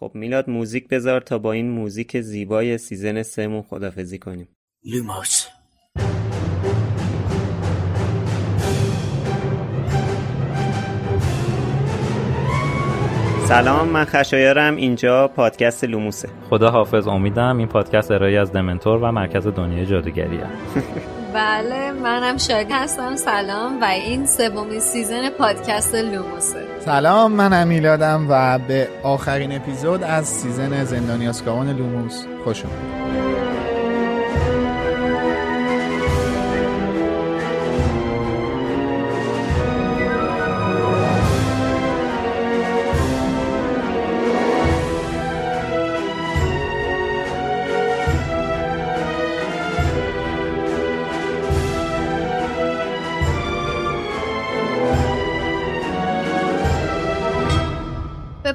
خب میلاد موزیک بذار تا با این موزیک زیبای season سه‌مون خدافزی کنیم. لوموس سلام من خشایارم. اینجا پادکست لوموسه. خدا حافظ امیدم این پادکست ارائه‌ای از دمنتور و مرکز دنیای جادوگریه. بله منم شاید هستم. سلام. و این سومین season پادکست لوموسه. سلام من میلادم و به آخرین اپیزود از season زندانی آزکابان لوموس خوش اومدید.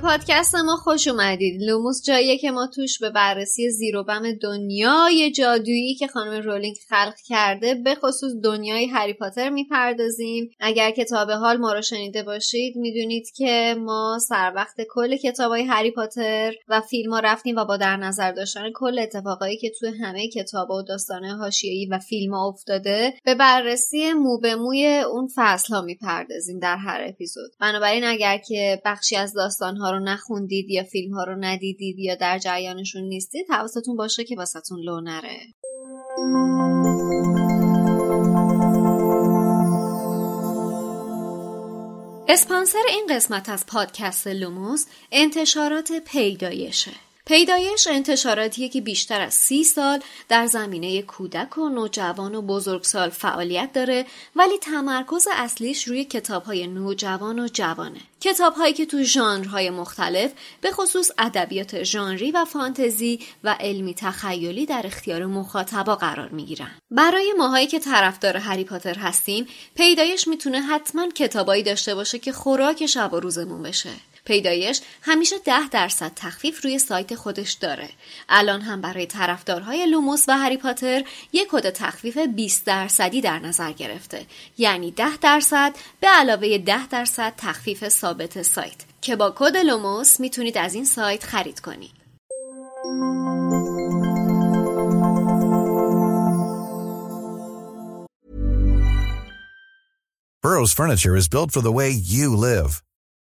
پادکست ما خوش اومدید. لوموس جاییه که ما توش به بررسی زیر و بم دنیای جادویی که خانم رولینگ خلق کرده به خصوص دنیای هری پاتر می‌پردازیم. اگر تا به حال ما رو شنیده باشید می‌دونید که ما سر وقت کل کتابای هری پاتر و فیلم ها رفتیم و با در نظر داشتن کل اتفاقایی که توی همه کتابا و داستانای حاشیه‌ای و فیلم ها افتاده به بررسی مو به موی اون فصل ها می‌پردازیم در هر اپیزود. بنابراین اگر که بخشی از داستان ها رو نخوندید یا فیلم ها رو ندیدید یا در جریانشون نیستید حواستون باشه که واسه‌تون لو نره. اسپانسر این قسمت از پادکست لوموس انتشارات پیدایشه. پیدایش انتشاراتیه که بیشتر از سی سال در زمینه کودک و نوجوان و بزرگسال فعالیت داره ولی تمرکز اصلیش روی کتابهای نوجوان و جوانه. کتابهایی که تو ژانرهای مختلف به خصوص ادبیات ژانری و فانتزی و علمی تخیلی در اختیار مخاطبا قرار می‌گیرن. برای ماهایی که طرفدار هری پاتر هستیم پیدایش می‌تونه حتما کتابایی داشته باشه که خوراک شب و روزمون بشه. پیدایش همیشه ده درصد تخفیف روی سایت خودش داره. الان هم برای طرفدارهای لوموس و هری پاتر یک کد تخفیف 20 درصدی در نظر گرفته. یعنی 10 درصد به علاوه 10 درصد تخفیف ثابت سایت. که با کد لوموس می‌تونید از این سایت خرید کنید Burroughs Furniture is built for the way you live.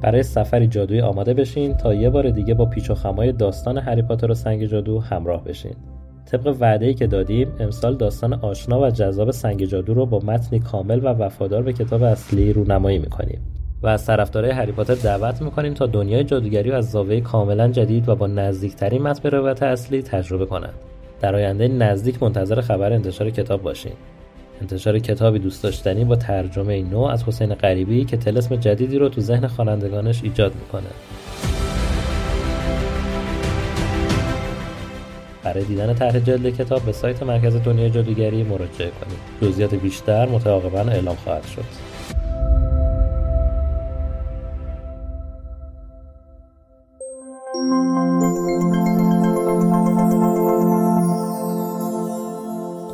برای سفری جادویی آماده بشین تا یه بار دیگه با پیچ و خمای داستان هری پاتر و سنگ جادو همراه بشین. طبق وعده‌ای که دادیم امسال داستان آشنا و جذاب سنگ جادو رو با متنی کامل و وفادار به کتاب اصلی رونمایی می‌کنیم و از طرفدارای هری پاتر دعوت می‌کنیم تا دنیای جادوگری رو از زاویه کاملا جدید و با نزدیکترین متن به روایت اصلی تجربه کنند در آینده نزدیک منتظر خبر انتشار کتاب باشین انتشار کتابی دوست داشتنی با ترجمه نو از حسین غریبی که تلسم جدیدی رو تو ذهن خوانندگانش ایجاد می‌کنه. برای دیدن طرح جلد کتاب به سایت مرکز دنیای جادوگری مراجعه کنید. جزئیات بیشتر متعاقبا اعلام خواهد شد.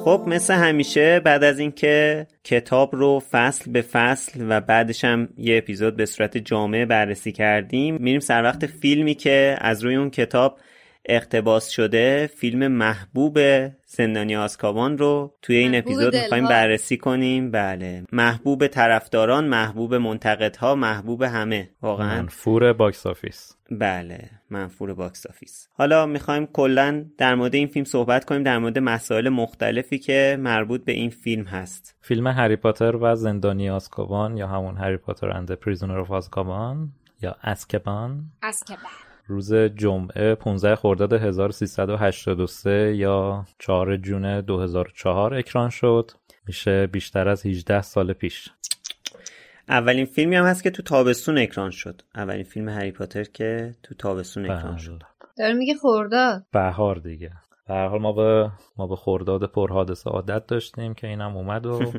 خب مثل همیشه بعد از اینکه کتاب رو فصل به فصل و بعدش هم یه اپیزود به صورت جامعه بررسی کردیم میریم سر وقت فیلمی که از روی اون کتاب اقتباس شده فیلم محبوب زندانی آزکابان رو توی این اپیزود می‌خوایم بررسی کنیم. بله. محبوب طرفداران محبوب منتقدها محبوب همه. واقعا. منفور box office. بله. منفور box office. حالا می‌خوایم کلا در مورد این فیلم صحبت کنیم در مورد مسائل مختلفی که مربوط به این فیلم هست. فیلم هری پاتر و زندانی آزکابان یا همون Harry Potter and Prisoner of Azkaban یا اسکبان اسکبان روز جمعه 15 خرداد 1383 یا 4 جون 2004 اکران شد. میشه بیشتر از 18 سال پیش. اولین فیلمی هم هست که تو تابستون اکران شد. اولین فیلم هری پاتر که تو تابستون اکران شد. داره میگه خرداد. بهار دیگه. به هر حال ما به ما به خرداد پرحادثه عادت داشتیم که اینم اومد و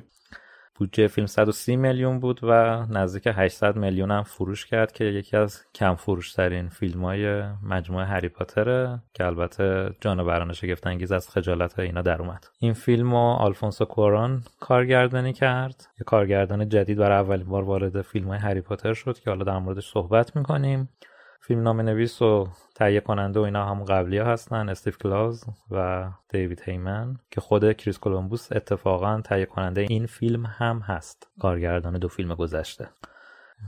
بودجه فیلم 130 میلیون بود و نزدیک 800 میلیون هم فروش کرد که یکی از کم فروش ترین فیلم های مجموعه هری پاتره که البته جانوران شگفت انگیز از خجالت اینا در اومد. این فیلم رو آلفونسو کوارون کارگردانی کرد. یه کارگردان جدید برای اولین بار وارد فیلم های هری پاتر شد که حالا در موردش صحبت می‌کنیم. فیلم‌نامه نویس و تهیه کننده و اینا هم قبلی ها هستن استیو کلاوز و دیوید هیمن که خود کریس کولومبوس اتفاقا تهیه کننده این فیلم هم هست. کارگردان دو فیلم گذشته.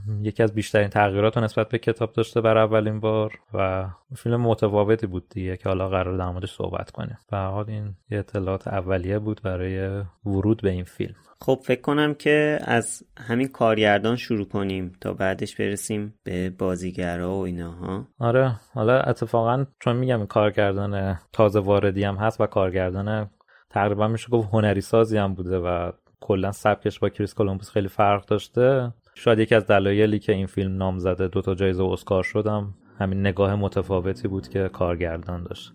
یکی از بیشترین تغییرات رو نسبت به کتاب داشته بر اولین بار و فیلم متفاوتی بود دیگه که حالا قرار در موردش صحبت کنیم. به حال این یه اطلاعات اولیه بود برای ورود به این فیلم. خب فکر کنم که از همین کارگردان شروع کنیم تا بعدش برسیم به بازیگرا و اینا ها آره حالا اتفاقا چون میگم این کارگردان تازه واردی هم هست و کارگردان تقریبا میشه گفت هنری سازی هم بوده و کلا سبکش با کریس کولومبوس خیلی فرق داشته شاید یکی از دلایلی که این فیلم نام زده دو تا جایزه اسکار شدم همین نگاه متفاوتی بود که کارگردان داشت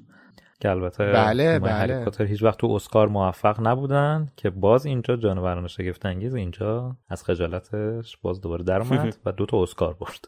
که البته بله بله. پاتر هیچ وقت تو اسکار موفق نبودن که باز اینجا جانوران شگفت انگیز اینجا از خجالتش باز دوباره در اومد و دو تا اسکار برد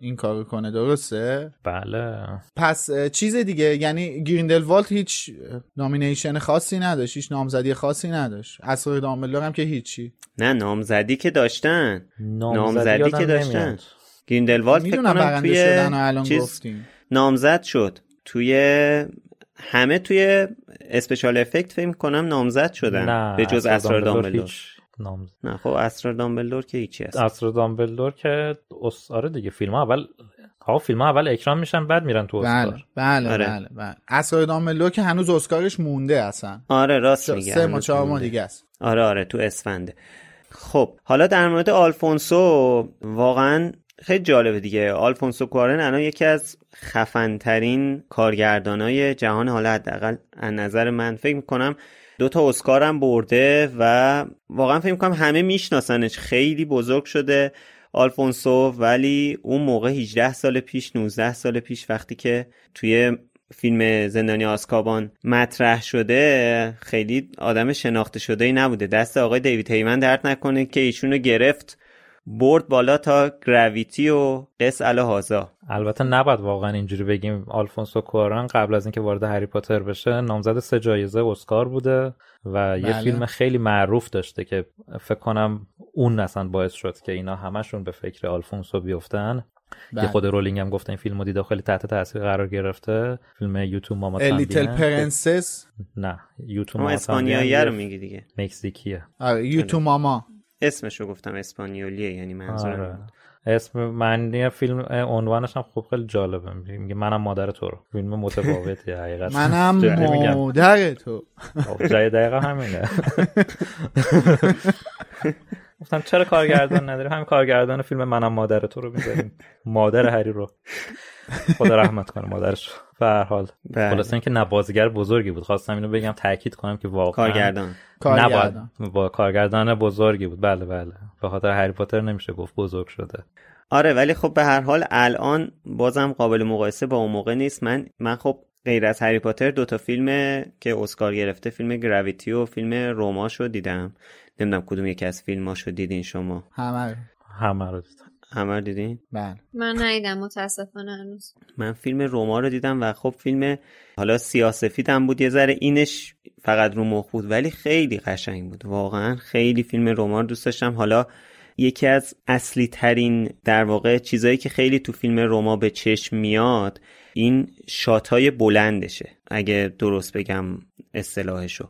این کارو کنه درسته؟ بله. پس چیز دیگه یعنی گریندلوالد هیچ nomination خاصی نداشت هیچ نامزدی خاصی نداشت. اسرار دامبلدور هم که هیچی. نه نامزدی که داشتن. نامزدی نامزدی که داشتن. گریندلوالد فکر کنم توی شدن و الان چیز گفتیم. نامزد شد. توی همه توی special effect فکر کنم نامزد شدن. نه به جز اسرار دامبلدور نام نه خب اسرار دامبلدور که هیچی هست. اسرار دامبلدور که اس- آره دیگه فیلم ها اول ها فیلم ها اول اکران میشن بعد میرن تو بله اسکار. بله آره. بله بله. اسرار دامبلدور که هنوز اسکارش مونده اصلا. آره راست میگه سه ماه هنوز چهار ماه مونده. دیگه است. آره آره تو اسفنده خب حالا در مورد آلفونسو واقعا خیلی جالبه دیگه. آلفونسو کوارون الان یکی از خفنترین کارگردانای جهان حالا حداقل از نظر من فکر می‌کنم دو تا اسکار هم برده و واقعا فکر می‌کنم همه میشناسنش. خیلی بزرگ شده آلفونسو ولی اون موقع 18 سال پیش 19 سال پیش وقتی که توی فیلم زندانی آسکابان مطرح شده خیلی آدم شناخته شده ای نبوده. دست آقای دیوید هیمن درد نکنه که ایشونو گرفت. برد بالا تا گراویتی و قص هازا البته نباید واقعا اینجوری بگیم آلفونسو کواران قبل از اینکه وارد هری پاتر بشه نامزد سه جایزه اسکار بوده و یه بله. فیلم خیلی معروف داشته که فکر کنم اون اصلا باعث شد که اینا همشون به فکر آلفونسو بیفتن. بله. که خود رولینگ هم گفته این فیلمو دیده خیلی تحت تاثیر قرار گرفته. فیلم Y tu mamá Little Princess نه Y tu mamá اسپانیایی رو میگی دیگه. مکزیکیه. Y tu mamá. اسمشو گفتم اسپانیولیه یعنی منظورم آره. اسم معنی فیلم عنوانش هم خوب خیلی جالبه. میگه منم مادر تو رو. فیلم متفاوتی حقیقت منم مادر تو. خب، جای دقیقا همینه. گفتم چرا کارگردان نداری؟ همین کارگردان فیلم منم مادر تو رو می‌ذاریم. مادر هری رو. خدا رحمت کنه مادرش به هر حال. بله. خلاص اینکه نه بازیگر بزرگی بود. خواستم اینو بگم تاکید کنم که واقعا کارگردان. کارگردان. با کارگردان بزرگی بود. بله بله. به خاطر هری پاتر نمیشه گفت بزرگ شده. آره ولی خب به هر حال الان بازم قابل مقایسه با اون موقع نیست. من من خب غیر از هری پاتر دو تا فیلم که اسکار گرفته فیلم گراویتی و فیلم روماشو دیدم. نمی‌دونم کدوم یکی از فیلماشو دیدین شما. همه همه رو دیدم. همه دیدین؟ بله. من ندیدم متاسفانه هنوز. من فیلم روما رو دیدم و خب فیلم حالا سیاسفید هم بود یه ذره اینش فقط رو مخ بود ولی خیلی قشنگ بود. واقعا خیلی فیلم روما رو دوست داشتم. حالا یکی از اصلی ترین در واقع چیزایی که خیلی تو فیلم روما به چشم میاد این شاتای بلندشه اگه درست بگم اصطلاحشو.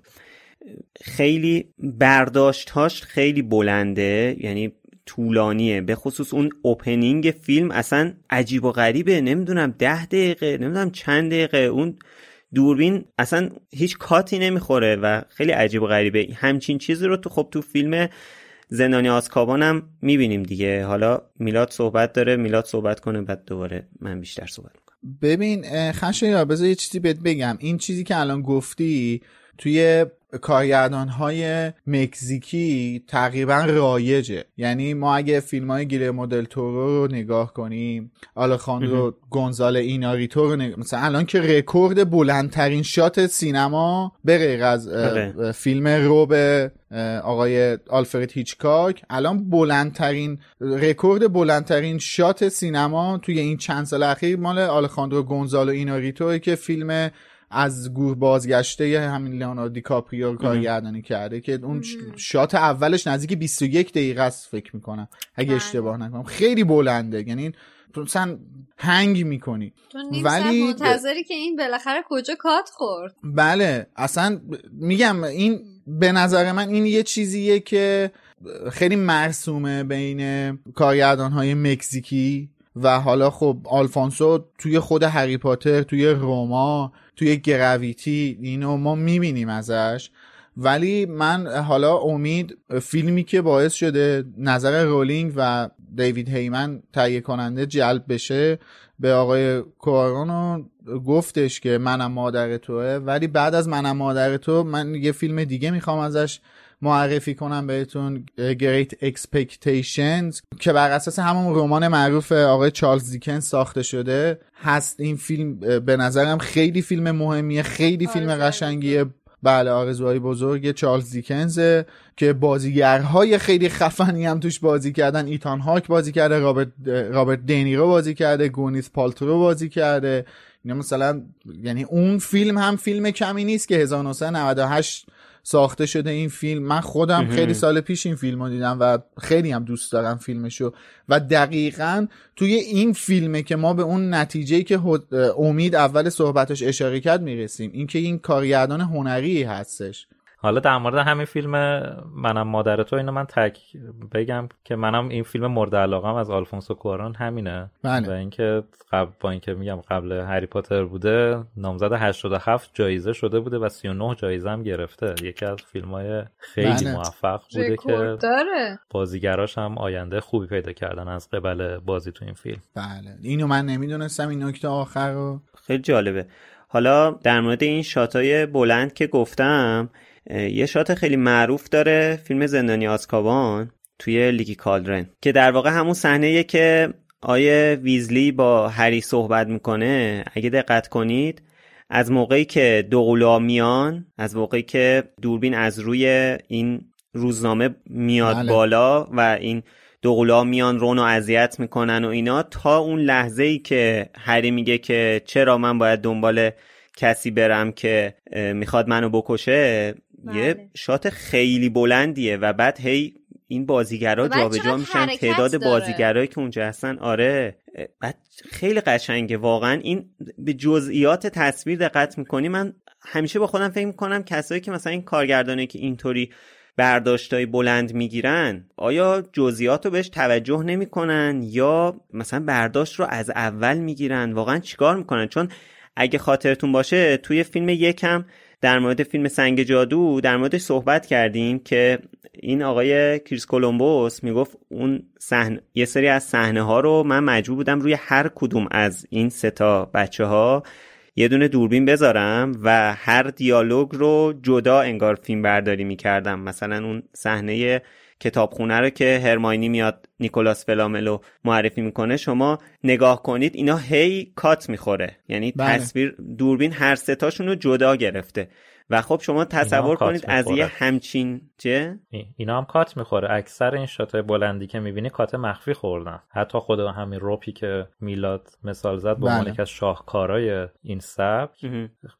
خیلی برداشتهاش خیلی بلنده یعنی طولانیه. به خصوص اون اوپنینگ فیلم اصلا عجیب و غریبه. نمی‌دونم ده دقیقه نمی‌دونم چند دقیقه. اون دوربین اصلا هیچ کاتی نمی‌خوره و خیلی عجیب و غریبه. همچین چیزی رو تو خب تو فیلم زندانی آسکابان هم می‌بینیم دیگه. حالا میلاد صحبت داره میلاد صحبت کنه بعد دوباره من بیشتر صحبت می‌کنم. ببین خشه یا بذار یه چیزی بهت بگم. این چیزی که الان گفتی توی کارگردان های مکزیکی تقریبا رایجه یعنی ما اگه فیلم های گیرمو دل تورو رو نگاه کنیم آلخاندرو گونزالس ایناریتو رو نگاه مثلا الان که رکورد بلندترین شات سینما به غیر از بله. فیلم Rope آقای آلفرد هیچکاک الان بلندترین رکورد بلندترین شات سینما توی این چند سال اخیر مال آلخاندرو گونزالس ایناریتو که فیلم از گور بازگشته همین لیوناردو دیکاپریو کارگردانی کرده که اون شات اولش نزدیک 21 دقیقه است فکر می‌کنم. اگه بله. اشتباه نکنم. خیلی بلنده. یعنی مثلا هنگ می‌کنی. ولی منتظری که این بالاخره کجا کات خورد. بله. اصلا میگم این به نظر من این یه چیزیه که خیلی مرسومه بین کارگردان های مکزیکی. و حالا خب آلفانسو توی خود هری پاتر توی روما توی گراویتی اینو ما می‌بینیم ازش. ولی من حالا امید فیلمی که باعث شده نظر رولینگ و دیوید هیمن تهیه کننده جلب بشه به آقای کوارونو گفتش که منم مادر توه. ولی بعد از منم مادر تو من یه فیلم دیگه می‌خوام ازش معرفی کنم بهتون Great Expectations که بر اساس همون رمان معروف آقای چارلز دیکن ساخته شده. هست این فیلم به نظرم خیلی فیلم مهمیه خیلی فیلم قشنگیه. بله آرزوهای بزرگ چارلز دیکنز که بازیگرهای خیلی خفنی هم توش بازی کردن. ایتان هاک بازی کرده رابرت رابرت دنیرو بازی کرده گونیس پالترو بازی کرده. اینا مثلا یعنی اون فیلم هم فیلم کمی نیست که 1998 ساخته شده این فیلم. من خودم خیلی سال پیش این فیلم رو دیدم و خیلی هم دوست دارم فیلمشو. و دقیقا توی این فیلمه که ما به اون نتیجه که امید اول صحبتش اشاره کرد می‌رسیم. اینکه این کارگردان هنری هستش. حالا در مورد همین فیلم منم مادر تو اینو من تک بگم که منم این فیلم مورد علاقم از آلفونسو کوارون همینه بله. و اینکه قبل با اینکه میگم قبل هری پاتر بوده نامزد 87 جایزه شده بوده و 39 جایزه هم گرفته یکی از فیلم های خیلی بله. موفق بوده که داره. بازیگراش هم آینده خوبی پیدا کردن از قبل بازی تو این فیلم بله اینو من نمی‌دونستم این نکته آخر رو خیلی جالبه حالا در مورد این شاتای بلند که گفتم یه شات خیلی معروف داره فیلم زندانی آسکابان توی لیگی کالدرن که در واقع همون صحنه که آیه ویزلی با هری صحبت می‌کنه اگه دقت کنید از موقعی که دوقلوها میان از موقعی که دوربین از روی این روزنامه میاد بله. بالا و این دوقلوها میان رونو اذیت می‌کنن و اینا تا اون لحظه ای که هری میگه که چرا من باید دنبال کسی برم که می‌خواد منو بکشه یه بله. شات خیلی بلندیه و بعد هی این بازیگرا جابجا میشن تعداد. بازیگرایی که اونجا هستن آره بعد خیلی قشنگه واقعا این به جزئیات تصویر دقت می‌کنی من همیشه با خودم فکر می‌کنم کسایی که مثلا این کارگردانه که اینطوری برداشتای بلند می‌گیرن آیا جزئیات رو بهش توجه نمی‌کنن یا مثلا برداشت رو از اول می‌گیرن واقعا چیکار می‌کنن چون اگه خاطرتون باشه توی فیلم یکم در مورد فیلم سنگ جادو در موردش صحبت کردیم که این آقای کریس کولومبوس می‌گفت اون صحنه یه سری از صحنه ها رو من مجبور بودم روی هر کدوم از این سه تا بچه ها یه دونه دوربین بذارم و هر دیالوگ رو جدا انگار فیلم برداری می‌کردم. مثلا اون صحنه کتابخونه رو که هرماینی میاد نیکولاس فلاملو معرفی می‌کنه شما نگاه کنید اینا هی کات می‌خوره یعنی بله. تصویر دوربین هر ستاشون رو جدا گرفته و خب شما تصور کنید از. یه همچین چه ای- اینا هم کات می‌خوره اکثر این شاتای بلندی که می‌بینی کات مخفی خوردن حتی خود همین روپی که میلاد مثال زد به عنوان بله. از شاهکارای این سبک.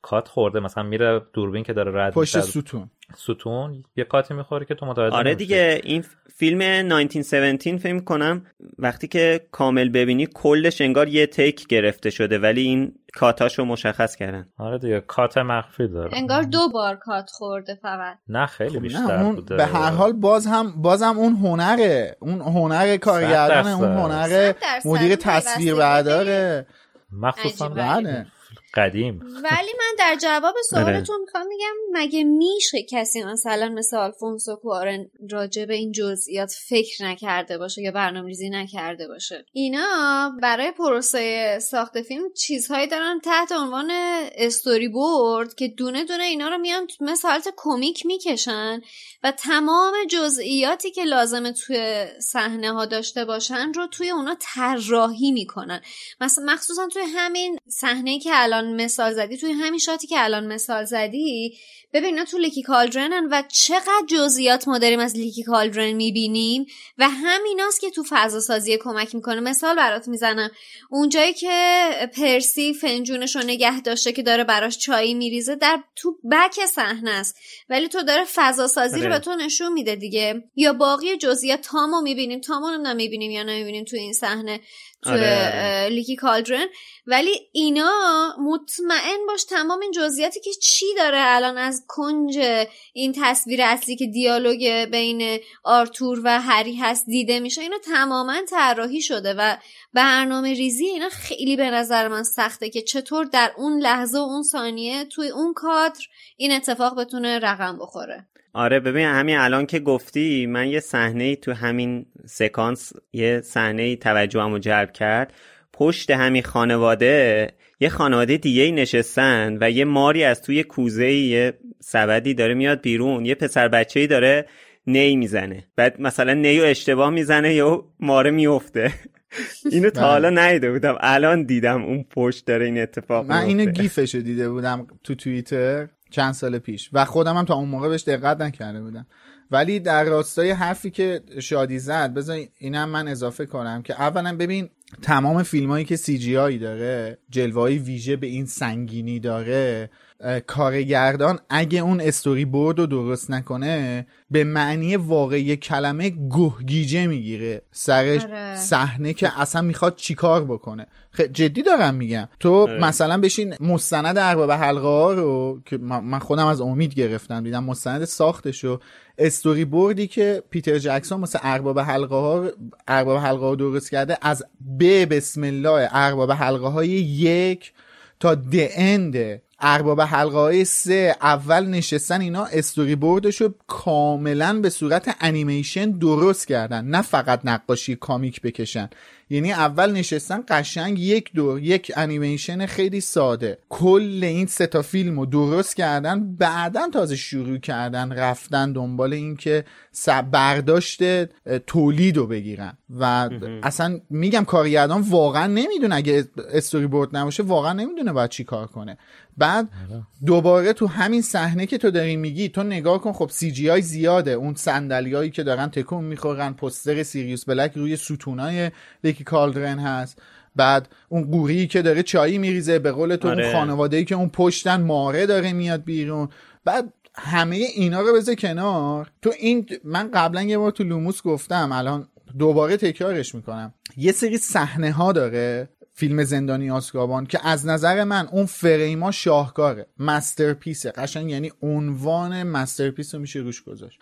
کات خورده مثلا میره دوربین که داره رد پشت ستون ستون یه کاتی می‌خوره که تو متوجه آره نمیشی. دیگه این فیلم 1917 فیلم کنم وقتی که کامل ببینی کلش انگار یه تیک گرفته شده ولی این کاتاشو مشخص کردن آره دیگه کات مخفی داره انگار دو بار کات خورده فقط نه خیلی خب بیشتر نه اون بوده به هر حال باز هم بازم اون هنره اون هنر کارگردان. اون هنر. مدیر تصویر برداره مخصوصا. بله قدیم. ولی من در جواب آره. سوالتون می‌خوام میگم مگه میشه کسی مثلا مثل آلفونسو کوارن راجع به این جزئیات فکر نکرده باشه یا برنامه ریزی نکرده باشه؟ اینا برای پروسه ساخت فیلم چیزهایی دارن تحت عنوان استوری بورد که دونه دونه اینا رو میان مثل حالت کمیک می‌کشن و تمام جزئیاتی که لازمه توی صحنه ها داشته باشن رو توی اونا طراحی می‌کنن. مثلا مخصوصا توی همین صحنه که الان مثال زدی توی همین شاتی که الان مثال زدی ببین اینا تو لیکی کالدرنن و چقدر جزئیات ما داریم از لیکی کالدرن می‌بینیم و همیناست که تو فضا سازی کمک می‌کنه. مثال برات می‌زنم. اونجایی که پرسی فنجونش رو نگه داشته که داره براش چایی میریزه در تو بک صحنه است. ولی تو داره فضا سازی رو آره. به تو نشون میده دیگه. یا باقی جزئیات تامو می‌بینیم. تامو نمی‌دونم می‌بینیم یا نمی‌بینیم تو این صحنه. آره، آره. لیکی کالدرن ولی اینا مطمئن باش تمام این جزئیاتی که چی داره الان از کنج این تصویر اصلی که دیالوگ بین آرتور و هری هست دیده میشه اینا تماما طراحی شده و برنامه ریزی اینا خیلی به نظر من سخته که چطور در اون لحظه و اون ثانیه توی اون کادر این اتفاق بتونه رقم بخوره آره ببین همین الان که گفتی من یه صحنه ای تو همین سکانس یه صحنه ای توجهمو جلب کرد. پشت همین خانواده یه خانواده دیگه ای نشستن و یه ماری از توی کوزه ای یه سبدی داره میاد بیرون. یه پسر بچه ای داره نی می‌زنه. بعد مثلا نیو اشتباه می‌زنه یا ماره میفته اینو تا بله. حالا ندیده بودم. الان دیدم اون پشت داره این اتفاق من اینو میفته. گیفش رو دیده بودم تو توییتر. چند سال پیش. و خودم هم تا اون موقع بهش دقت نکرده بودم. ولی در راستای حرفی که شادی زد بذار اینم من اضافه کنم که اولا ببین تمام فیلم هایی که CGI داره جلوه ویژه به این سنگینی داره کارگردان اگه اون استوری بورد رو درست نکنه به معنی واقعی کلمه گهگیجه می‌گیره سر آره. صحنه که اصلا می‌خواد چیکار بکنه. جدی دارم میگم تو مثلا بشین مستند ارباب حلقه ها رو که من من خودم از امید گرفتم دیدم مستند ساختش رو استوری بوردی که پیتر جکسون مثل ارباب حلقه ها ارباب حلقه ها درست کرده از ب بسم الله ارباب حلقه های یک تا the end ارباب حلقه های سه اول نشستن اینا استوری بوردش رو کاملا به صورت انیمیشن درست کردن. نه فقط نقاشی comic بکشن. یعنی اول نشستن قشنگ یک دور یک انیمیشن خیلی ساده. کل این سه تا فیلم رو درست کردن بعدا تازه شروع کردن رفتن دنبال اینکه برداشت تولید رو بگیرن. و اصلا میگم کارگردان واقعا نمی‌دونه اگه استوری بورد نباشه واقعا نمی‌دونه باید چی کار کنه. بعد دوباره تو همین صحنه که تو داری میگی تو نگاه کن خب CGI زیاده. اون صندلیایی که دارن تکون می‌خورن پوستر سیریوس بلک روی ستونای Leaky Cauldron هست. بعد اون قوری که داره چایی میریزه به قول تو آره. اون خانواده ای که اون پشتن ماره داره میاد بیرون. بعد همه اینا رو بذار کنار. تو این من قبلا یه بار تو لوموس گفتم الان دوباره تکرارش می‌کنم. یه سری صحنه ها داره فیلم زندانی آزکابان که از نظر من اون فریما شاهکاره masterpiece ه. قشنگ یعنی عنوان masterpiece رو میشه روش گذاشت.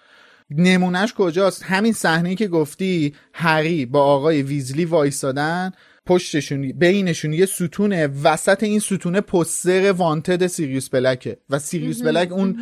نمونهش کجاست؟ همین صحنه که گفتی هری با آقای ویزلی وایستادن پشتشون بینشون یه ستونه وسط این ستونه پوستر wanted سیریوس بلکه. و سیریوس بلک اون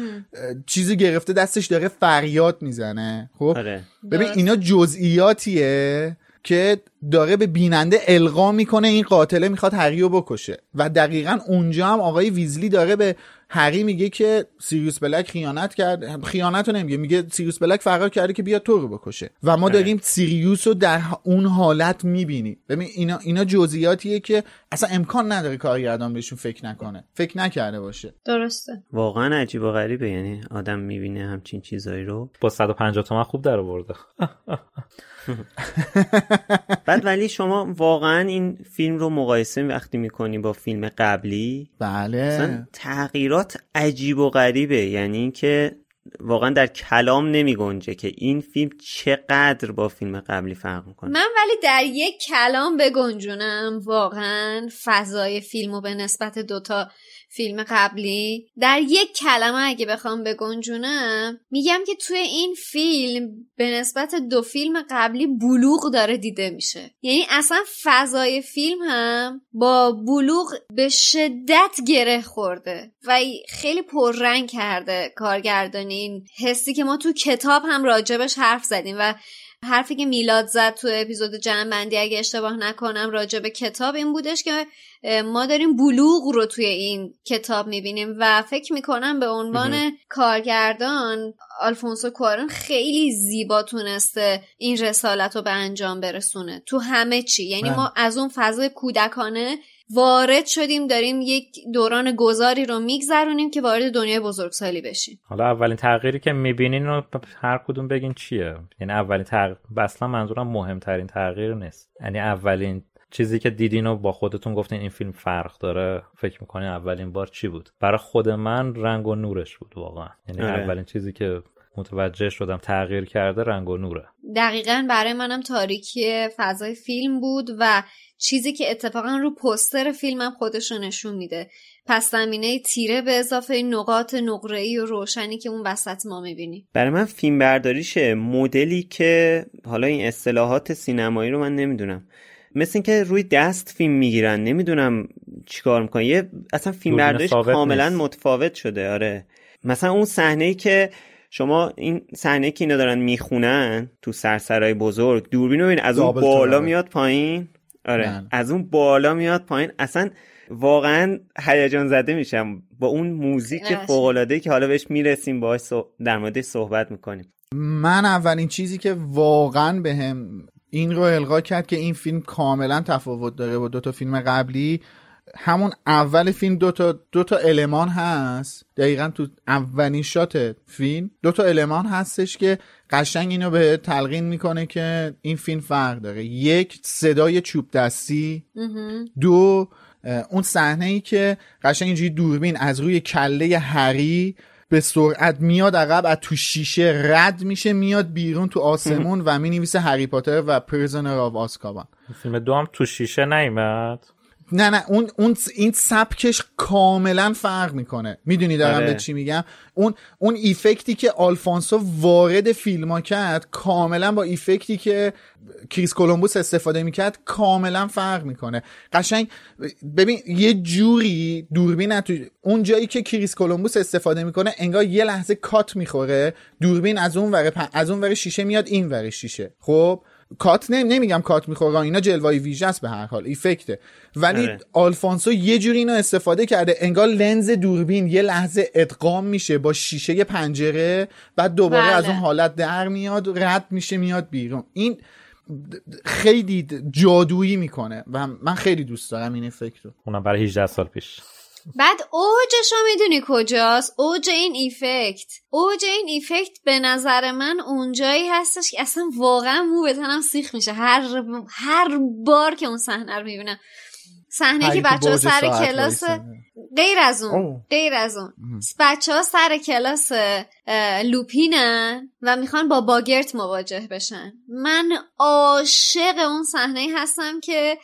چیزی گرفته دستش داره فریاد می‌زنه. خب؟ آره. ببین اینا جزئیاتیه که داره به بیننده القا می‌کنه این قاتله می‌خواد هری رو بکشه. و دقیقا اونجا هم آقای ویزلی داره به هری میگه که سیریوس بلک خیانت کرد. خیانت رو نمیگه میگه سیریوس بلک فرار کرده که بیاد تو رو بکشه. و ما داریم سیریوس رو در اون حالت می‌بینیم. ببین اینا اینا جزئیاتیه که اصلا امکان نداره کارگردان بهشون فکر نکنه. فکر نکرده باشه. درسته. واقعا عجیب و غریبه یعنی آدم می‌بینه همچین چیزایی رو. با 150 تومن خوب در آورده. بعد ولی شما واقعا این فیلم رو مقایسه وقتی می‌کنی با فیلم قبلی بله. مثلا تغییرات عجیب و غریبه. یعنی اینکه واقعا در کلام نمی گنجه که این فیلم چقدر با فیلم قبلی فرق می‌کنه. من ولی در یک کلام بگنجونم. واقعا فضای فیلمو به نسبت دوتا فیلم قبلی. در یک کلمه اگه بخوام بگنجونم میگم که توی این فیلم به نسبت دو فیلم قبلی بلوغ داره دیده میشه. یعنی اصلا فضای فیلم هم با بلوغ به شدت گره خورده و خیلی پررنگ کرده کارگردانی. این حسی که ما تو کتاب هم راجبش حرف زدیم و حرفی که میلاد زد تو اپیزود جنبندی اگه اشتباه نکنم راجع به کتاب این بودش که ما داریم بلوغ رو توی این کتاب می‌بینیم و فکر می‌کنم به عنوان کارگردان آلفونسو کوارون خیلی زیبا تونسته این رسالت رو به انجام برسونه تو همه چی. یعنی ما از اون فضای کودکانه وارد شدیم داریم یک دوران گذاری رو میگذرونیم که وارد دنیای بزرگسالی بشیم. حالا اولین تغییری که می‌بینین رو هر کدوم بگین چیه؟ یعنی اولین تغییر اصلا منظورم مهمترین تغییر نیست. یعنی اولین چیزی که دیدین و با خودتون گفتین این فیلم فرق داره فکر می‌کنین اولین بار چی بود؟ برای خود من رنگ و نورش بود واقعا. یعنی آره. اولین چیزی که متوجه شدم تغییر کرده رنگ و نوره. دقیقا برای منم تاریکی فضای فیلم بود و چیزی که اتفاقا رو پستر فیلمم خودش رو نشون میده. پس زمینه تیره به اضافه نقاط نقره‌ای و روشنی که اون وسط ما می‌بینیم. برای من فیلم برداریشه مدلی که حالا این اصطلاحات سینمایی رو من نمی‌دونم. مثل اینکه روی دست فیلم می‌گیرن نمی‌دونم چیکار می‌کنن. یه اصلا فیلم برداریش کاملا نیست. متفاوت شده آره. مثلا اون صحنه ای که شما این صحنه که اینا دارن می‌خونن تو سرسرای بزرگ دوربین رو از اون بالا. میاد پایین. آره. بله. از اون بالا میاد پایین. اصلا واقعا هیجان زده میشم. با اون موزیک. فوق العاده که حالا بهش می‌رسیم باهاش در موردش صحبت می‌کنیم. من اولین چیزی که واقعا بهم این رو القا کرد که این فیلم کاملا تفاوت داره با دو تا فیلم قبلی. همون اول فیلم دو تا دو تا المان هست. دقیقا تو اولین شات فیلم دو تا المان هستش که قشنگ اینو به تلقین می‌کنه که این فیلم فرق داره. یک صدای چوب دستی. دو اون صحنه ای که قشنگ اینجوری دوربین از روی کله هری به سرعت میاد عقب از تو شیشه رد میشه میاد بیرون تو آسمون و می نویسه هری پاتر و Prisoner of Azkaban فیلم دو هم تو شیشه نیومد. نه نه اون اون این سبکش کاملا فرق می‌کنه. می‌دونی دارم آره. به چی میگم؟ اون اون effect ی که آلفونسو وارد فیلم ها کرد کاملا با effect ی که کریس کولومبوس استفاده می‌کرد کاملا فرق می‌کنه. قشنگ ببین یه جوری دوربین تو اون جایی که کریس کولومبوس استفاده می‌کنه انگار یه لحظه کات می‌خوره دوربین از اون ور از اون ور شیشه میاد این ور شیشه. خب؟ کات نمی نمیگم کات می‌خوره اینا جلوه ویژه است به هر حال effect ه ولی آره. آلفونسو یه جوری اینو استفاده کرده انگار لنز دوربین یه لحظه ادغام میشه با شیشه پنجره بعد دوباره بله. از اون حالت در میاد رد میشه میاد بیرون این خیلی جادویی می‌کنه و من خیلی دوست دارم این افکت رو اونم برای 18 سال پیش بعد اوجش رو می‌دونی کجاست؟ اوج این effect. اوج این effect به نظر من اونجایی هستش که اصلا واقعا مو به تنم سیخ میشه. هر هر بار که اون صحنه رو می‌بینم. صحنه که بچه ها سر کلاس غیر از اون غیر از اون. بچه ها سر کلاس لوپینن و می‌خوان با boggart مواجه بشن. من عاشق اون صحنه هستم که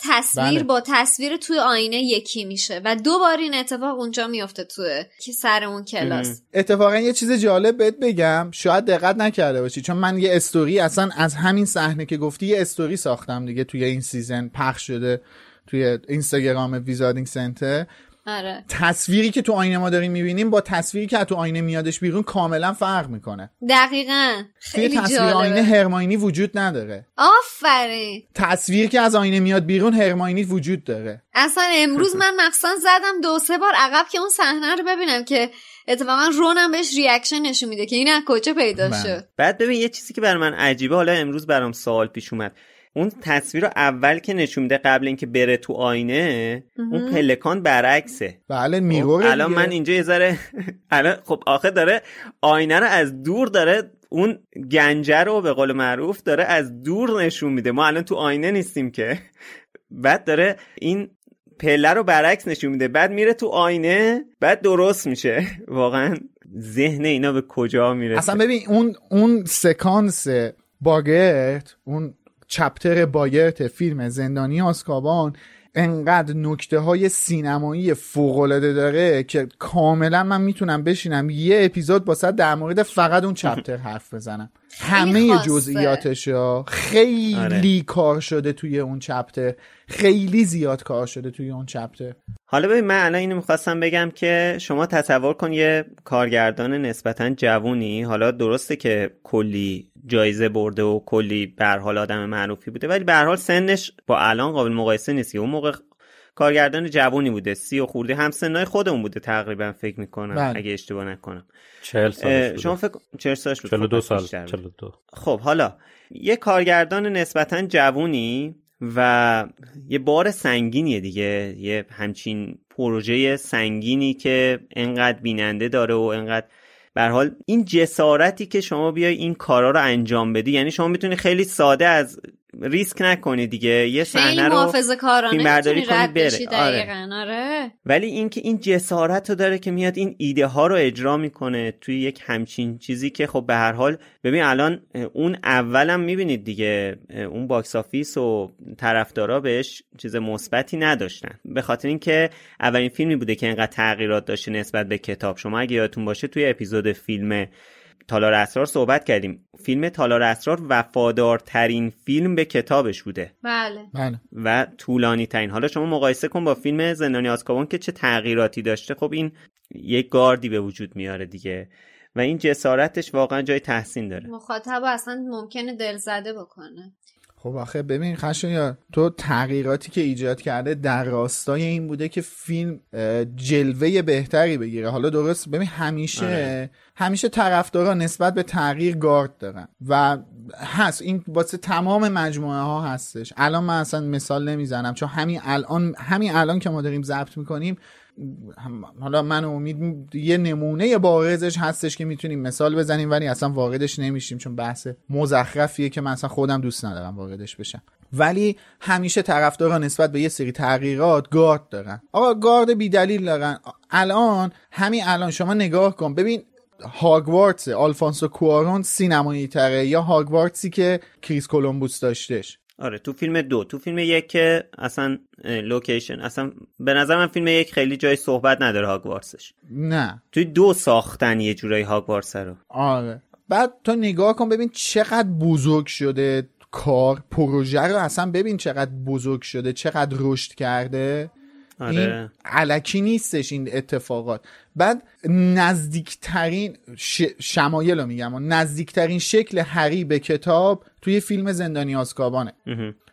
تصویر بله. با تصویر توی آینه یکی میشه و دو بار این اتفاق اونجا میفته توی که سر اون کلاس. اتفاقا یه چیز جالب بهت بگم شاید دقت نکرده باشی چون من یه استوری اصلا از همین صحنه که گفتی یه استوری ساختم دیگه توی این season پخش شده توی اینستاگرام Wizarding Center. آره. تصویری که تو آینه ما داریم می‌بینیم با تصویری که تو آینه میادش بیرون کاملا فرق می‌کنه. دقیقا. خیلی توی تصویر آینه هرماینی وجود نداره. آفرین. تصویر که از آینه میاد بیرون هرماینی وجود داره. اصلا امروز من مخصوصا زدم دو سه بار عقب که اون صحنه رو ببینم که اتفاقا رونم بهش reaction نشون میده که این از کجا پیدا بله. شد. بعد ببین یه چیزی که بر من عجیبه حالا امروز برام سوال پیش اومد. اون تصویر رو اول که نشون میده قبل اینکه بره تو آینه اون پلکان برعکسه. بله خب، الان من اینجا یه ذره الان خب آخه داره آینه رو از دور داره اون گنجه رو به قول معروف داره از دور نشون میده. ما الان تو آینه نیستیم که. بعد داره این پله رو برعکس نشون میده. بعد میره تو آینه بعد درست میشه. واقعا ذهن اینا به کجا میره اصلا ببین اون اون سکانس باگرت اون چپتر بایرت فیلم زندانی آسکابان انقدر نکته های سینمایی فوقالعاده داره که کاملا من می‌تونم بشینم یه اپیزود با در مورد فقط اون چپتر حرف بزنم. همه جزئیاتش خیلی آره. کار شده توی اون چپتر. خیلی زیاد کار شده توی اون چپتر. حالا ببین من الان اینو می‌خواستم بگم که شما تصور کن یه کارگردان نسبتا جوونی. حالا درسته که کلی جایزه برده و کلی به حال آدم معروفی بوده. ولی به حال سنش با الان قابل مقایسه نیست اون موقع کارگردان جوونی بوده سی و خورده هم سنای خودمون بوده تقریبا فکر می‌کنم بله. اگه اشتباه نکنم. 40 سالش شما فکر 40 سالش بود. 42 خب، سال 42 خب حالا یه کارگردان نسبتا جوونی و یه بار سنگینیه دیگه. یه همچین پروژه سنگینی که انقدر بیننده داره و انقدر به حال این جسارتی که شما بیای این کارا رو انجام بدی یعنی شما می‌تونی خیلی ساده از ریسک نکنی دیگه یه صحنه رو فیلم برداری کنی بره آره. آره. ولی اینکه این جسارت رو داره که میاد این ایده ها رو اجرا می‌کنه توی یک همچین چیزی که خب به هر حال ببین الان اون اولم می‌بینید دیگه اون box office و طرفدارا بهش چیز مثبتی نداشتن به خاطر اینکه اولین فیلمی بوده که اینقدر تغییرات داشته نسبت به کتاب شما اگه یادتون باشه توی اپیزود فیلم تالار اسرار صحبت کردیم. فیلم تالار اسرار وفادارترین فیلم به کتابش بوده. بله. بله. و طولانی ترین حالا شما مقایسه کن با فیلم زندانی آزکابان که چه تغییراتی داشته. خب این یک گاردی به وجود میاره دیگه. و این جسارتش واقعا جای تحسین داره. مخاطب اصلا ممکنه دلزده بکنه. خب آخه ببین خشن تو تغییراتی که ایجاد کرده در راستای این بوده که فیلم جلوه بهتری بگیره. حالا درست ببین همیشه آره. همیشه طرفدارا نسبت به تغییر گارد دارن و هست. این واسه تمام مجموعه ها هستش. الان من اصلا مثال نمی‌زنم چون همین الان همین الان که ما داریم ضبط می‌کنیم حالا من امید یه نمونه بارزش هستش که می‌تونیم مثال بزنیم ولی اصلا واردش نمیشیم چون بحث مزخرفیه که من اصلا خودم دوست ندارم واردش بشم. ولی همیشه طرفدارا نسبت به یه سری تغییرات گارد دارن. آقا گارد بی دلیل دارن. الان همین الان شما نگاه کن. ببین هاگوارتس آلفونسو کوارون سینمایی تره یا هاگوارتسی که کریس کولومبوس داشتش. آره تو فیلم دو. تو فیلم یک که اصلا لوکیشن اصلا به نظر من فیلم یک خیلی جای صحبت نداره هاگوارتسش نه. توی دو ساختن یه جورایی هاگوارتس رو. آره. بعد تو نگاه کن ببین چقدر بزرگ شده کار پروژه رو اصلا ببین چقدر بزرگ شده چقدر رشد کرده. آره. این علکی نیستش این اتفاقات. بعد نزدیکترین ش... شمایل رو میگم. نزدیکترین شکل هری به کتاب توی فیلم زندانی آزکابانه.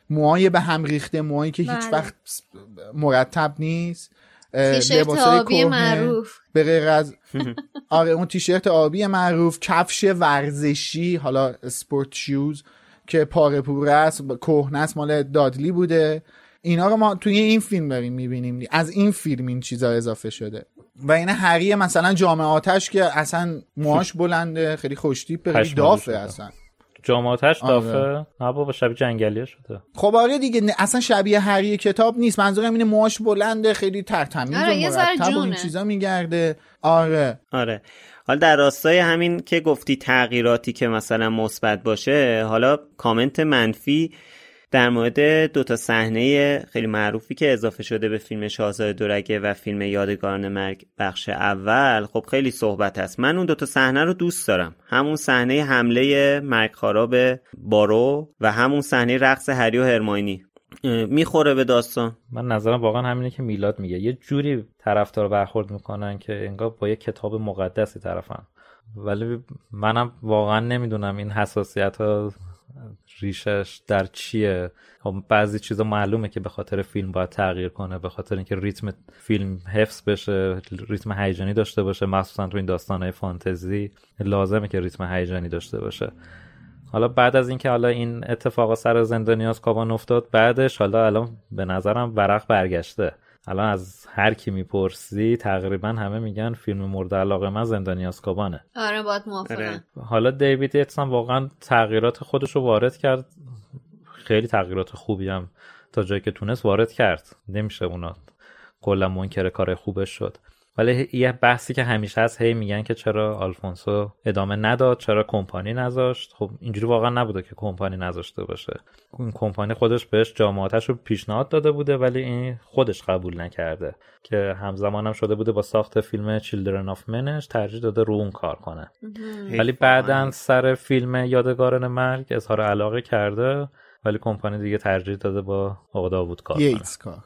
موهای به هم ریخته موهایی که هیچ بله. وقت مرتب نیست. تیشرت آبی معروف. به غیر از آره اون تیشرت آبی معروف کفش ورزشی حالا سپورت شوز که پاره پوره است کهنه است مال دادلی بوده. اینا رو ما توی این فیلم داریم می‌بینیم. از این فیلم این چیزا اضافه شده. و این هری مثلا جامعه آتش که اصلا موهاش بلنده خیلی خوشتیپه خیلی دافه شده. اصلا. جامعاتش آره. دافه؟ نه بابا شبیه جنگلیه شده. خب آره دیگه نه- اصلا شبیه هری کتاب نیست. منظورم اینه موهاش بلنده خیلی ترتمیز آره، و مرتب و این. چیزا میگرده. آره. آره. حالا در راستای همین که گفتی تغییراتی که مثلا مثبت باشه حالا کامنت منفی در مورد دو تا صحنه خیلی معروفی که اضافه شده به فیلم شاهزاده دورگه و فیلم یادگاران مرگ بخش اول خب خیلی صحبت هست. من اون دو تا صحنه رو دوست دارم. همون صحنه حمله مرگخوارا به بارو و همون صحنه رقص هری و هرماینی. می‌خوره به داستان. من نظرم واقعا همینه که میلاد میگه. یه جوری طرفدار برخورد می‌کنن که انگار با یه کتاب مقدسی طرفن. ولی منم واقعا نمی‌دونم این حساسیت ها ریشش در چیه؟ خب بعضی چیزا معلومه که به خاطر فیلم باید تغییر کنه به خاطر اینکه ریتم فیلم حفظ بشه ریتم هیجانی داشته باشه مخصوصا تو این داستانهای فانتزی لازمه که ریتم هیجانی داشته باشه. حالا بعد از اینکه حالا این اتفاق سر زندانی آزکابان افتاد بعدش حالا الان به نظرم ورق برگشته. الان از هر کی می‌پرسی تقریبا همه میگن فیلم مورد علاقه من زندانی آزکابانه. آره باید موافقم. حالا دیوید یتس هم واقعا تغییرات خودش رو وارد کرد. خیلی تغییرات خوبی هم تا جایی که تونست وارد کرد. نمیشه اونا کلا منکر کار خوبش شد. ولی یه بحثی که همیشه هست هی میگن که چرا آلفونسو ادامه نداد چرا کمپانی نذاشت؟ خب اینجوری واقعا نبوده که کمپانی نذاشته باشه. این کمپانی خودش بهش جامعاتش رو پیشنهاد داده بوده ولی این خودش قبول نکرده. که همزمان هم شده بوده با ساخت فیلم چیلدرن آف منش ترجیح داده رو اون کار کنه. ولی بعدا سر فیلم یادگاران مرگ اظهار علاقه کرده ولی کمپانی دیگه ترجیح داده با آقا داوود کار کنه.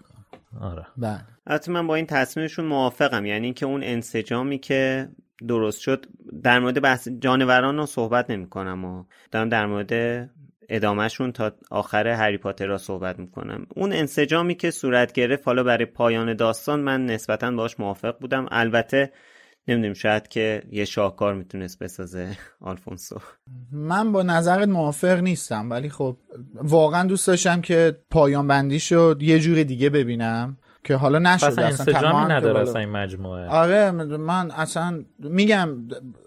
آره. بله. البته من با این تصمیمشون موافقم. یعنی اینکه اون انسجامی که درست شد در مورد بحث جانوران رو صحبت نمی کنم و دارم در مورد ادامهشون تا آخر هری پاتر را صحبت می‌کنم. اون انسجامی که صورت گرفت حالا برای پایان داستان من نسبتا باش موافق بودم. البته نمی‌دونیم شاید که یه شاهکار می‌تونست بسازه آلفونسو. من با نظرت موافق نیستم ولی خب واقعا دوست داشتم که پایان بندی شد یه جور دیگه ببینم که حالا نشد اصلا انسجامی تمام نداره اصلا این مجموعه. آره من اصلا میگم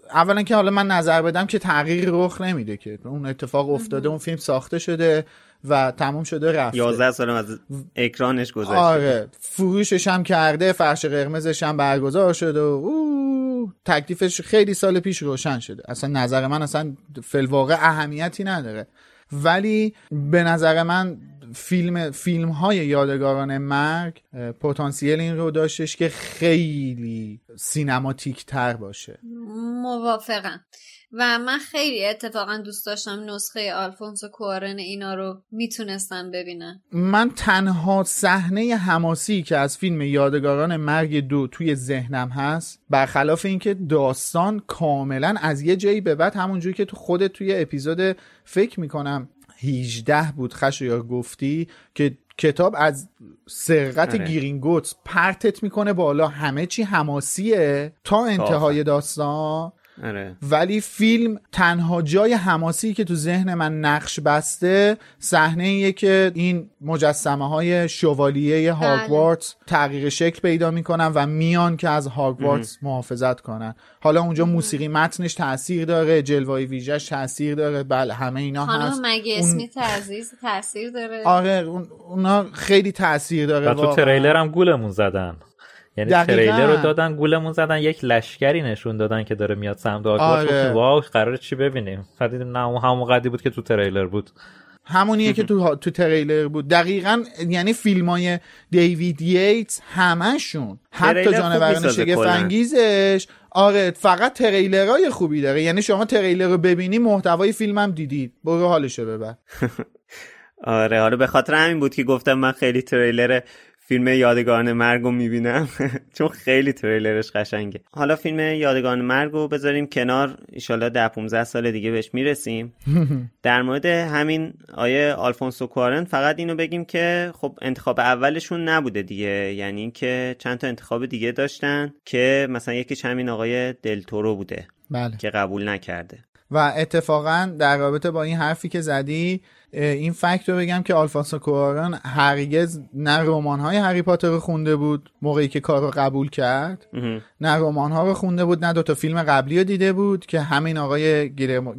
اولا که حالا من نظر بدم که تغییری رخ نمیده که. اون اتفاق افتاده اون فیلم ساخته شده. و تموم شده رفته. 11 سال از اکرانش گذشته. آره فروشش هم کرده فرش قرمزش هم برگزار شده و او تکلیفش خیلی سال پیش روشن شده. اصلا نظر من اصلا فلواقع اهمیتی نداره. ولی به نظر من فیلم فیلم های یادگاران مرگ پتانسیل این رو داشتش که خیلی سینماتیک تر باشه. موافقم. و من خیلی اتفاقا دوست داشتم نسخه آلفونسو کوارن اینا رو می‌تونستم ببینم. من تنها صحنه حماسی که از فیلم یادگاران مرگ دو توی ذهنم هست برخلاف اینکه داستان کاملا از یه جایی به بعد همونجوری که تو خودت توی اپیزود فکر می‌کنم 18 بود خشایار گفتی که کتاب از سرقت آره. گیرینگوتس پرتت می‌کنه بالا همه چی حماسیه تا انتهای داستان. آره. ولی فیلم تنها جای حماسی که تو ذهن من نقش بسته صحنه ایه که این مجسمه های شوالیه هاگوارتس تغییر شکل پیدا می‌کنن و میان که از هاگوارتس محافظت کنن. حالا اونجا موسیقی متنش تاثیر داره جلوه ویژش تاثیر داره بله همه اینا هست. خانم مگی اون- عزیز تاثیر داره؟ آره اون... اونا خیلی تاثیر داره و تو. تریلر هم گولمون زدن. یعنی دقیقاً. تریلر رو دادن گولمون زدن یک لشکری نشون دادن که داره میاد سمت آگوارد آره. واو قرار چی ببینیم؟ بعد دیدیم نه اون همون قدی بود که تو تریلر بود. همونیه که تو تو تریلر بود. دقیقا یعنی فیلم های دیوید ییتس همشون. حتی جانوران شگفت. انگیزش. آره فقط تریلرهای خوبی داره. یعنی شما تریلر رو ببینی محتوای فیلم هم دیدید. برو حالشو ببر. آره حالا به خاطر همین بود که گفتم من خیلی تریلر فیلم یادگاران مرگ رو می‌بینم. چون خیلی تریلرش قشنگه. حالا فیلم یادگاران مرگ رو بذاریم کنار. ایشالا ده 15 سال دیگه بهش می‌رسیم. در مورد همین آیه آلفونسو کوارن فقط اینو بگیم که خب انتخاب اولشون نبوده دیگه. یعنی اینکه چند تا انتخاب دیگه داشتن که مثلا یکیش همین آقای دلتورو بوده بله. که قبول نکرده. و اتفاقا در رابطه با این حرفی که زدی این فکت رو بگم که آلفانسو کواران هرگز نه رمان های هری پاتر رو خونده بود موقعی که کار رو قبول کرد نه رمان ها رو خونده بود نه دوتا فیلم قبلی رو دیده بود که همین آقای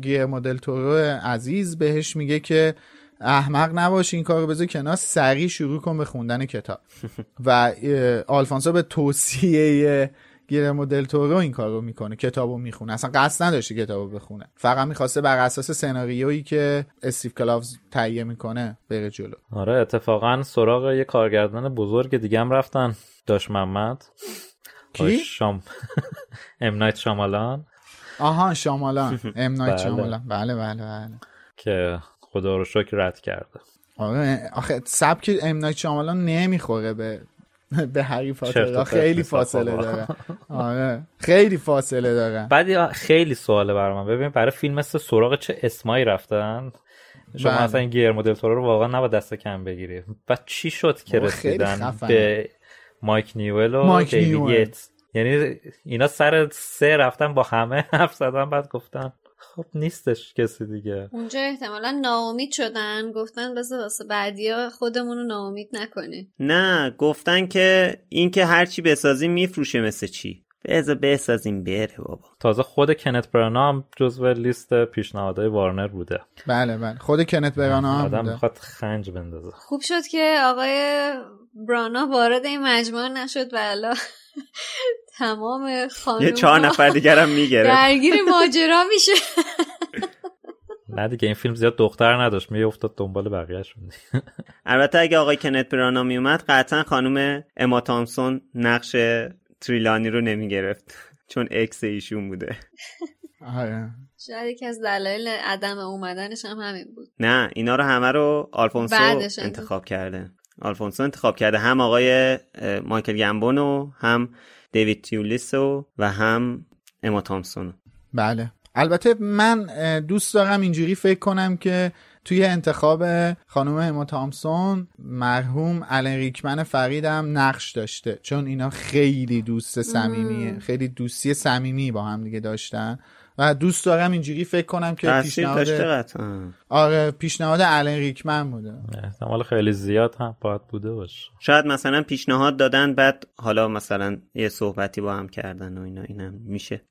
گیر مدل تورو عزیز بهش میگه که احمق نباش این کار رو بذار کنار سریع شروع کن به خوندن کتاب. و آلفانسو به توصیه گیرمو دل تورو این کارو می‌کنه کتابو می‌خونه. اصلا قصد نداشته کتابو بخونه. فقط می‌خواسته بر اساس سناریویی که استیو کلاوز تهیه می‌کنه بره جلو. آره اتفاقا سراغ یه کارگردان بزرگ دیگه هم رفتن. داش محمد. کی؟ شام ام نایت شامالان آها شامالان. ام نایت. شامالان بله بله بله. که خدا رو شکر رد کرده. آره آخه سبک ام نایت شامالان نمی‌خوره به به هری و پاتر خیلی فاصله. داره. آره. خیلی فاصله داره. بعد خیلی سواله برای من. ببین برای فیلم مثل سراغ چه اسمایی رفتن؟ شما بله. اصلا این گیرمو دل رو واقعا نباید دست کم بگیری. بعد چی شد که رسیدن. به مایک نیول و مایک دیوید؟ یعنی اینا سر سه رفتن با همه حرف زدن بعد گفتن خب نیستش کسی دیگه. اونجا احتمالا ناامید شدن. گفتن بذار واسه بعدیا خودمون رو ناامید نکنیم. نه گفتن که این که هرچی بسازیم میفروشه مثل چی. بذار بسازیم بره بابا. تازه خود کنت برانا هم جزو لیست پیشنهادهای وارنر بوده. بله بله. خود کنت برانا هم آدم بوده. می‌خواد خنج بندازه. خوب شد که آقای برانا وارد این مجموعه نشد و الا تمام خانوم یه چهار نفر دیگرم می‌گرفت. درگیر ماجرا میشه. نه دیگه این فیلم زیاد دختر نداشت. میافتاد دنبال بقیهشون. البته اگه آقای کنت برانا میومد قطعا خانم اما تامسون نقش تریلانی رو نمی‌گرفت. چون ex ایشون بوده. آره. شاید یکی از دلایل عدم اومدنش هم همین بود. نه اینا رو همه رو آلفونسو انتخاب کرده. آلفونسو انتخاب کرده. هم آقای مایکل گمبون و هم دیوید تیولیسو و هم اما تامسون. بله. البته من دوست دارم اینجوری فکر کنم که توی انتخاب خانم اما تامسون مرحوم الن ریکمن فریدم نقش داشته. چون اینا خیلی دوست صمیمیه. خیلی دوستی صمیمی با هم دیگه داشتن. و دوست دارم اینجوری فکر کنم که پیشنهاد آره پیشنهاد الن ریکمن بوده. احتمال خیلی زیاد هم باید بوده باشه. شاید مثلا پیشنهاد دادن بعد حالا مثلا یه صحبتی با هم کردن و اینا اینم میشه.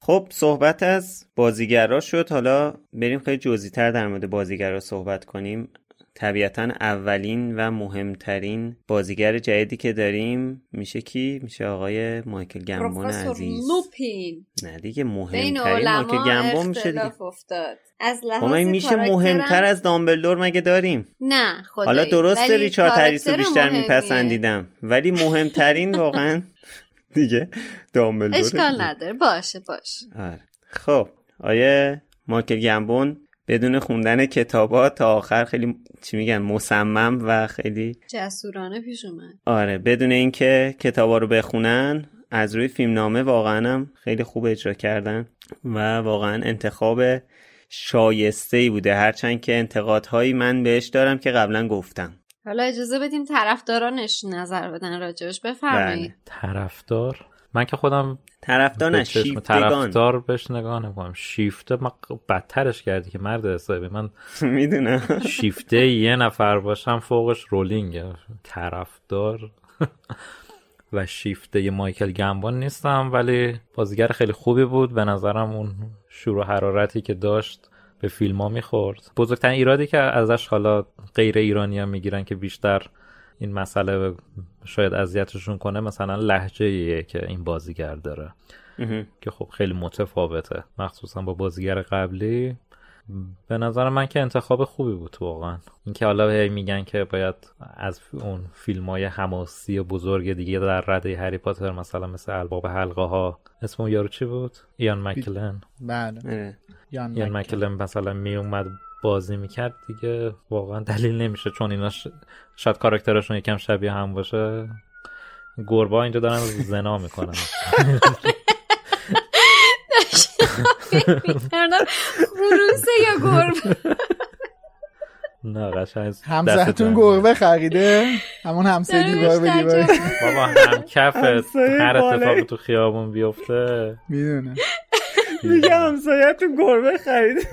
خب صحبت از بازیگرا شد. حالا بریم خیلی جزئی تر در مورد بازیگرا صحبت کنیم. طبیعتا اولین و مهمترین بازیگر جدیدی که داریم میشه کی؟ میشه آقای مایکل گمبون عزیز. لوپین. نه دیگه مهمترین مایکل گمبون میشه دیگه. افتاد. از لحاظ میشه مهمتر از دامبلدور مگه داریم؟ نه خدایی. حالا درسته ریچارد هریس رو بیشتر. میپسندیدم ولی مهمترین واقعا دیگه دامبلدور اشکال نداره. باشه باشه. آره. خب آیه مایکل گمبون بدون خوندن کتابات تا آخر خیلی چی میگن مصمم و خیلی جسورانه پیش اومد. آره بدون اینکه کتابا رو بخونن از روی فیلمنامه واقعا هم خیلی خوب اجرا کردن و واقعا انتخاب شایسته ای بوده. هرچند که انتقادهایی من بهش دارم که قبلا گفتم. حالا اجازه بدیم طرفدارانش نظر بدن راجبش بفرمایید. طرفدار؟ من که خودم طرفدار نه طرفدار بهش نگاه نمی‌کنم. شیفته من بدترش کردی که مرد حسابی. من می‌دونم. شیفته یه نفر باشم فوقش رولینگه. طرفدار و شیفته یه مایکل گمبون نیستم ولی بازیگر خیلی خوبی بود. به نظرم اون شور و حرارتی که داشت به فیلم ها می‌خورد. بزرگترین ایرادی که ازش حالا غیر ایرانی هم می‌گیرن که بیشتر این مسئله شاید اذیتشون کنه مثلا لحجه که این بازیگر داره. که خب خیلی متفاوته. مخصوصا با بازیگر قبلی. به نظر من که انتخاب خوبی بود واقعا. اینکه حالا هی میگن که باید از اون فیلم های حماسی بزرگ دیگه در رده هری پاتر مثلا مثل الباب حلقه ها اسم اون یارو چی بود؟ ایان مکلن. بله. یان ایان مکل. مکلن. مثلا میومد بازی می‌کرد دیگه. واقعا دلیل نمیشه چون اینا ش... شاید کاراکترشون یکم شبیه هم باشه. گربا اینجا دارن زنا می‌کنن. خروسه یا گربه؟ نه قشنگ همسرتون. گربه خریده؟ همون همسایه دیوار به دیوار. بابا هم کف همسایه هر. اتفاقی تو خیابون بیفته. می‌دونه. میگه همسایتون گربه خرید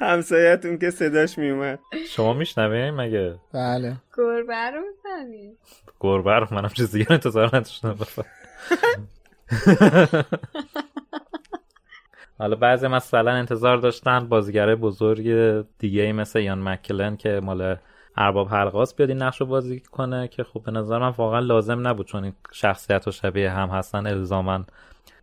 همسایتون که صداش میومد. شما میشنوین مگه؟ بله. گربه رو می‌فهمی گربه رو منم چیز دیگه انتظار نداشتم. حالا بعضی مثلا انتظار داشتن بازیگره بزرگ دیگه ای مثل یان مکلن که مال ارباب حلقاس بیاد این نقش رو بازی کنه که خب به نظر من واقعا لازم نبود چون این شخصیت و شبیه هم هستن الزامن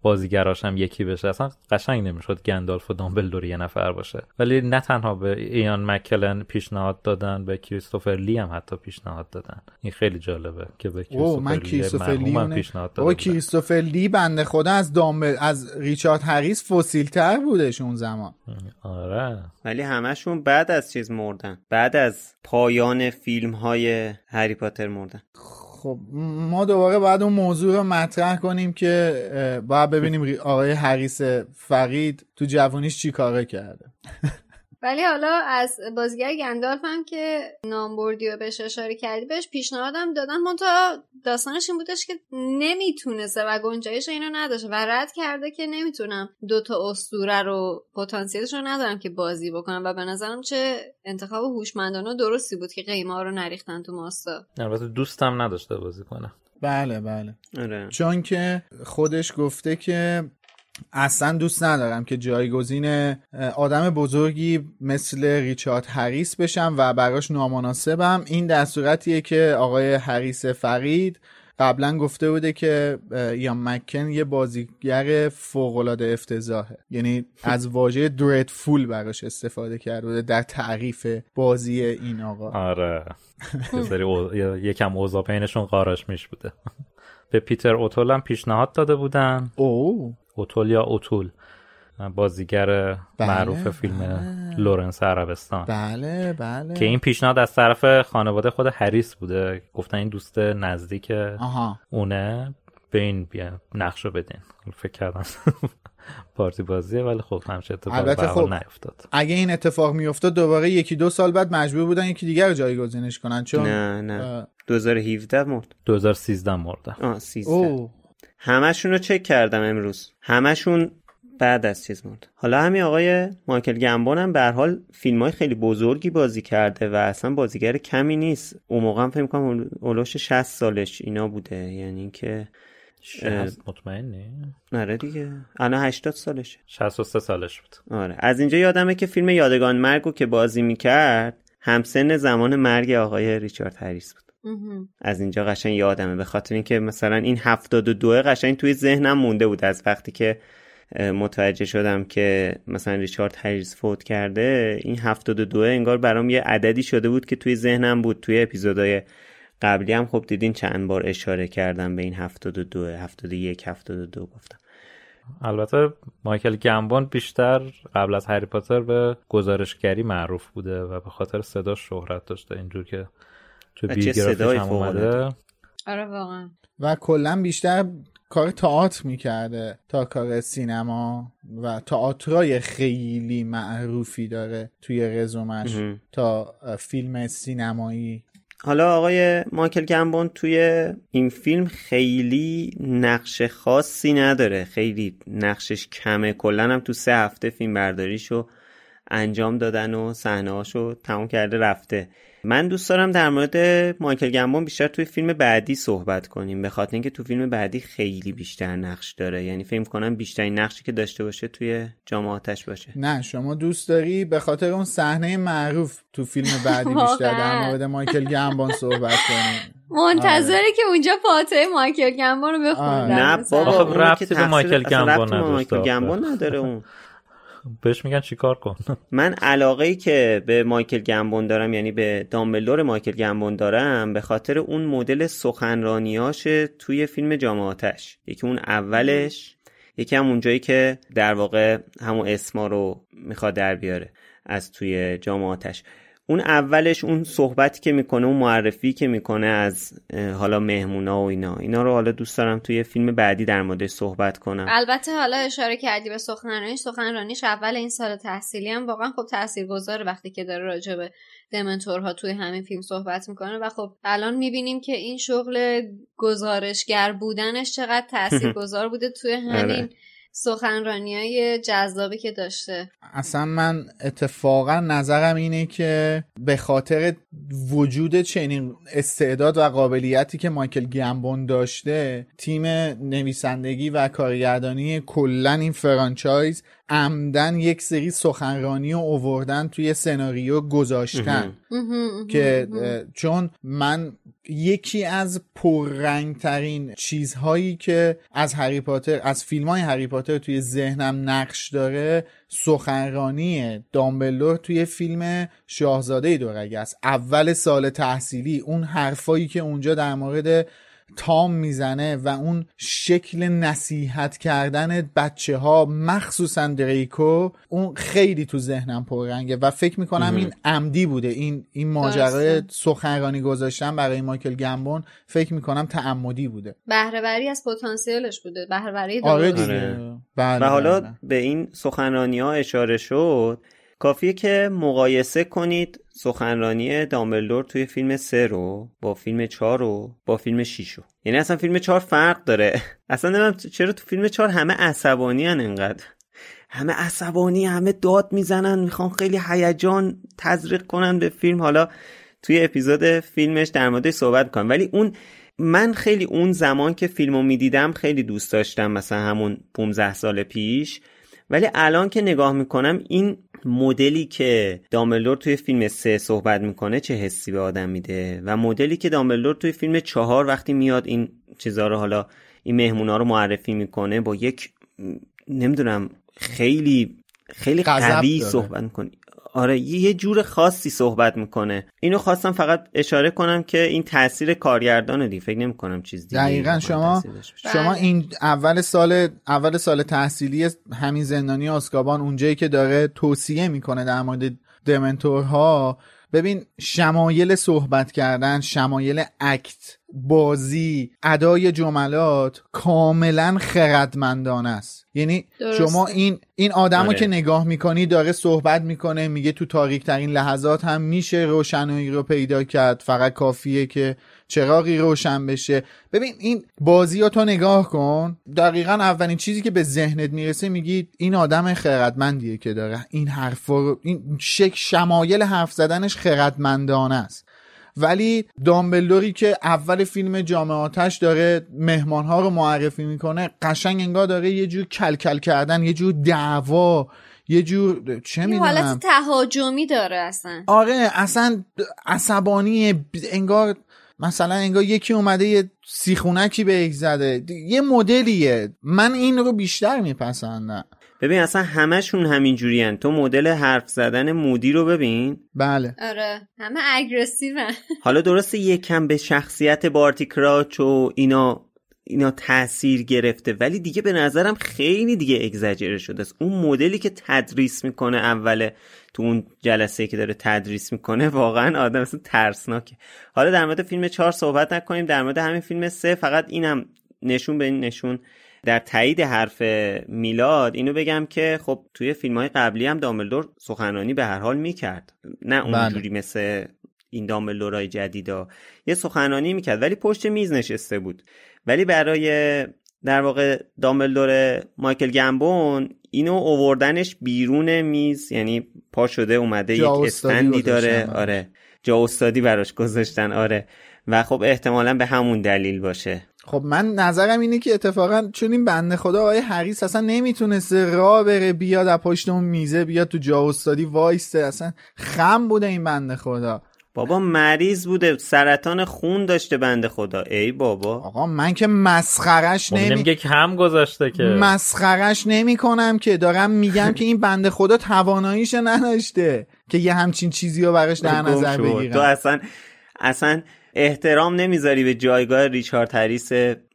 بازیگراش هم یکی بشه. اصلا قشنگ نمی‌شد گندالف و دامبلدور یه نفر باشه. ولی نه تنها به ایان مکلن پیشنهاد دادن به کریستوفر لی هم حتی پیشنهاد دادن. این خیلی جالبه که به او من کریستوفر لی پیشنهاد دادم کریستوفر لی بنده خدا از دامبل از ریچارد هریس فسیل تر بودش اون زمان. آره. ولی همشون بعد از چیز مردن. بعد از پایان فیلم های هری پاتر مردن. خب ما دوباره باید اون موضوع رو مطرح کنیم که باید ببینیم آقای حریس فقید تو جوانیش چی کاره کرده. ولی حالا از بازیگر گندالف هم که نام بردی و بهش اشاره کردی بهش پیشنهادم دادن منتها داستانش این بودش که نمی‌تونسته و گنجایش اینو نداشته و رد کرده که نمی‌تونم دوتا اسطوره رو پتانسیلش رو ندارم که بازی بکنم و به نظرم چه انتخاب هوشمندانه درستی بود که قیمه رو نریختن تو ماستا. البته دوستم نداشته بازی کنه. بله بله. آره. چون که خودش گفته که اصلا دوست ندارم که جایگزین آدم بزرگی مثل ریچارد هریس بشم و براش نامناسبم. این در صورتیه که آقای هریس فرید قبلا گفته بوده که یا مکن یه بازیگر فوقالعاده افتضاحه. یعنی از واژه فول براش استفاده کرده بوده در تعریف بازی این آقا. آره. یکم اوضاع بینشون قاراش میش بوده. به پیتر اوتول هم پیشنهاد داده بودن. او اوتول یا اوتول؟ بازیگر بله، معروف فیلم بله. لورنس عربستان. بله بله. که این پیشنهاد از طرف خانواده خود هریس بوده. گفتن این دوست نزدیک آها. اونه. به این بیا نقش رو بدین. فکر کردم پارتی بازیه ولی خب همچین اتفاقی البته خب نیفتاد. اگه این اتفاق میافتاد دوباره یکی دو سال بعد مجبور بودن یکی دیگر رو جایگزینش کنن چون نه نه. 2017 مرد. 2013 مرد آه 13 همشون رو چک کردم امروز. همشون بعد از چیز مرد حالا همین آقای مایکل گمبون هم به حال فیلم های خیلی بزرگی بازی کرده و اصلا بازیگر کمی نیست. اون موقع هم فکر کنم اولوش 60 سالش اینا بوده. یعنی که مطمئنی؟ آره دیگه. الان 80 سالشه. 63 سالش بود. آره. از اینجا یادمه که فیلم یادگان مرگو که بازی می‌کرد همسن زمان مرگ آقای ریچارد هریس بود. از اینجا قشنگ یادمه. به خاطر اینکه مثلا این 72 قشنگ توی ذهنم مونده بود. از وقتی که متوجه شدم که مثلا ریچارد هریس فوت کرده این 72 انگار برام یه عددی شده بود که توی ذهنم بود. توی اپیزودهای قبلی هم خب دیدین چند بار اشاره کردم به این 72 71 72 گفتم. البته مایکل گمبون بیشتر قبل از هری پاتر به گزارشگری معروف بوده و به خاطر صدا شهرت داشته. اینجور که تو بیوگرافیش هم اومده. آره واقعا. و کلا بیشتر کار تئاتر می‌کرده تا کار سینما و تئاترای خیلی معروفی داره توی رزومش تا فیلم سینمایی. حالا آقای مایکل گمبون توی این فیلم خیلی نقش خاصی نداره. خیلی نقشش کمه. کلا هم تو سه هفته فیلم برداریشو انجام دادن و صحنه تموم کرده رفته. من دوست دارم در مورد مایکل گمبون بیشتر توی فیلم بعدی صحبت کنیم به خاطر اینکه تو فیلم بعدی خیلی بیشتر نقش داره. یعنی فکر کنم بیشترین نقشی که داشته باشه توی جام آتش باشه. نه شما دوست داری به خاطر اون صحنه معروف تو فیلم بعدی بیشتر در مورد مایکل گمبون صحبت کنیم. منتظره آره. که اونجا فاتحه مایکل گمبون رو بخونن نه بابا رفتی به مایکل گمبون نداره اون. بهش میگن چیکار کن. من علاقه ای که به مایکل گمبون دارم یعنی به دامبلور مایکل گمبون دارم به خاطر اون مدل سخنرانیاش توی فیلم جامعاتش یکی اون اولش یکی هم اونجایی که در واقع همون اسما رو می‌خواد در بیاره از توی جامعاتش اون اولش اون صحبتی که می‌کنه اون معرفی که می‌کنه از حالا مهمونا و اینا. اینا رو حالا دوست دارم توی فیلم بعدی در موردش صحبت کنم. البته حالا اشاره کردی به سخنرانیش. سخنرانیش اول این سال تحصیلی هم واقعا خب تاثیرگذاره وقتی که داره راجع به دمنتورها توی همین فیلم صحبت می‌کنه. و خب الان می‌بینیم که این شغل گزارشگر بودنش چقدر تاثیرگذار بوده توی همین آره. سخنرانی های جذابی که داشته. اصلا من اتفاقا نظرم اینه که به خاطر وجود چنین استعداد و قابلیتی که مایکل گمبون داشته تیم نویسندگی و کارگردانی کلا این فرانچایز عمدن یک سری سخنرانی و اووردن توی سناریو گذاشتن. که چون من یکی از پررنگترین چیزهایی که از هری پاتر از فیلم های هری پاتر توی ذهنم نقش داره سخنرانی دامبلور توی فیلم شاهزاده دورگه است. اول سال تحصیلی اون حرفایی که اونجا در مورد تام می‌زنه و اون شکل نصیحت کردن بچه ها مخصوصا دریکو اون خیلی تو ذهنم پررنگه و فکر می‌کنم این عمدی بوده. این این ماجرای سخنرانی گذاشتن برای مایکل گمبون فکر می‌کنم تعمدی بوده. بهرهوری از پتانسیلش بوده. بهرهوری آره دیگه. بله و حالا بله. به این سخنرانی ها اشاره شد کافیه که مقایسه کنید سخنرانی دامبلدور توی فیلم سه رو با فیلم چهار رو با فیلم 6 رو. یعنی اصلا فیلم چهار فرق داره. اصلا نمیم چرا تو فیلم چهار همه عصبانی هن انقدر. همه عصبانی همه داد می‌زنن می‌خوان خیلی هیجان تزریق کنن به فیلم. حالا توی اپیزود فیلمش در مورد صحبت کنم ولی اون من خیلی اون زمان که فیلمو می‌دیدم خیلی دوست داشتم مثلا همون 15 سال پیش. ولی الان که نگاه می‌کنم این مدلی که دامبلدور توی فیلم سه صحبت می‌کنه چه حسی به آدم میده و مدلی که دامبلدور توی فیلم چهار وقتی میاد این چیزها رو حالا این مهمونا رو معرفی می‌کنه با یک نمی‌دونم خیلی خیلی قوی صحبت می‌کنه. آره یه جور خاصی صحبت می‌کنه. اینو خواستم فقط اشاره کنم که این تاثیر کارگردان دی فکر نمی‌کنم چیز دیگه دقیقا شما شما بله. این اول سال اول سال تحصیلی همین زندانی آسکابان اونجایی که داره توصیه می‌کنه در مورد دمنتورها ببین شمایل صحبت کردن شمایل اکت بازی ادای جملات کاملا خردمندانه است. یعنی شما این این آدمو آره. که نگاه می‌کنی داره صحبت می‌کنه میگه تو تاریک ترین لحظات هم میشه روشنایی رو پیدا کرد. فقط کافیه که چراغی روشن بشه. ببین این بازی رو تو نگاه کن. دقیقا اولین چیزی که به ذهنت می‌رسه میگی این آدم خردمندیه که داره. این حرف رو این شک شمایل حرف زدنش خردمندانه است. ولی دامبلدوری که اول فیلم جامعاتش داره مهمانها رو معرفی می‌کنه قشنگ انگار داره یه جور کلکل کردن یه جور دعوا یه جور چه می‌دونم. حالت تهاجمی داره اصلا. آره اصلا عصبانی انگار مثلا انگار یکی اومده یه سیخونکی به یک زده. یه مدلیه. من این رو بیشتر میپسندم. ببین اصلا همشون همین جوری تو مدل حرف زدن مودی رو ببین. بله. آره. همه اگرسیو حالا درسته یکم به شخصیت بارتی کراچ و اینا اینا تاثیر گرفته. ولی دیگه به نظرم خیلی دیگه اگزاجره شده است. اون مدلی که تدریس می‌کنه اوله تو اون جلسه که داره تدریس می‌کنه واقعا آدم اصلا ترسناکه. حالا در مورد فیلم چهار صحبت نکنیم. در مورد همین فیلم سه فقط اینم نشون به این نشون. در تایید حرف میلاد اینو بگم که خب توی فیلم های قبلی هم دامبلدور سخنرانی به هر حال می‌کرد. نه اونجوری بله. مثل این دامبلدورای جدیدا. یه سخنرانی می‌کرد ولی پشت میز نشسته بود. ولی برای در واقع دامبلدور مایکل گمبون اینو اووردنش بیرون میز یعنی پا شده اومده یک استندی داره. آره. جا استادی براش گذاشتن. آره. و خب احتمالا به همون دلیل باشه. خب من نظرم اینه که اتفاقا چون این بنده خدا آقای حریص اصلا نمی‌تونسته را بره بیاد از پشت اون میزه بیاد تو جا استادی وایسته. اصلا خم بوده این بنده خدا. بابا مریض بوده سرطان خون داشته بنده خدا. ای بابا. آقا من که مسخرش خب نمی نمیگه کم گذاشته که. مسخرش نمی کنم که دارم میگم که این بنده خدا تواناییش نداشته که یه همچین چیزی رو براش در نظر بگیرم. تو اصلا اصلا احترام نمی‌ذاری به جایگاه ریچارد هریس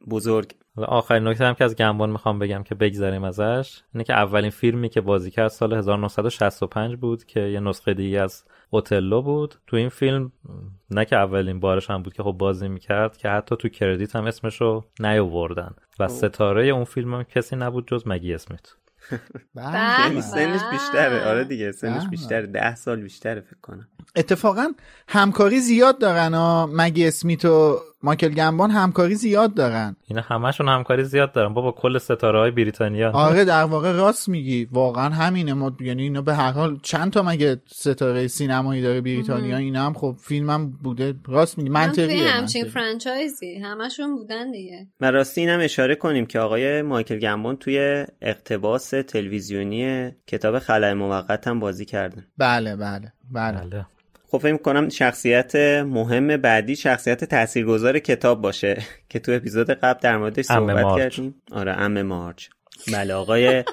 بزرگ. آخرین نکته هم که از گنبان می‌خوام بگم که بگذریم ازش اینه که اولین فیلمی که بازی کرد سال 1965 بود که یه نسخه دیگه از اوتلو بود. تو این فیلم نه که اولین بارش هم بود که خب بازی می‌کرد که حتی تو کردیت هم اسمشو نیاوردن. و ستاره اون فیلم هم کسی نبود جز مگی اسمیت. خیلی سنش بیشتره. آره دیگه سنش بیشتره. ده سال بیشتره فکر کنم. اتفاقا همکاری زیاد دارن ها مگی اسمیت و مایکل گنبان همکاری زیاد دارن. اینا همشون همکاری زیاد دارن. بابا کل ستاره های بریتانیا. آره در واقع راست میگی. واقعا همینه. ما یعنی اینا به هر حال چند تا مگه ستاره سینمایی داره بریتانیا؟ اینا هم خب فیلمم بوده. راست میگی. منطقیه همچین فرانچایزی. همشون بودن دیگه. و راستی اینم اشاره کنیم که آقای مایکل گنبان توی اقتباس تلویزیونی کتاب خلای موقت هم بازی کردن. بله بله بله, بله. خب فکر کنم شخصیت مهم بعدی شخصیت تاثیرگذار کتاب باشه که تو اپیزود قبل در موردش صحبت کردیم. آره ام مارچ. بله آقای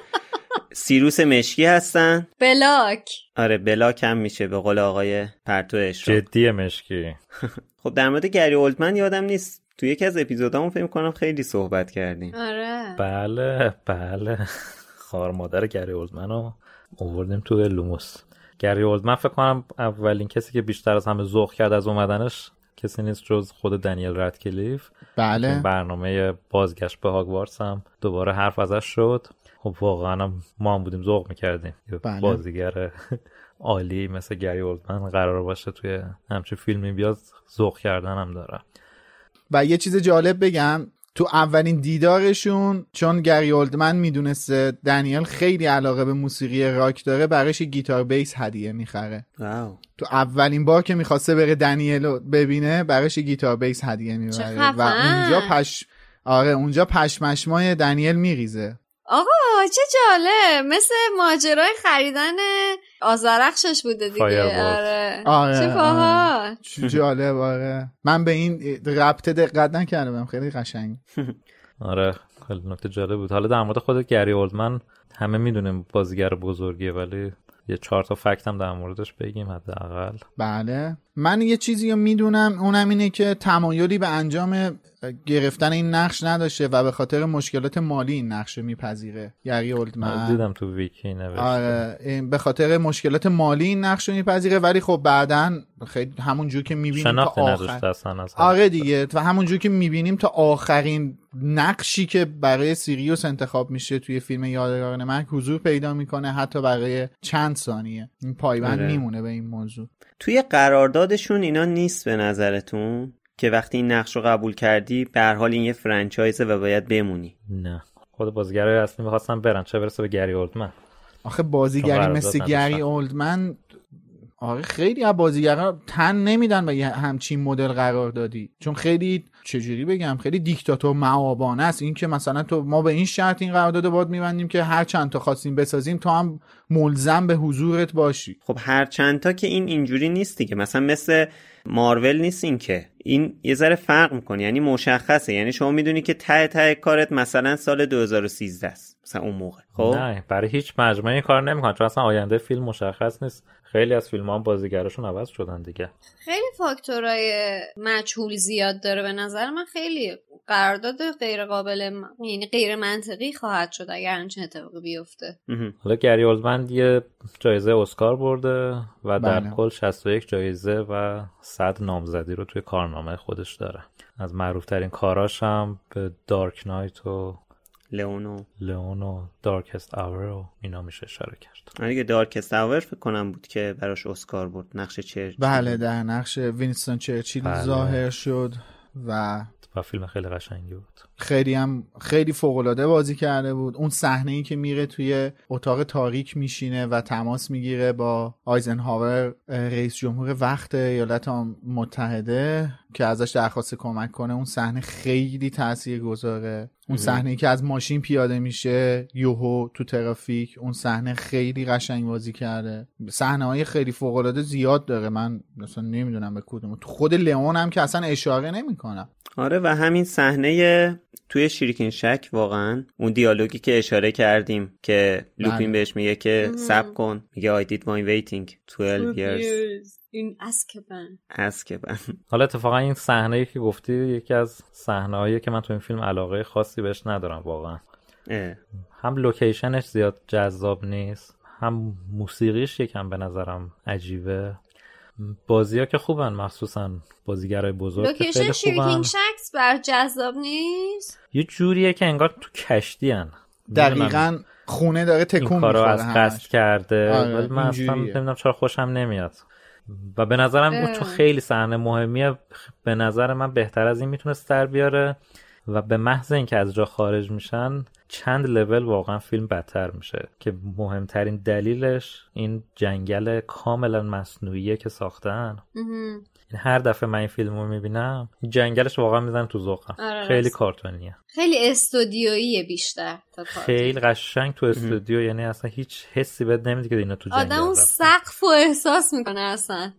سیروس مشکی هستن. بلاک. آره بلاک هم میشه به قول آقای پرتو اشرا جدی مشکی. خب در مورد گری اولدمن یادم نیست. تو یکی از اپیزودامون فکر کنم خیلی صحبت کردیم. آره. بله بله. خار مادر گری اولدمن رو آوردیم تو لوموس. گری اولدمن فکر کنم اولین کسی که بیشتر از همه ذوق کرد از اومدنش کسی نیست جز خود دنیل ردکلیف بله. برنامه بازگشت به هاگوارتس هم دوباره حرف ازش شد. خب واقعا ما هم بودیم ذوق می‌کردیم. بله. بازیگر عالی مثل گری اولدمن قرار باشه توی همچین فیلمی بیاد ذوق کردن هم داره. و یه چیز جالب بگم. تو اولین دیدارشون چون گری اولدمن می‌دونسته دنیل خیلی علاقه به موسیقی راک داره براش گیتار بیس هدیه می‌خره. تو اولین بار که می‌خواسته بره دنیل رو ببینه براش گیتار بیس هدیه می‌بره. و اونجا پش آره اونجا پشمشمای دنیل میریزه. آقا چه جالب. مثل ماجرای خریدن آزارخشش بوده دیگه. آره. آره چه باحال. چه جالب آره. من به این ربط دقت نکردم. خیلی قشنگ. آره خیلی نکته جالب بود. حالا در مورد خود گری اولدمن همه می‌دونیم بازیگر بزرگیه ولی یه چهار تا فکت هم در موردش بگیم حداقل. بله. من یه چیزی رو می‌دونم اونم اینه که تمایلی به انجام گرفتن این نقش نداشته و به خاطر مشکلات مالی این نقش میپذیره. یری اولدمن. دیدم تو ویکی نوشته. آره به خاطر مشکلات مالی این نقش رو میپذیره ولی خب بعدا خیلی همون جور که می‌بینیم تا آخر آره دیگه و همون جور که می‌بینیم تا آخرین نقشی که برای سیریوس انتخاب میشه توی فیلم یادگاران من حضور پیدا می‌کنه حتی برای چند ثانیه. این پایبند آره. میمونه به این موضوع. توی قراردادشون اینا نیست به نظرتون که وقتی این نقش رو قبول کردی به هر حال این یه فرانچایزه و باید بمونی؟ نه. خود بازیگرای اصلی می‌خواستن برن. چه برسه به گری اولدمن؟ آخه بازیگری مثل گری اولدمن آره خیلی از بازیگرا تن نمیدن به یه همچین مدل قرار دادی. چون خیلی چجوری بگم خیلی دیکتاتور معابانه است. این که مثلا تو ما به این شرط این قرارداد باد میبندیم که هر چند تا خواستیم بسازیم تو هم ملزم به حضورت باشی. خب هر چند تا که این اینجوری نیست دیگه. مثلا مثل مارول نیست این که. این یه ذره فرق می‌کنه. یعنی مشخصه. یعنی شما می‌دونی که ته ته کارت مثلا سال 2013 است. مثلا اون موقع. خب؟ نه برای هیچ مجموعه کار نمی‌کنن چون اصلا آینده فیلم مشخص نیست. خیلی از فیلم هم بازیگراشون عوض شدن دیگه. خیلی فاکتورهای مجهول زیاد داره به نظر من. خیلی قرارداد غیر قابل یعنی غیر منطقی خواهد شد اگر همچین اتفاقی بیفته. حالا گری اولدمن یه جایزه اسکار برده و در بله. کل 61 جایزه و 100 نامزدی رو توی کارنامه خودش داره. از معروف ترین کاراش هم به دارک نایت و لئون و لئون و Darkest Hour و اینا میشه اشاره کرد. آره دیگه Darkest Hour فکر کنم بود که براش اسکار برد. نقش چرچیل بله در نقش وینستون چرچیل بله. ظاهر شد و و فیلم خیلی قشنگی بود. خیلی هم خیلی فوق العاده بازی کرده بود. اون صحنه ای که میره توی اتاق تاریک میشینه و تماس می‌گیره با آیزنهاور رئیس جمهور وقت ایالات متحده که ازش درخواست کمک کنه. اون صحنه خیلی تاثیر گذاره اون صحنه که از ماشین پیاده میشه یهو تو ترافیک. اون صحنه خیلی قشنگ بازی کرده. صحنه های خیلی فوق العاده زیاد داره. من مثلا نمی‌دونم به کدوم. تو خود لئون هم که اصلا اشاره نمی‌کنم. آره و همین صحنه توی شیرکین شک واقعا اون دیالوگی که اشاره کردیم که لوپین بله. بهش میگه که سب کن. میگه I did my waiting 12 years. این اسکبن اسکبن حالا اتفاقا این صحنه که گفتی یکی از صحنه که من تو این فیلم علاقه خاصی بهش ندارم واقعا. اه. هم لوکیشنش زیاد جذاب نیست هم موسیقیش یکم به نظرم عجیبه. بازی ها که خوبن مخصوصا بازیگرای بزرگ که لوکیشن خیلی خوبن. شیرکینگ شکس بر جذاب نیست؟ یه جوریه که انگار تو کشتی هن دقیقا خونه داره این تکون کارو می‌خوره از. قصد کرده. آره، ولی من اصلا. نمی‌دونم چرا خوشم نمیاد. و به نظرم اون اه. تو خیلی صحنه مهمیه. به نظر من بهتر از این می‌تونست در بیاره. و به محض اینکه از جا خارج میشن چند لول واقعا فیلم بدتر میشه که مهمترین دلیلش این جنگل کاملا مصنوعیه که ساختن هر دفعه من این فیلم رو می‌بینم جنگلش واقعا میزن تو ذوقم آره، خیلی. کارتونیه خیلی استودیویی بیشتر تا کارتون. خیلی قشنگ تو استودیو یعنی اصلا هیچ حسی بهت نمیده که اینا تو جنگل آدم اون. سقف و احساس می‌کنه اصلا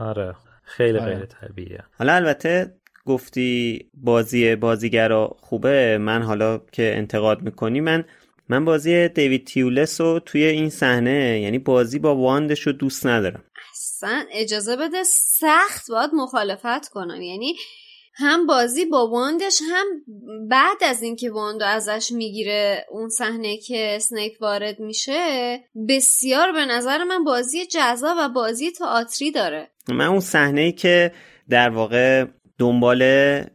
آره خیلی آره. غیر طبیعیه حالا البته گفتی بازی بازیگرا خوبه من حالا که انتقاد می‌کنی من من بازی دیوید تیولس رو توی این صحنه یعنی بازی با واندش رو دوست ندارم. اصلا اجازه بده سخت باید مخالفت کنم. یعنی هم بازی با wand ش هم بعد از اینکه wand و ازش می‌گیره اون صحنه که اسنیپ وارد میشه بسیار به نظر من بازی جذاب و بازی تئاتری داره. من اون صحنه ای که در واقع دنبال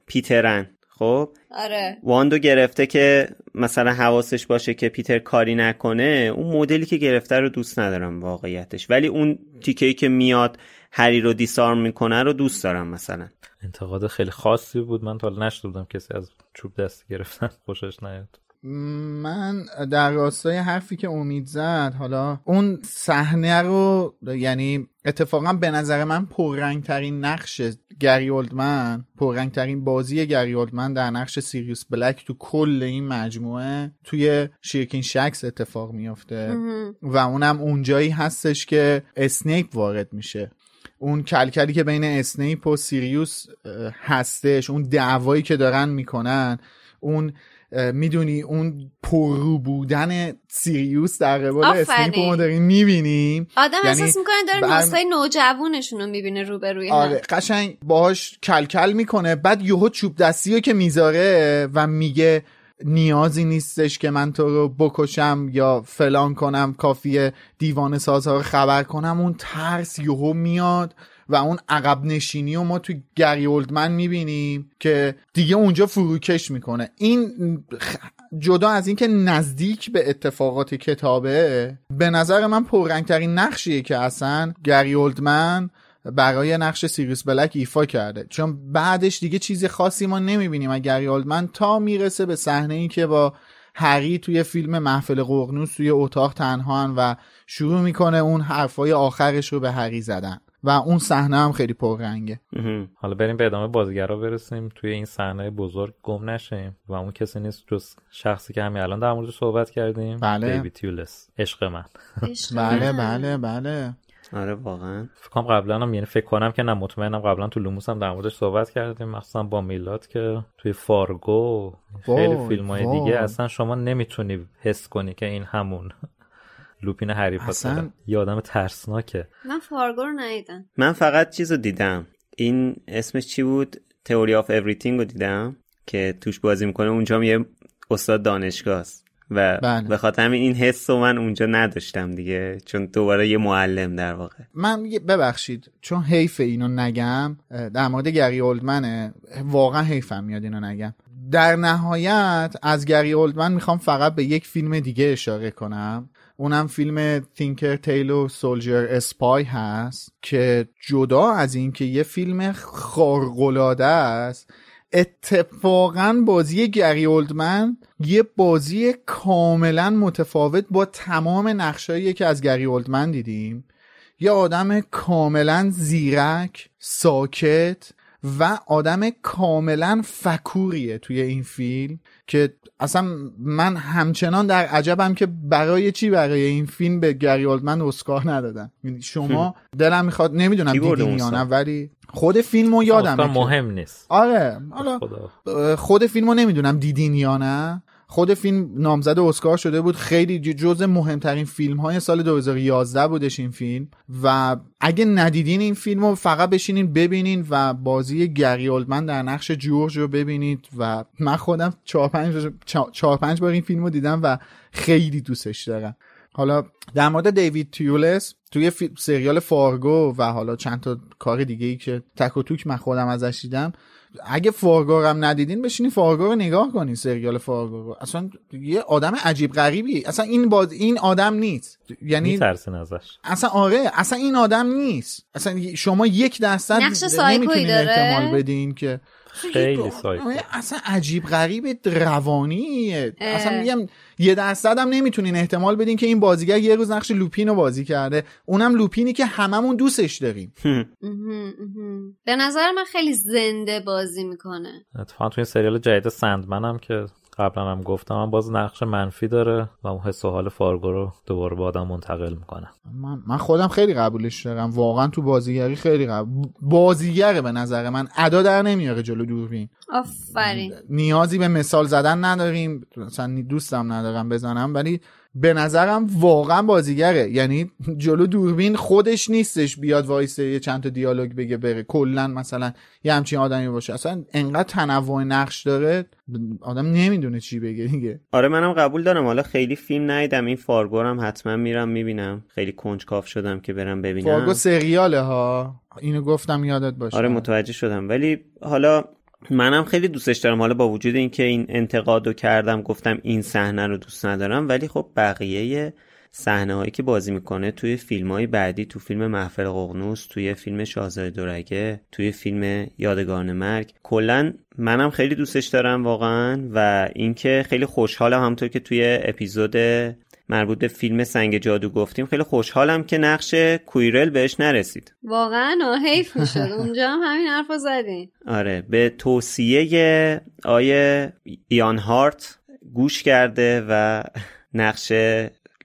پیترن خب؟ آره. wand و گرفته که مثلا حواسش باشه که پیتر کاری نکنه اون مدلی که گرفته رو دوست ندارم واقعیتش. ولی اون تیکه که میاد هری رو دیسارم می‌کنه رو دوست دارم مثلا. انتقاد خیلی خاصی بود. من تا حالا نشده بودم کسی از چوب دستی گرفتن خوشش نیاد. من در راستای حرفی که امید زد حالا اون صحنه رو یعنی اتفاقا به نظر من پررنگ ترین نقش گری اولدمن پررنگ ترین بازی گری اولدمن در نقش سیریوس بلک تو کل این مجموعه توی شیرکین شکس اتفاق میافته. و اونم اونجایی هستش که اسنیپ وارد میشه. اون کلکلی که بین اسنیپ و سیریوس هستش اون دعوایی که دارن می‌کنن اون می‌دونی اون پررو بودن سیریوس در قبال. اسنیپ ما داریم می‌بینیم آدم یعنی احساس می‌کنه داره بر- نسخه نوجوونشون رو می‌بینه روبروی هم. آره قشنگ باهاش کلکل می‌کنه. بعد یهو چوب دستی رو که می‌ذاره و میگه نیازی نیستش که من تو رو بکشم یا فلان کنم کافیه دیوان سازها رو خبر کنم. اون ترس یهو میاد. و اون عقب نشینی و ما تو گری اولدمن می‌بینیم که دیگه اونجا فروکش می‌کنه. این جدا از اینکه نزدیک به اتفاقات کتابه به نظر من پررنگترین نقشیه که اصلا گری اولدمن برای نقش سیریوس بلک ایفا کرده. چون بعدش دیگه چیز خاصی ما نمی‌بینیم. از گری اولدمن تا می‌رسه به صحنه ای که با هری توی فیلم محفل ققنوس توی اتاق تنها و شروع می‌کنه اون حرفای آخرش رو به هری زدن. و اون صحنه هم خیلی پررنگه. حالا بریم به ادامه بازیگرا برسیم. توی این صحنه بزرگ گم نشیم و اون کسی نیست جز شخصی که همین الان در موردش صحبت کردیم. بله. دیوید تیولس عشق من. بله. بله بله. آره واقعا. فکر کنم قبلا هم یعنی فکر کنم که نه مطمئنم قبلا تو لوموس هم در موردش صحبت کردیم. مخصوصا با میلاد که توی فارگو خیلی فیلم های. دیگه اصلا شما نمی‌تونی حس کنی که این همون. لوپین هری اصلا- یه آدم ترسناکه. من فارگو رو ندیدم. من فقط چیز رو دیدم. این اسمش چی بود؟ Theory of Everything رو دیدم که توش بازی می‌کنه. اونجا هم یه استاد دانشگاه است. و بله. به خاطر همین این حس رو من اونجا نداشتم دیگه. چون دوباره یه معلم در واقع. من ببخشید. چون حیف اینو نگم در مورد گری اولدمنه. واقعا حیفم میاد اینو نگم. در نهایت از گری اولدمن می‌خوام فقط به یک فیلم دیگه اشاره کنم. اونم فیلم تینکر تیلو سولجر اسپای هست که جدا از اینکه یه فیلم خارق‌العاده است اتفاقا بازی گری اولدمن یه بازی کاملا متفاوت با تمام نقشایی که از گری اولدمن دیدیم. یه آدم کاملا زیرک ساکت و آدم کاملا فکوریه توی این فیلم که اصلا من همچنان در عجبم که برای چی برای این فیلم به گری اولدمن اسکار ندادن. یعنی شما دلم می‌خواد نمی‌دونم دیدین یا؟ نه ولی خود فیلمو یادم مهم نیست. آره حالا خود فیلمو نمی‌دونم دیدین یا نه. خود فیلم نامزد اسکار شده بود. خیلی جز مهمترین فیلم های سال 2011 بودش این فیلم. و اگه ندیدین این فیلم رو فقط بشینین ببینین و بازی گری اولدمن در نقش جورج رو ببینید. و من خودم چهار پنج, چهار پنج بار این فیلم رو دیدم و خیلی دوستش دارم. حالا در مورد دیوید تیولس توی سریال فارگو و حالا چند تا کار دیگه ای که تک و توک من خودم ازش دیدم اگه فارگو هم ندیدین بشینین فارگو رو نگاه کنین سریال فارگو رو. اصلا یه آدم عجیب غریبی. اصلا این باز این آدم نیست. یعنی میترسین ازش. اصلا آره اصلا این آدم نیست. اصلا شما یک درصد نمی‌تونین احتمال بدین که خیلی سایکو. اصلا عجیب غریب روانیه. اصلا میگم یه درصد هم نمی‌تونین احتمال بدین که این بازیگر یه روز نقش لوپین رو بازی کرده. اونم لوپینی که هممون دوستش داریم. به نظر من خیلی زنده بازی می‌کنه. اتفاقا توی سریال جدید سندمن هم که قبلا هم گفتم من باز نقش منفی داره و اون حس و حال فارگو رو دوباره با آدم منتقل می‌کنه. من, من خودم خیلی قبولش دارم. واقعا تو بازیگری خیلی قبول بازیگره به نظر من ادا در نمیاره جلو دوربین. آفرین. نیازی به مثال زدن نداریم. مثلا دوستم ندارم بزنم ولی به نظرم واقعا بازیگره. یعنی جلو دوربین خودش نیستش بیاد وایسه یه چند تا دیالوگ بگه بره. کلا مثلا یه همچین آدمی باشه. اصلا انقدر تنوع نقش داره آدم نمی‌دونه چی بگه دیگه. آره منم قبول دارم. حالا خیلی فیلم ندیدم. این فارگو هم حتما میرم می‌بینم. خیلی کنجکاو شدم که برم ببینم. فارگو سریاله ها. اینو گفتم یادت باشه. آره متوجه شدم. ولی حالا منم خیلی دوستش دارم. حالا با وجود اینکه این انتقادو کردم گفتم این صحنه رو دوست ندارم ولی خب بقیه صحنه هایی که بازی می‌کنه توی فیلم های بعدی تو فیلم محفل ققنوس توی فیلم شاهزاده دورگه توی فیلم یادگان مرگ کلا منم خیلی دوستش دارم واقعا. و اینکه خیلی خوشحالم همطور که توی اپیزود مربوط به فیلم سنگ جادو گفتیم. خیلی خوشحالم که نقش کویرل بهش نرسید. واقعا حیف می‌شد. اونجا هم همین حرف زدین. آره به توصیه آقای ایان هارت گوش کرده و نقش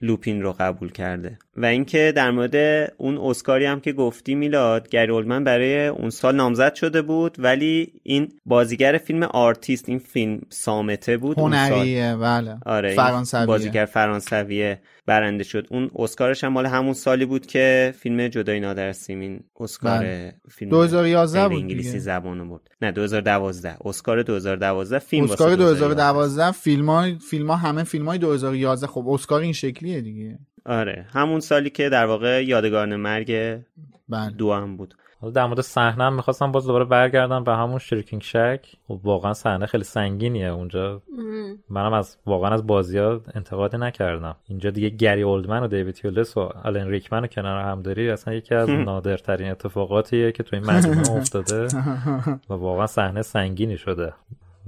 لوپین رو قبول کرده. و اینکه در مورد اون اسکاری هم که گفتی میلاد گری اولدمن برای اون سال نامزد شده بود ولی این بازیگر فیلم آرتیست این فیلم صامته بود هنریه بله. آره فرانسویه. بازیگر فرانسویه برنده شد. اون اسکارش هم مال همون سالی بود که فیلم جدای نادر سیمین اسکار بله. فیلم 2011 بود انگلیسی زبانو بود نه 2012 اسکار 2012 فیلم اسکار 2012 فیلم های فیلم ها همه فیلم های 2011 خب اسکار این شکلیه دیگه. آره. همون سالی که در واقع یادگارن مرگ بله. دو هم بود. در مورد صحنه هم می‌خواستم باز دوباره برگردم به همون شریکینگ شک. خب واقعا صحنه خیلی سنگینیه اونجا. منم از واقعا از بازی ها انتقادی نکردم. اینجا دیگه گری اولدمن و دیوید یولس و آلن ریکمن رو کنار هم داری اصلا یکی از نادرترین اتفاقاتیه که تو این مجموعه افتاده. و واقعا صحنه سنگینی شده.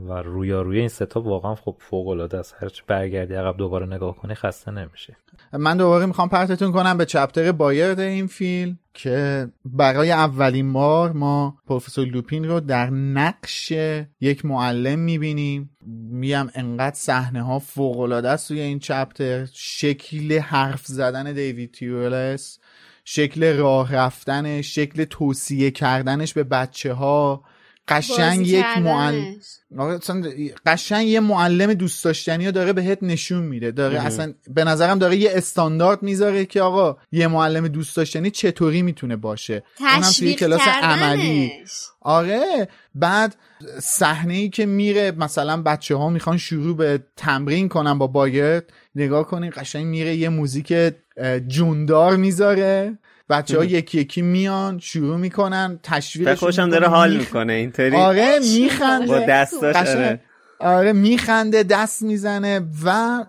و رویاروی این ستا واقعا خب فوق العاده است هرچی برگردی عقب دوباره نگاه کنی خسته نمیشه من دوباره می‌خوام پرتتون کنم به چپتر بایرد این فیلم که برای اولین بار ما پروفسور لوپین رو در نقش یک معلم می‌بینیم. میم انقدر صحنه ها فوق العاده است توی این چپتر. شکل حرف زدن دیوید تیولس شکل راه رفتنش شکل توصیه کردنش به بچه ها قشنگ یک معلم قشنگ یه معلم دوست داشتنی داره بهت نشون میده. داره اصلا به نظرم داره یه استاندارد می‌ذاره که آقا یه معلم دوست داشتنی چطوری می‌تونه باشه. اونم توی کلاس عملی. آره بعد صحنه ای که میره مثلا بچه ها می‌خوان شروع به تمرین کنن با باگرد نگاه کنین قشنگ میره یه موزیک جوندار می‌ذاره. بچه ها یکی یکی میان شروع می‌کنن تشویق خوشم داره حال می‌کنه اینطوری؟ آره میخنده. با دستاش آره. آره میخنده دست می‌زنه و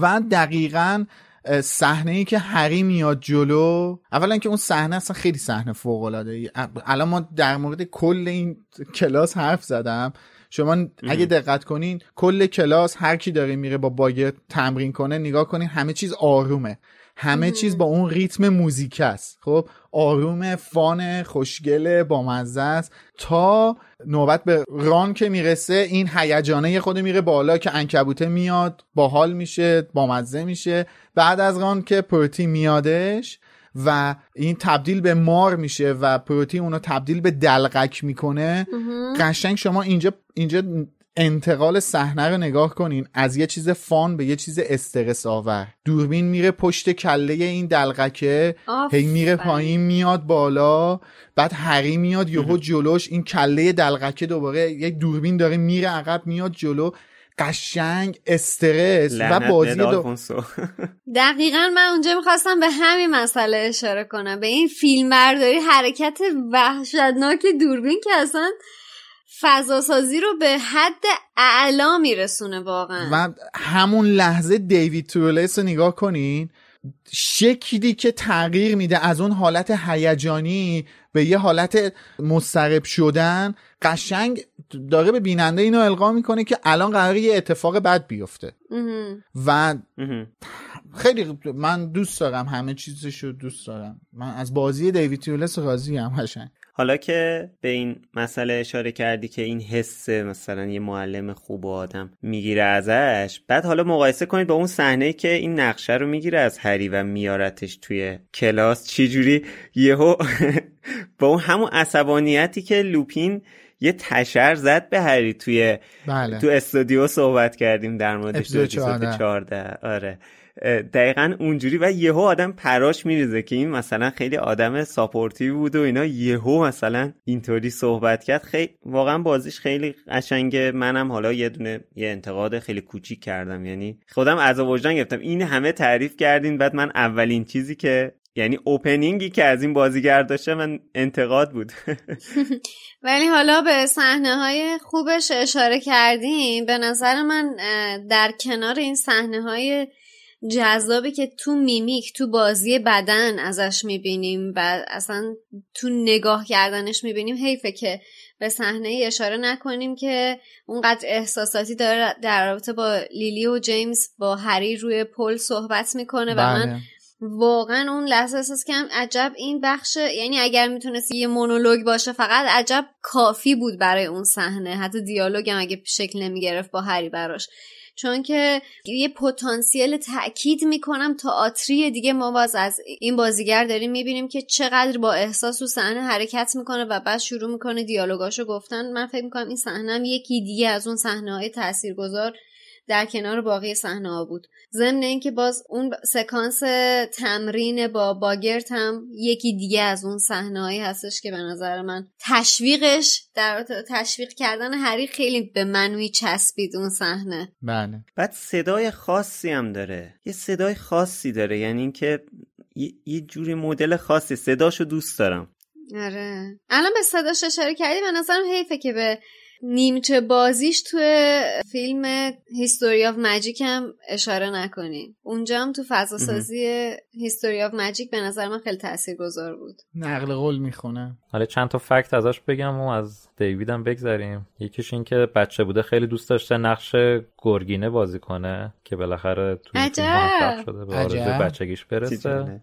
و دقیقا صحنه ای که هری میاد جلو. اولا که اون صحنه اصلا خیلی صحنه فوق العاده الان ما در مورد کل این کلاس حرف زدم. شما اگه دقت کنین کل کلاس هر کی داره میره با باگت تمرین کنه نگاه کنین همه چیز آرومه. همه چیز با اون ریتم موزیک است. خب آروم فان خوشگله با مزه است. تا نوبت به ران که می‌رسه این هیجانه خود میره بالا که انکبوته میاد باحال میشه با مزه میشه. بعد از ران که پروتی میادش و این تبدیل به مار میشه و پروتی اونو تبدیل به دلقک می‌کنه قشنگ شما اینجا اینجا انتقال صحنه رو نگاه کنین از یه چیز فان به یه چیز استرس آور. دوربین میره پشت کله این دلغکه هی میره پایین میاد بالا بعد هری میاد یهو جلوش این کله دلغکه دوباره یک دوربین داره میره عقب میاد جلو. قشنگ استرس و بازی دو... دقیقا من اونجا می‌خواستم به همین مسئله اشاره کنم. به این فیلم برداری حرکت وحشتناک دوربین که اصلا فضاسازی رو به حد اعلا میرسونه واقعا. و همون لحظه دیوید تورلیس رو نگاه کنین شکلی که تغییر میده از اون حالت هیجانی به یه حالت مسترب شدن قشنگ داره به بیننده اینو القا می‌کنه که الان قراره یه اتفاق بد بیفته. و خیلی من دوست دارم همه چیزش رو دوست دارم. من از بازی دیوید تیولس راضی هم قشنگ. حالا که به این مسئله اشاره کردی که این حس مثلا یه معلم خوب و آدم می‌گیره ازش بعد حالا مقایسه کنید با اون صحنه که این نقشه رو می‌گیره از هری و میارتش توی کلاس چجوری یهو با اون همون عصبانیتی که لوپین یه تشر زد به هری توی بله. تو استودیو صحبت کردیم در موردش اپیزود 14 آره. دقیقا اونجوری و یهو آدم پراش میریزه که این مثلا خیلی آدم supportive بود و اینا. یهو مثلا اینطوری صحبت کرد. خیلی واقعا بازیش خیلی قشنگه منم حالا یه دونه یه انتقاد خیلی کوچیک کردم. یعنی خودم عذاب وجدان گرفتم. این همه تعریف کردین. بعد من اولین چیزی که یعنی opening ی که از این بازیگر داشته من انتقاد بود. ولی حالا به صحنه های خوبش اشاره کردیم به نظر من در کنار این صحنه های جذابی که تو میمیک تو بازی بدن ازش می‌بینیم و اصلا تو نگاه کردنش می‌بینیم. حیفه که به صحنه اشاره نکنیم که اونقدر احساساتی داره در رابطه با لیلی و جیمز با هری روی پل صحبت می‌کنه و من بله. واقعا اون لحظه احساس کم عجب این بخش یعنی اگر می‌تونست یه مونولوگ باشه فقط عجب کافی بود برای اون صحنه. حتی دیالوگ هم اگه شکل نمی‌گرفت با هری براش. چون که یه پتانسیل تاکید می‌کنم تئاتری دیگه ما باز از این بازیگر داریم می‌بینیم که چقدر با احساس و صحنه حرکت می‌کنه و بعد شروع می‌کنه دیالوگاشو گفتن. من فکر می‌کنم این صحنه هم یکی دیگه از اون صحنه های تاثیرگذار در کنار باقی صحنه ها بود. ضمن اینکه باز اون سکانس تمرین با باگرت هم یکی دیگه از اون صحنه‌ای هستش که به نظر من تشویقش در تشویق کردن هری خیلی به منوی چسبید اون صحنه. بله. بعد صدای خاصی هم داره. یه صدای خاصی داره. یعنی اینکه یه, یه جوری مدل خاصی. صداشو دوست دارم. آره. الان به صداش اشاره کردی به نظرم حیفه که به نیمچه بازیش توی فیلم History of Magic هم اشاره نکنین. اونجا هم تو فضا سازی History of Magic به نظر من خیلی تاثیرگذار بود. نقل قول می‌خونه. حالا چند تا fact ازش بگم و از دیویدم بگذریم. یکیش این که بچه بوده خیلی دوست داشته نقش گرگینه بازی کنه که بالاخره توی فیلم شده به آرزوی بچگیش برسه.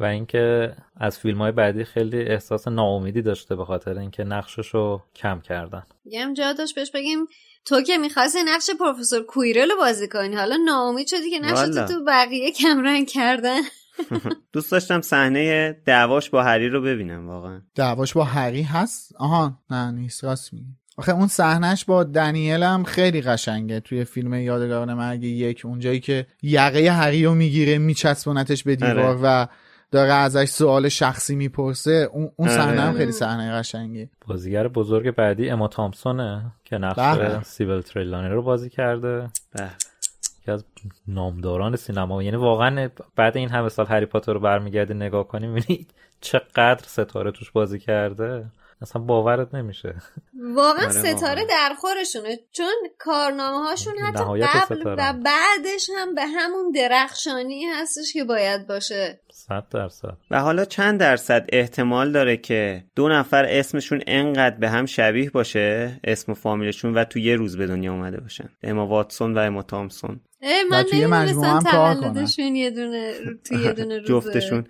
و اینکه از فیلم های بعدی خیلی احساس ناامیدی داشته به خاطر اینکه نقشش رو کم کردن. یه جا داشت بهش بگیم تو که می‌خواستی نقش پروفسور کویرل رو بازی کنی حالا ناامید شدی که نقش تو تو بقیه کمرنگ کردن. دوست داشتم صحنه دعواش با هری رو ببینم واقعا. دعواش با هری هست؟ آها نه نیست راست میگی. آخه اون صحنهش با دنیل هم خیلی قشنگه. توی فیلم یادگاران مرگ یک اونجایی که یقه هری رو می‌گیره میچسبونتش به دیوار آره. و داره ازش سوال شخصی می‌پرسه اون اون صحنه هم آره. خیلی صحنه قشنگه بازیگر بزرگ بعدی اما تامسونه که نقش بله. سیبل تریلانی رو بازی کرده به. یکی از نامداران سینما یعنی واقعا بعد این همه سال هری پاتر رو برمیگردی نگاه کنی می‌بینی چقدر ستاره توش بازی کرده اصلا باورت نمیشه. واقعا آره، ستاره. در خورشونه چون کارنامه هاشون حتی قبل ستاره. و بعدش هم به همون درخشانی هستش که باید باشه. صد درصد. و حالا چند درصد احتمال داره که دو نفر اسمشون انقدر به هم شبیه باشه اسم و فامیلشون و تو یه روز به دنیا اومده باشن؟ اما واتسون و اما تامسون. اه، من توی مجموعه هم نمی‌دونستم کار تولدشون یه دونه تو یه دونه روزه. جفتشون.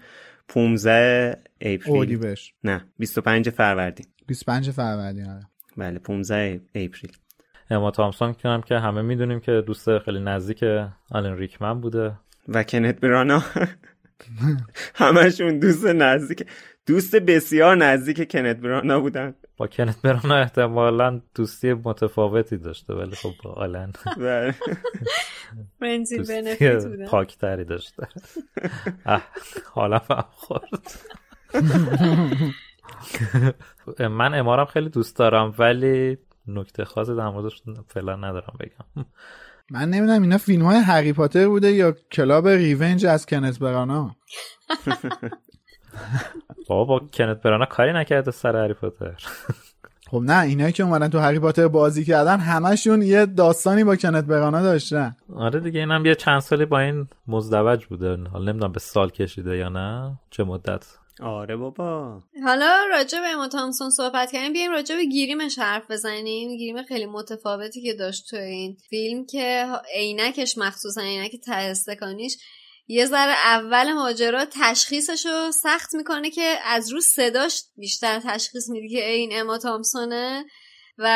15 اپریل. نه 25 فروردین. 25 فروردین آره. بله 15 اپریل. اما تامسون که هم که همه می‌دونیم که دوست خیلی نزدیک آلن ریکمن بوده. و کنت برانا. همشون دوست نزدیک. دوست بسیار نزدیک کنت برانا بودن. با کنت برانا احتمالا دوستی متفاوتی داشته ولی خب با آلن. بله. دوستی پاکتری داشته. حالا فهم خورد. من امارم خیلی دوست دارم ولی نکته خاصی در موردش فعلا ندارم بگم. من نمی‌دونم اینا فیلم های هری پاتر بوده یا کلاب ریونج از کنت برانا؟ بابا با کنت برانا کاری نکرده سر هری پاتر. خب نه اینایی که اومدن تو هری پاتر بازی کردن همشون یه داستانی با کنت برانا داشتن. آره دیگه اینم یه چند سالی با این مزدوج بوده حالا نمی‌دونم به سال کشیده یا نه چه مدت. آره بابا. حالا راجع به اما تامسون صحبت کردیم. بیایم راجع به گیریمش حرف بزنیم. گیریم خیلی متفاوتی که داشت تو این فیلم که عینکش مخصوصا عینک ته استکانیش یه ذره اول ماجرا تشخیصش رو سخت می‌کنه که از رو صداش بیشتر تشخیص میده که این اما تامسونه. و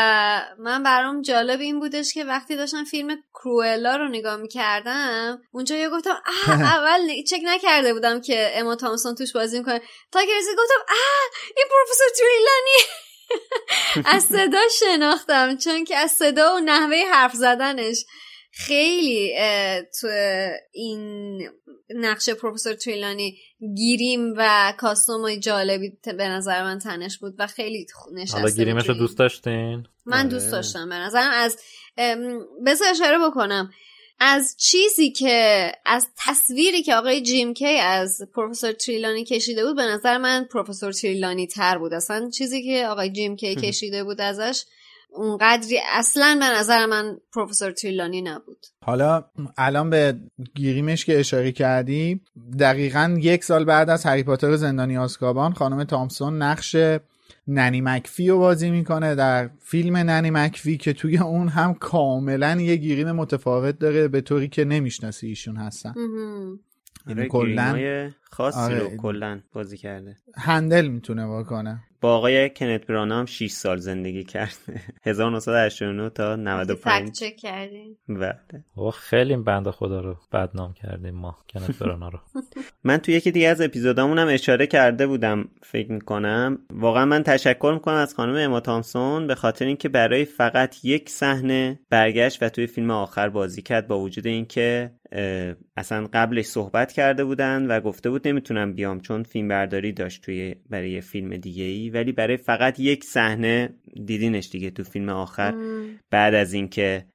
من برام جالب این بودش که وقتی داشتم فیلم کروئلا رو نگاه می‌کردم اونجا یه گفتم اه اول چک نکرده بودم که اما تامسون توش بازی می‌کنه. تا که رسید گفتم اه این پروفسور تریلانی. از صدا شناختم چون که از صدا و نحوه حرف زدنش. خیلی تو این نقش پروفسور تریلانی گیریم و کاستومای جالبی به نظر من تنش بود و خیلی نشسته حالا گیریمش رو. دوست داشتین من آره. دوست داشتم به نظرم از بذار اشاره بکنم از چیزی که از تصویری که آقای جیم کی از پروفسور تریلانی کشیده بود به نظر من پروفسور تریلانی تر بود اصلا چیزی که آقای جیم کی کشیده بود ازش اونقدری اصلا به نظر من پروفسور تریلانی نبود. حالا الان به گیریمش که اشاره کردی دقیقا یک سال بعد از هری پاتر زندانی آزکابان خانم تامسون نقش ننی مکفی رو بازی می‌کنه در فیلم ننی مکفی که توی اون هم کاملا یه گیریم متفاوت داره به طوری که نمی‌شناسی ایشون هستن. یعنی کلا گریمای خاصی آره. رو کلا بازی کرده. هندل می‌تونه بکنه با آقای کنت برانا هم 6 سال زندگی کرده. 1989 تا 95 فکت چک کردیم بله. بابا خیلی بنده خدا رو بدنام کردیم ما کنت برانا رو. من تو یکی دیگه از اپیزودامون هم اشاره کرده بودم فکر می‌کنم. واقعا من تشکر می‌کنم از خانم اما تامسون به خاطر اینکه برای فقط یک صحنه برگشت و توی فیلم آخر بازی کرد با وجود اینکه اصلا قبلش صحبت کرده بودن و گفته بود نمی‌تونم بیام چون فیلم برداری داشت توی برای یه فیلم دیگه ای ولی برای فقط یک صحنه دیدینش دیگه تو فیلم آخر. بعد از اینکه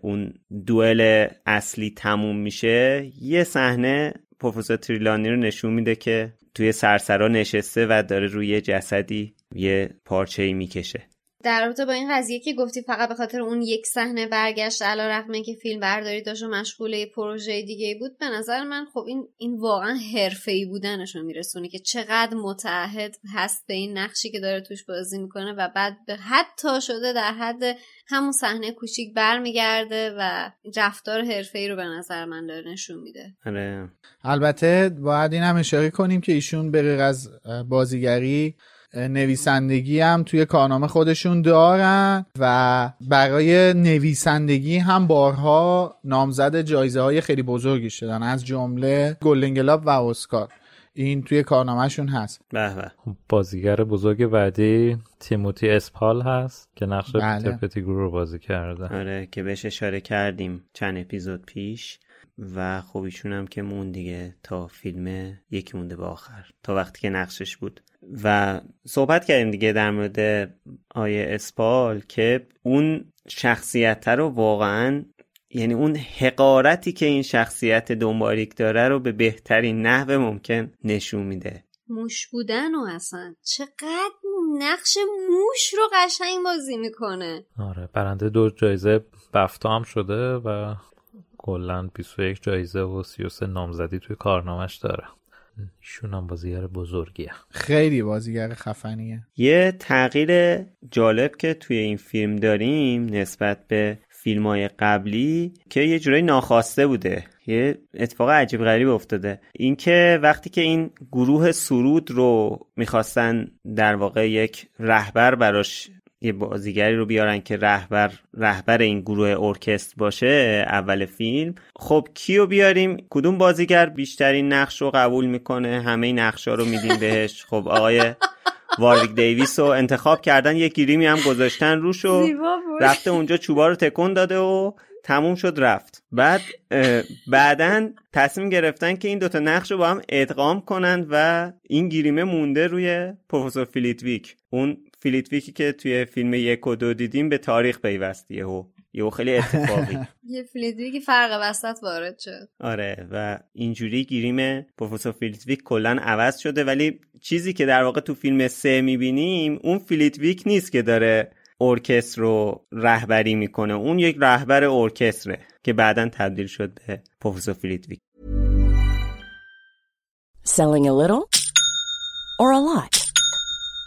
اون دوئل اصلی تموم میشه یه صحنه پروفسور تریلانی رو نشون میده که توی سرسرا نشسته و داره روی جسدی یه پارچه ای می‌کشه. در رابطه با این قضیه که گفتی فقط به خاطر اون یک صحنه برگشت علا رقم که فیلم برداری داشت و مشغول یه پروژه دیگه بود به نظر من خب این این واقعا حرفه‌ای بودنش رو میرسونه که چقدر متعهد هست به این نقشی که داره توش بازی می‌کنه و بعد به حتی شده در حد همون صحنه کوچیک برمیگرده و رفتار حرفه‌ای رو به نظر من داره نشون میده. آره. البته باید این هم اشاره کنیم که ایشون به از بازیگری نویسندگی هم توی کارنامه خودشون دارن و برای نویسندگی هم بارها نامزد جایزه های خیلی بزرگی شدن. از جمله گلدن گلاب و اسکار. این توی کارنامهشون هست. به به. بازیگر بزرگ بعدی تیموتی اسپال هست که نقش بله. پیتر رو بازی کرده. آره که بهش اشاره کردیم چند اپیزود پیش و خب ایشون هم که مون دیگه تا فیلم یکی مونده به آخر. تا وقتی که نقشش بود. و صحبت کردیم دیگه در مورد آیه اسپال که اون شخصیت رو واقعا یعنی اون حقارتی که این شخصیت دنباریک داره رو به بهترین نحو ممکن نشون میده. موش بودن و اصلا چقدر نقش موش رو قشنگ بازی می‌کنه. آره برنده دو جایزه بفتا هم شده و کلا 21 جایزه و 33 نامزدی توی کارنامش داره. ایشون هم بازیگر بزرگیه. خیلی بازیگر خفنیه. یه تغییر جالب که توی این فیلم داریم نسبت به فیلم های قبلی که یه جورایی ناخواسته بوده. یه اتفاق عجیب غریب افتاده. اینکه وقتی که این گروه سرود رو می‌خواستن در واقع یک رهبر براش یه بازیگری رو بیارن که رهبر رهبر این گروه ارکستر باشه اول فیلم. خب کیو بیاریم؟ کدوم بازیگر بیشترین نقش رو قبول می‌کنه؟ همه نقش رو میدیم بهش. خب آقای واریک دیویس رو انتخاب کردن یه گریمی هم گذاشتن روش و رفته اونجا چوبا رو تکون داده و تموم شد رفت. بعد بعدا تصمیم گرفتن که این دوتا نقش رو با هم ادغام کنند و این گریمه مونده روی پروفسور فلیتویک اون فلیتویکی که توی فیلم یک و دو دیدیم به تاریخ پیوسته و یه خیلی اتفاقی. یه فلیتویک فرق وسط وارد شد. آره و اینجوری گریم پروفسور فلیتویک کلا عوض شده. ولی چیزی که در واقع تو فیلم سه می‌بینیم اون فلیتویک نیست که داره ارکستر رو رهبری می‌کنه. اون یک رهبر ارکستره که بعدا تبدیل شد به پروفسور فلیتویک Selling a little or a lot?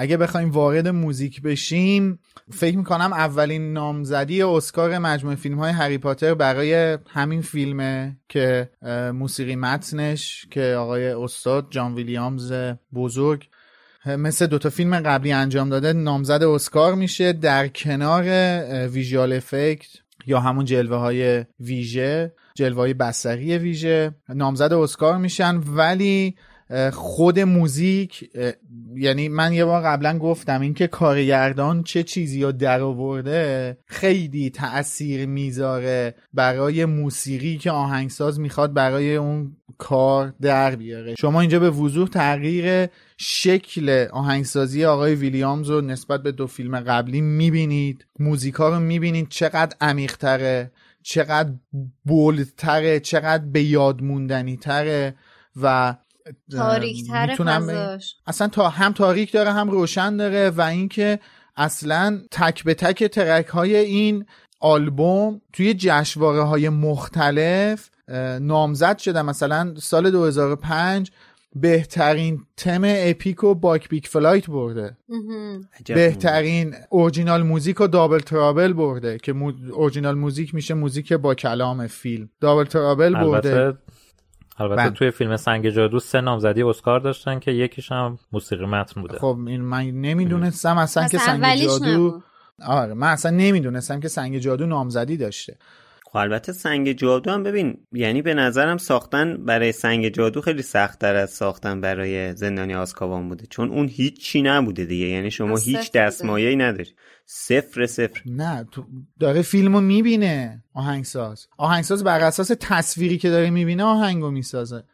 اگه بخوایم وارد موزیک بشیم فکر می‌کنم اولین نامزدی اسکار مجموعه فیلم های هری پاتر برای همین فیلمه که موسیقی متنش که آقای استاد جان ویلیامز بزرگ مثل دوتا فیلم قبلی انجام داده نامزد اسکار میشه در کنار ویژوال افکت یا همون جلوه های ویژه جلوه های بسری ویژه نامزد اسکار میشن ولی خود موزیک یعنی من یه بار قبلا گفتم اینکه کارگردان چه چیزی رو در آورده خیلی تاثیر می‌ذاره برای موسیقی که آهنگساز می‌خواد برای اون کار در بیاره. شما اینجا به وضوح تغییر شکل آهنگسازی آقای ویلیامز رو نسبت به دو فیلم قبلی می‌بینید. موزیکا رو می‌بینید. چقدر عمیقتره چقدر بولدتره چقدر به یاد موندنی تره و تاریکتر فضاش اصلا تا هم تاریک داره هم روشن داره و اینکه اصلا تک به تک track های این آلبوم توی جشنواره های مختلف نامزد شده مثلا سال 2005 بهترین تم epic و Buckbeak's Flight برده. بهترین original music و Double Trouble برده که مو... original music میشه موزیک با کلام فیلم. Double Trouble برده. البته بله. توی فیلم سنگ جادو سه نامزدی اسکار داشتن که یکیش هم موسیقی متن بوده خب این من نمی‌دونستم اصلا که سنگ جادو. آره من اصلا نمی‌دونستم که سنگ جادو نامزدی داشته خب البته سنگ جادو هم ببین یعنی به نظرم ساختن برای سنگ جادو خیلی سختتر از ساختن برای زندانی آزکابان بوده چون اون هیچی نبوده دیگه یعنی شما هیچ. دستمایه‌ای نداری صفر صفر. نه تو داره فیلمو می‌بینه آهنگساز. آهنگساز بر اساس تصویری که داره می‌بینه آهنگو می‌سازه.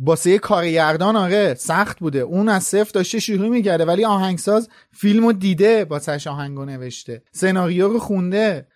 باسه یه کارگردان آره سخت بوده. اون از صفر داشته شروع می‌کرده ولی آهنگساز فیلمو دیده باسش آهنگو نوشته. سناریو رو خونده.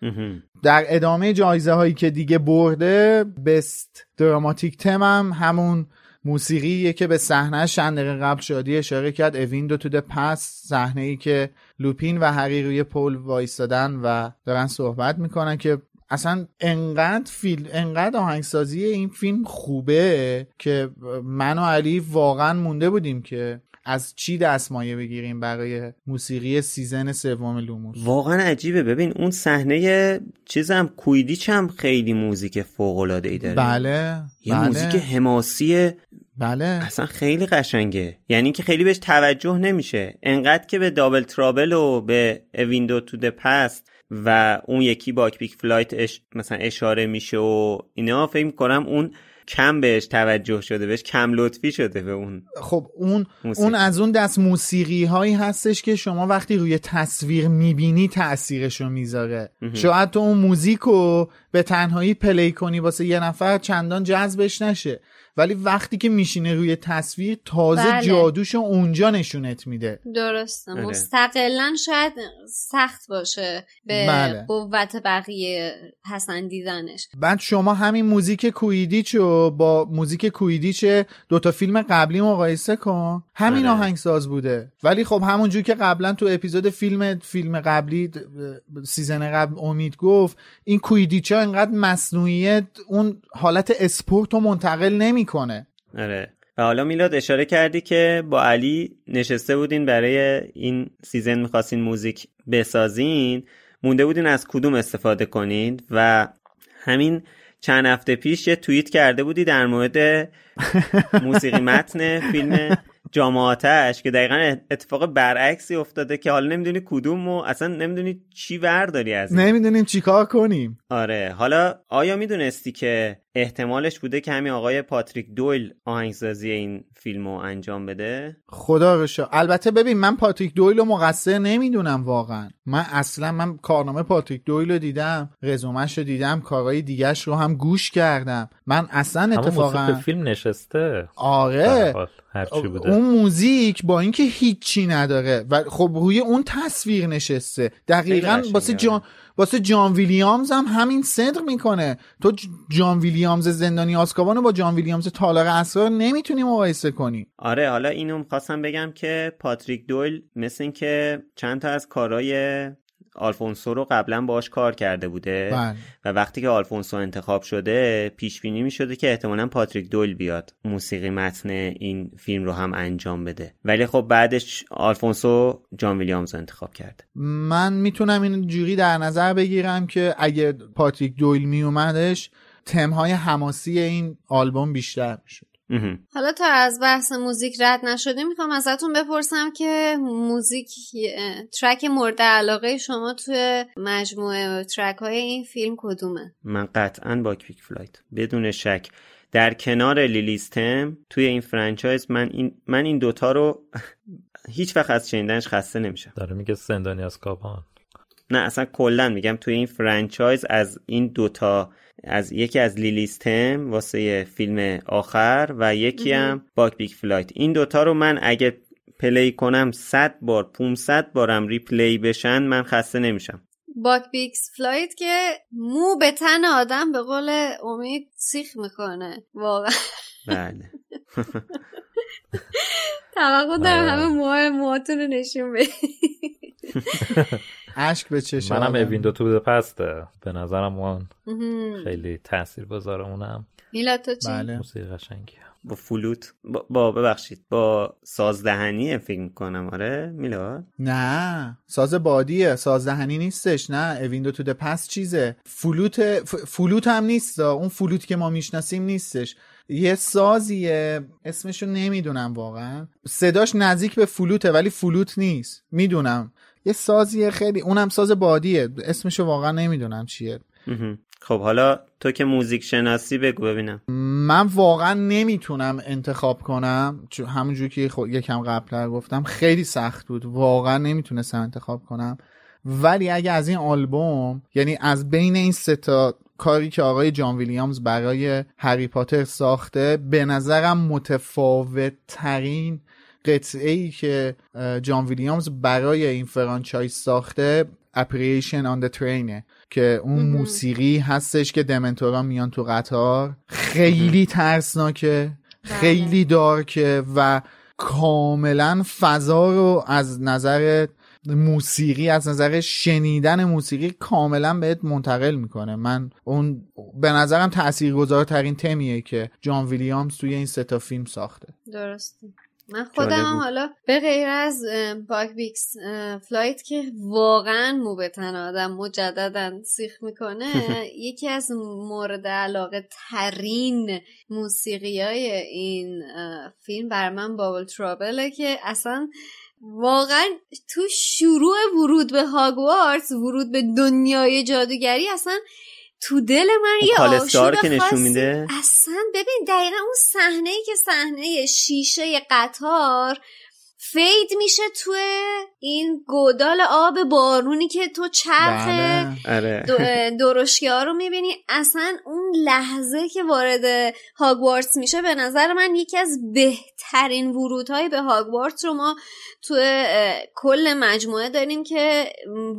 در ادامه جایزه هایی که دیگه برده بست دراماتیک تم هم همون موسیقیه که به صحنه چند دقیقه قبل شادی اشاره کرد. اویندو تو ده پس صحنه ای که لوپین و هری روی پل وایستادن و دارن صحبت می‌کنن که اصلا انقدر فیلم انقدر آهنگسازی این فیلم خوبه که من و علی واقعا مونده بودیم که از چی دستمایه بگیریم برای موسیقی season سوم لوموس؟ واقعا عجیبه. ببین اون صحنه چیزم کویدیچ هم خیلی موزیک فوق العاده ای داره. بله یه بله. موزیک حماسی بله. اصلا خیلی قشنگه. یعنی که خیلی بهش توجه نمیشه. انقدر که به Double Trouble و به Window to the Past و اون یکی Buckbeak's Flight اش... مثلا اشاره میشه و اینا فکر می‌کنم اون کم بهش توجه شده بهش کم لطفی شده به اون. خب اون موسیقی. اون از اون دست موسیقی هایی هستش که شما وقتی روی تصویر می‌بینی تاثیرشو می‌ذاره. شاید تو اون موزیک رو به تنهایی پلی کنی واسه یه نفر چندان جذبش نشه. ولی وقتی که میشینه روی تصویر تازه بله. جادوشو اونجا نشونت میده درسته آره. مستقلا شاید سخت باشه به بله. قوت بقیه پسندیدنش بعد شما همین موزیک کویدیچ رو با موزیک کویدیچ دوتا فیلم قبلی مقایسه کن همین آره. آهنگساز بوده ولی خب همونجور که قبلا تو اپیزود فیلم فیلم قبلی season قبل امید گفت این کویدیچ ها انقدر مصنوعیت اون حالت اسپورت رو منتقل نمی‌کنه آره. و حالا میلاد اشاره کردی که با علی نشسته بودین برای این season می‌خواستین موزیک بسازین. مونده بودین از کدوم استفاده کنین؟ و همین چند هفته پیش یه توییت کرده بودی در مورد موسیقی متن فیلم جامعاتش که دقیقا اتفاق برعکسی افتاده که حالا نمی‌دونی کدوم و اصلا نمی‌دونی چی ورداری از این. نمی‌دونیم چیکار کنیم. آره. حالا آیا می‌دونستی که احتمالش بوده که همین آقای پاتریک دویل آهنگسازی این فیلم رو انجام بده؟ خدا رو شا. البته ببین من پاتریک دویل رو مقصر نمی‌دونم واقعا. من اصلا من کارنامه پاتریک دویل رو دیدم رزومش رو دیدم کارهای دیگهش رو هم گوش کردم. من اصلا همون اتفاقا موسیقی فیلم نشسته. آره. بوده. اون موزیک با اینکه هیچی نداره و خب روی اون تصویر نشسته. دقیقا. واسه جان واسه جان ویلیامز هم همین صدق می‌کنه. تو جان ویلیامز زندانی آسکابان رو با جان ویلیامز تالار اسرار نمی‌تونی مقایسه کنی آره حالا اینو خواستم بگم که پاتریک دویل مثل این که چند تا از کارهای آلفونسو رو قبلا باش کار کرده بوده بله. و وقتی که آلفونسو انتخاب شده پیش بینی می شده که احتمالا پاتریک دویل بیاد موسیقی متن این فیلم رو هم انجام بده ولی خب بعدش آلفونسو جان ویلیامز رو انتخاب کرده من می‌تونم این جوری در نظر بگیرم که اگه پاتریک دویل میومدش تمهای حماسی این آلبوم بیشتر می‌شد مهم. حالا تا از بحث موزیک رد نشدیم می‌خوام ازتون بپرسم که موزیک track مورد علاقه شما توی مجموعه track های این فیلم کدومه؟ من قطعا Buckbeak's Flight. بدون شک. در کنار Lily's Theme توی این franchise من این من این دوتا رو هیچ وقت از شنیدنش خسته نمیشم. داره میگه زندانی آزکابان. نه اصلا کلا میگم توی این franchise از این دوتا از یکی از Lily's Theme واسه فیلم آخر و یکی هم Buckbeak's Flight. این دوتا رو من اگه play کنم 100 بار 500 بارم replay بشن من خسته نمیشم. Buckbeak's Flight که مو به تن آدم به قول امید سیخ می‌کنه. واقعا. بله. توقع دارم آره. همه موهای موهاتون رو نشون بدید. اشک به چشم منم آدم. Window to the Past ه به نظرم اون. خیلی تاثیر گذاره اونم میلاد تو چی؟ بله. موسیقی قشنگی. با فلوت با, با ببخشید با سازدهنی فکر می‌کنم آره؟ میلاد؟ نه. ساز بادیه. ساز دهنی نیستش نه. Window to Past چیزه. فلوت ف- فلوت هم نیست اون فلوت که ما می‌شناسیم نیستش. یه سازیه. اسمشو نمی‌دونم واقعا. صداش نزدیک به فلوته ولی فلوت نیست. می‌دونم. یه سازیه خیلی اونم ساز بادیه. اسمشو واقعا نمی‌دونم چیه. خب حالا تو که موزیک شناسی بگو ببینم. من واقعا نمی‌تونم انتخاب کنم. چون همونجور که خود یکم قبلتر گفتم خیلی سخت بود. واقعا نمی‌تونستم انتخاب کنم. ولی اگه از این آلبوم یعنی از بین این سه تا کاری که آقای جان ویلیامز برای هری پاتر ساخته به نظرم متفاوت ترین قطعه ای که جان ویلیامز برای این فرانچایز ساخته اپریشن آن the train که اون. موسیقی هستش که دمنتورا میان تو قطار. خیلی ترسناکه خیلی دارکه و کاملا فضا رو از نظر موسیقی از نظر شنیدن موسیقی کاملا بهت منتقل می‌کنه. من اون به نظرم تاثیرگذارترین تمیه که جان ویلیامز توی این سه تا فیلم ساخته. درسته. من خودم حالا به غیر از Buckbeak's Flight که واقعا مو به تن آدم مجددا سیخ می‌کنه یکی از مورد علاقه ترین موسیقی های این فیلم برای من Bubble Trouble ه که اصلا واقعا تو شروع ورود به هاگوارتس ورود به دنیای جادوگری اصلا تو دل من یه آشوب که نشون میده؟ اصلا ببین دقیقا اون صحنه ای که صحنه شیشه قطار فید میشه تو این گودال آب بارونی که تو چرخ بله. ها رو می‌بینی. اصلا اون لحظه که وارد هاگوارتس میشه به نظر من یکی از بهترین ورودهای به هاگوارتس رو ما تو کل مجموعه داریم که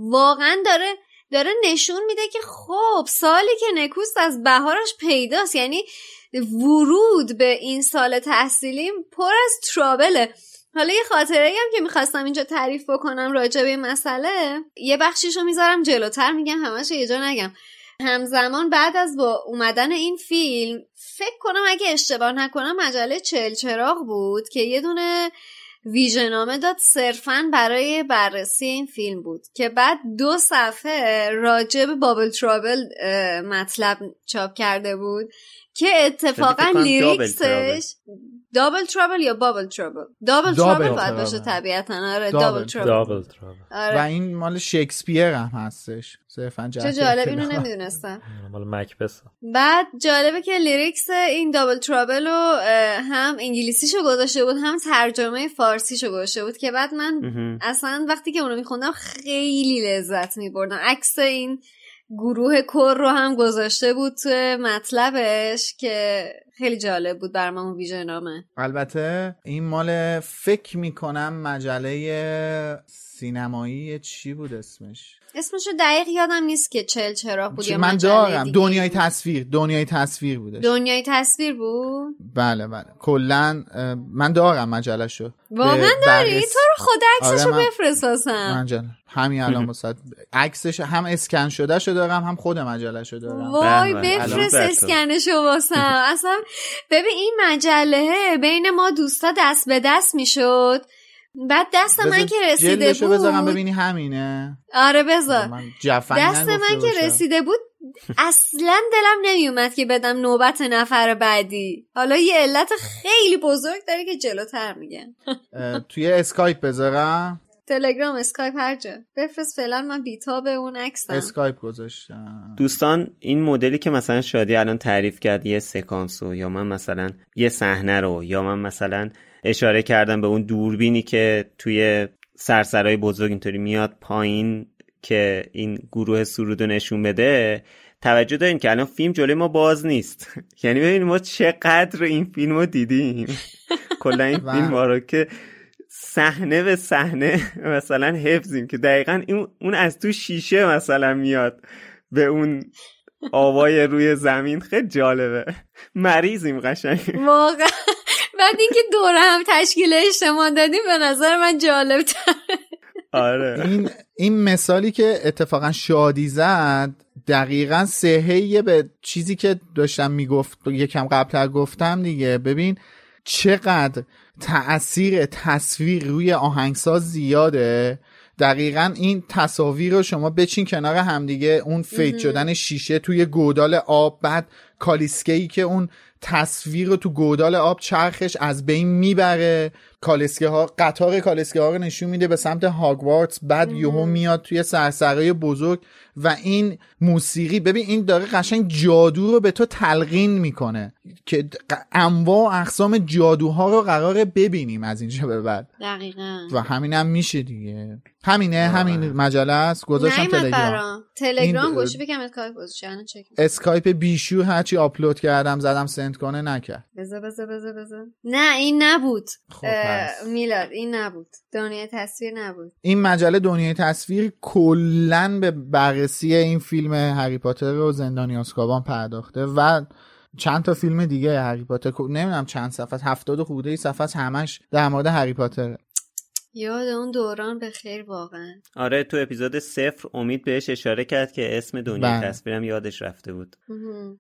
واقعا داره داره نشون میده که خب سالی که نکوست از بهارش پیداست. یعنی ورود به این سال تحصیلیم پر از ترابله. حالا یه خاطره هم که می‌خواستم اینجا تعریف بکنم راجع به مسئله یه بخشیشو می‌ذارم جلوتر میگم همش یه جا نگم. همزمان بعد از با اومدن این فیلم فکر کنم اگه اشتباه نکنم مجله چل چراغ بود که یه دونه ویژنامه داد صرفا برای بررسی این فیلم بود که بعد دو صفحه راجع به بابل ترابل مطلب چاپ کرده بود. که اتفاقا lyrics ش Double Trouble یا Bubble Trouble Double Trouble باید باشه طبیعتا. آره Double Trouble آره. و این مال شکسپیر هم هستش. صرفا چه جالب اینو نمی‌دونستم. مال مکبس بعد جالبه که lyrics این Double Trouble رو هم انگلیسیشو گذاشته بود هم ترجمه فارسیشو گذاشته بود که بعد من اصلا وقتی که اونو میخوندم خیلی لذت میبردم. عکس این گروه کر رو هم گذاشته بود تو مطلبش که خیلی جالب بود بر من ویژه نامه. البته این مال فکر می‌کنم مجله سینمایی چی بود اسمش؟ اسمش رو دقیق یادم نیست که چل چرا بود یا من دارم. دنیای تصویر. دنیای تصویر بودش. دنیای تصویر بود؟ بله بله. کلا من دارم مجلشو واقعا داری؟ تو رو خود عکسشو آره بفرستاسم. همین الان واسه عکسش هم اسکن شده شو دارم هم خود مجلشو دارم. وای بله، بله. بفرست اسکنشو واسم. اصلا ببین این مجله بین ما دوستا دست به دست می‌شد. بعد دست من که رسیده بود. بذارم ببینی همینه. آره بذار. دست من که رسیده بود اصلا دلم نمیومد که بدم نوبت نفر بعدی. حالا یه علت خیلی بزرگ داره که جلوتر میگن توی اسکایپ بذارم. تلگرام اسکایپ هر جا. بفرست فعلا من بیتاب اون عکسم. اسکایپ گذاشتم. دوستان این مدلی که مثلا شادی الان تعریف کرد یه سکانسو یا من مثلا یه صحنه رو یا من مثلا اشاره کردم به اون دوربینی که توی سرسرای بزرگ اینطوری میاد پایین که این گروه سرودو نشون بده توجه دارین که الان فیلم جلوی ما باز نیست. یعنی ببینیم ما چقدر این فیلم رو دیدیم. کلا این فیلم ما رو که صحنه به صحنه مثلا حفظیم که دقیقا اون از تو شیشه مثلا میاد به اون آوای روی زمین. خیلی جالبه. مریضیم قشنگ. واقعا. بعد اینکه دوره هم تشکیل اجتماع دادیم به نظر من جالب آره. این این مثالی که اتفاقا شادی زد دقیقا سهیه به چیزی که داشتم می‌گفت یکم قبلتر گفتم دیگه. ببین چقدر تاثیر تصویر روی آهنگساز زیاده. دقیقا این تصاویر رو شما بچین کنار همدیگه اون فید شدن شیشه توی گودال آب بعد کالیسکه ای که اون تصویر رو تو گودال آب چرخش از بین می‌بره. کالسکه ها قطار کالسکه ها رو نشون میده به سمت هاگوارتس بعد یهو میاد توی سرسرای بزرگ و این موسیقی ببین این داره قشنگ جادو رو به تو تلقین می‌کنه که انواع و اقسام جادوها رو قرار ببینیم از اینجا به بعد. دقیقا. و همینم هم میشه دیگه. همینه همین مجله است. گذاشتم تلگرام. تلگرام گوشی بگم اسکایپ گذاشتم اسکایپ بیشو هرچی آپلود کردم زدم send کنه نکرد. بذار بذار بذار بذار. نه این نبود. خب میلاد این نبود. دنیای تصویر نبود. این مجله دنیای تصویر کلا به بررسی این فیلم هری پاتر و زندانی آزکابان پرداخته و چند تا فیلم دیگه هری پاتر. نمی‌دونم چند صفحه هفتاد خورده ای صفحه همش در مورد هری پاتر. یاد اون دوران به خیر واقعا. آره تو اپیزود صفر امید بهش اشاره کرد که اسم دنیای بله. تصویرم یادش رفته بود.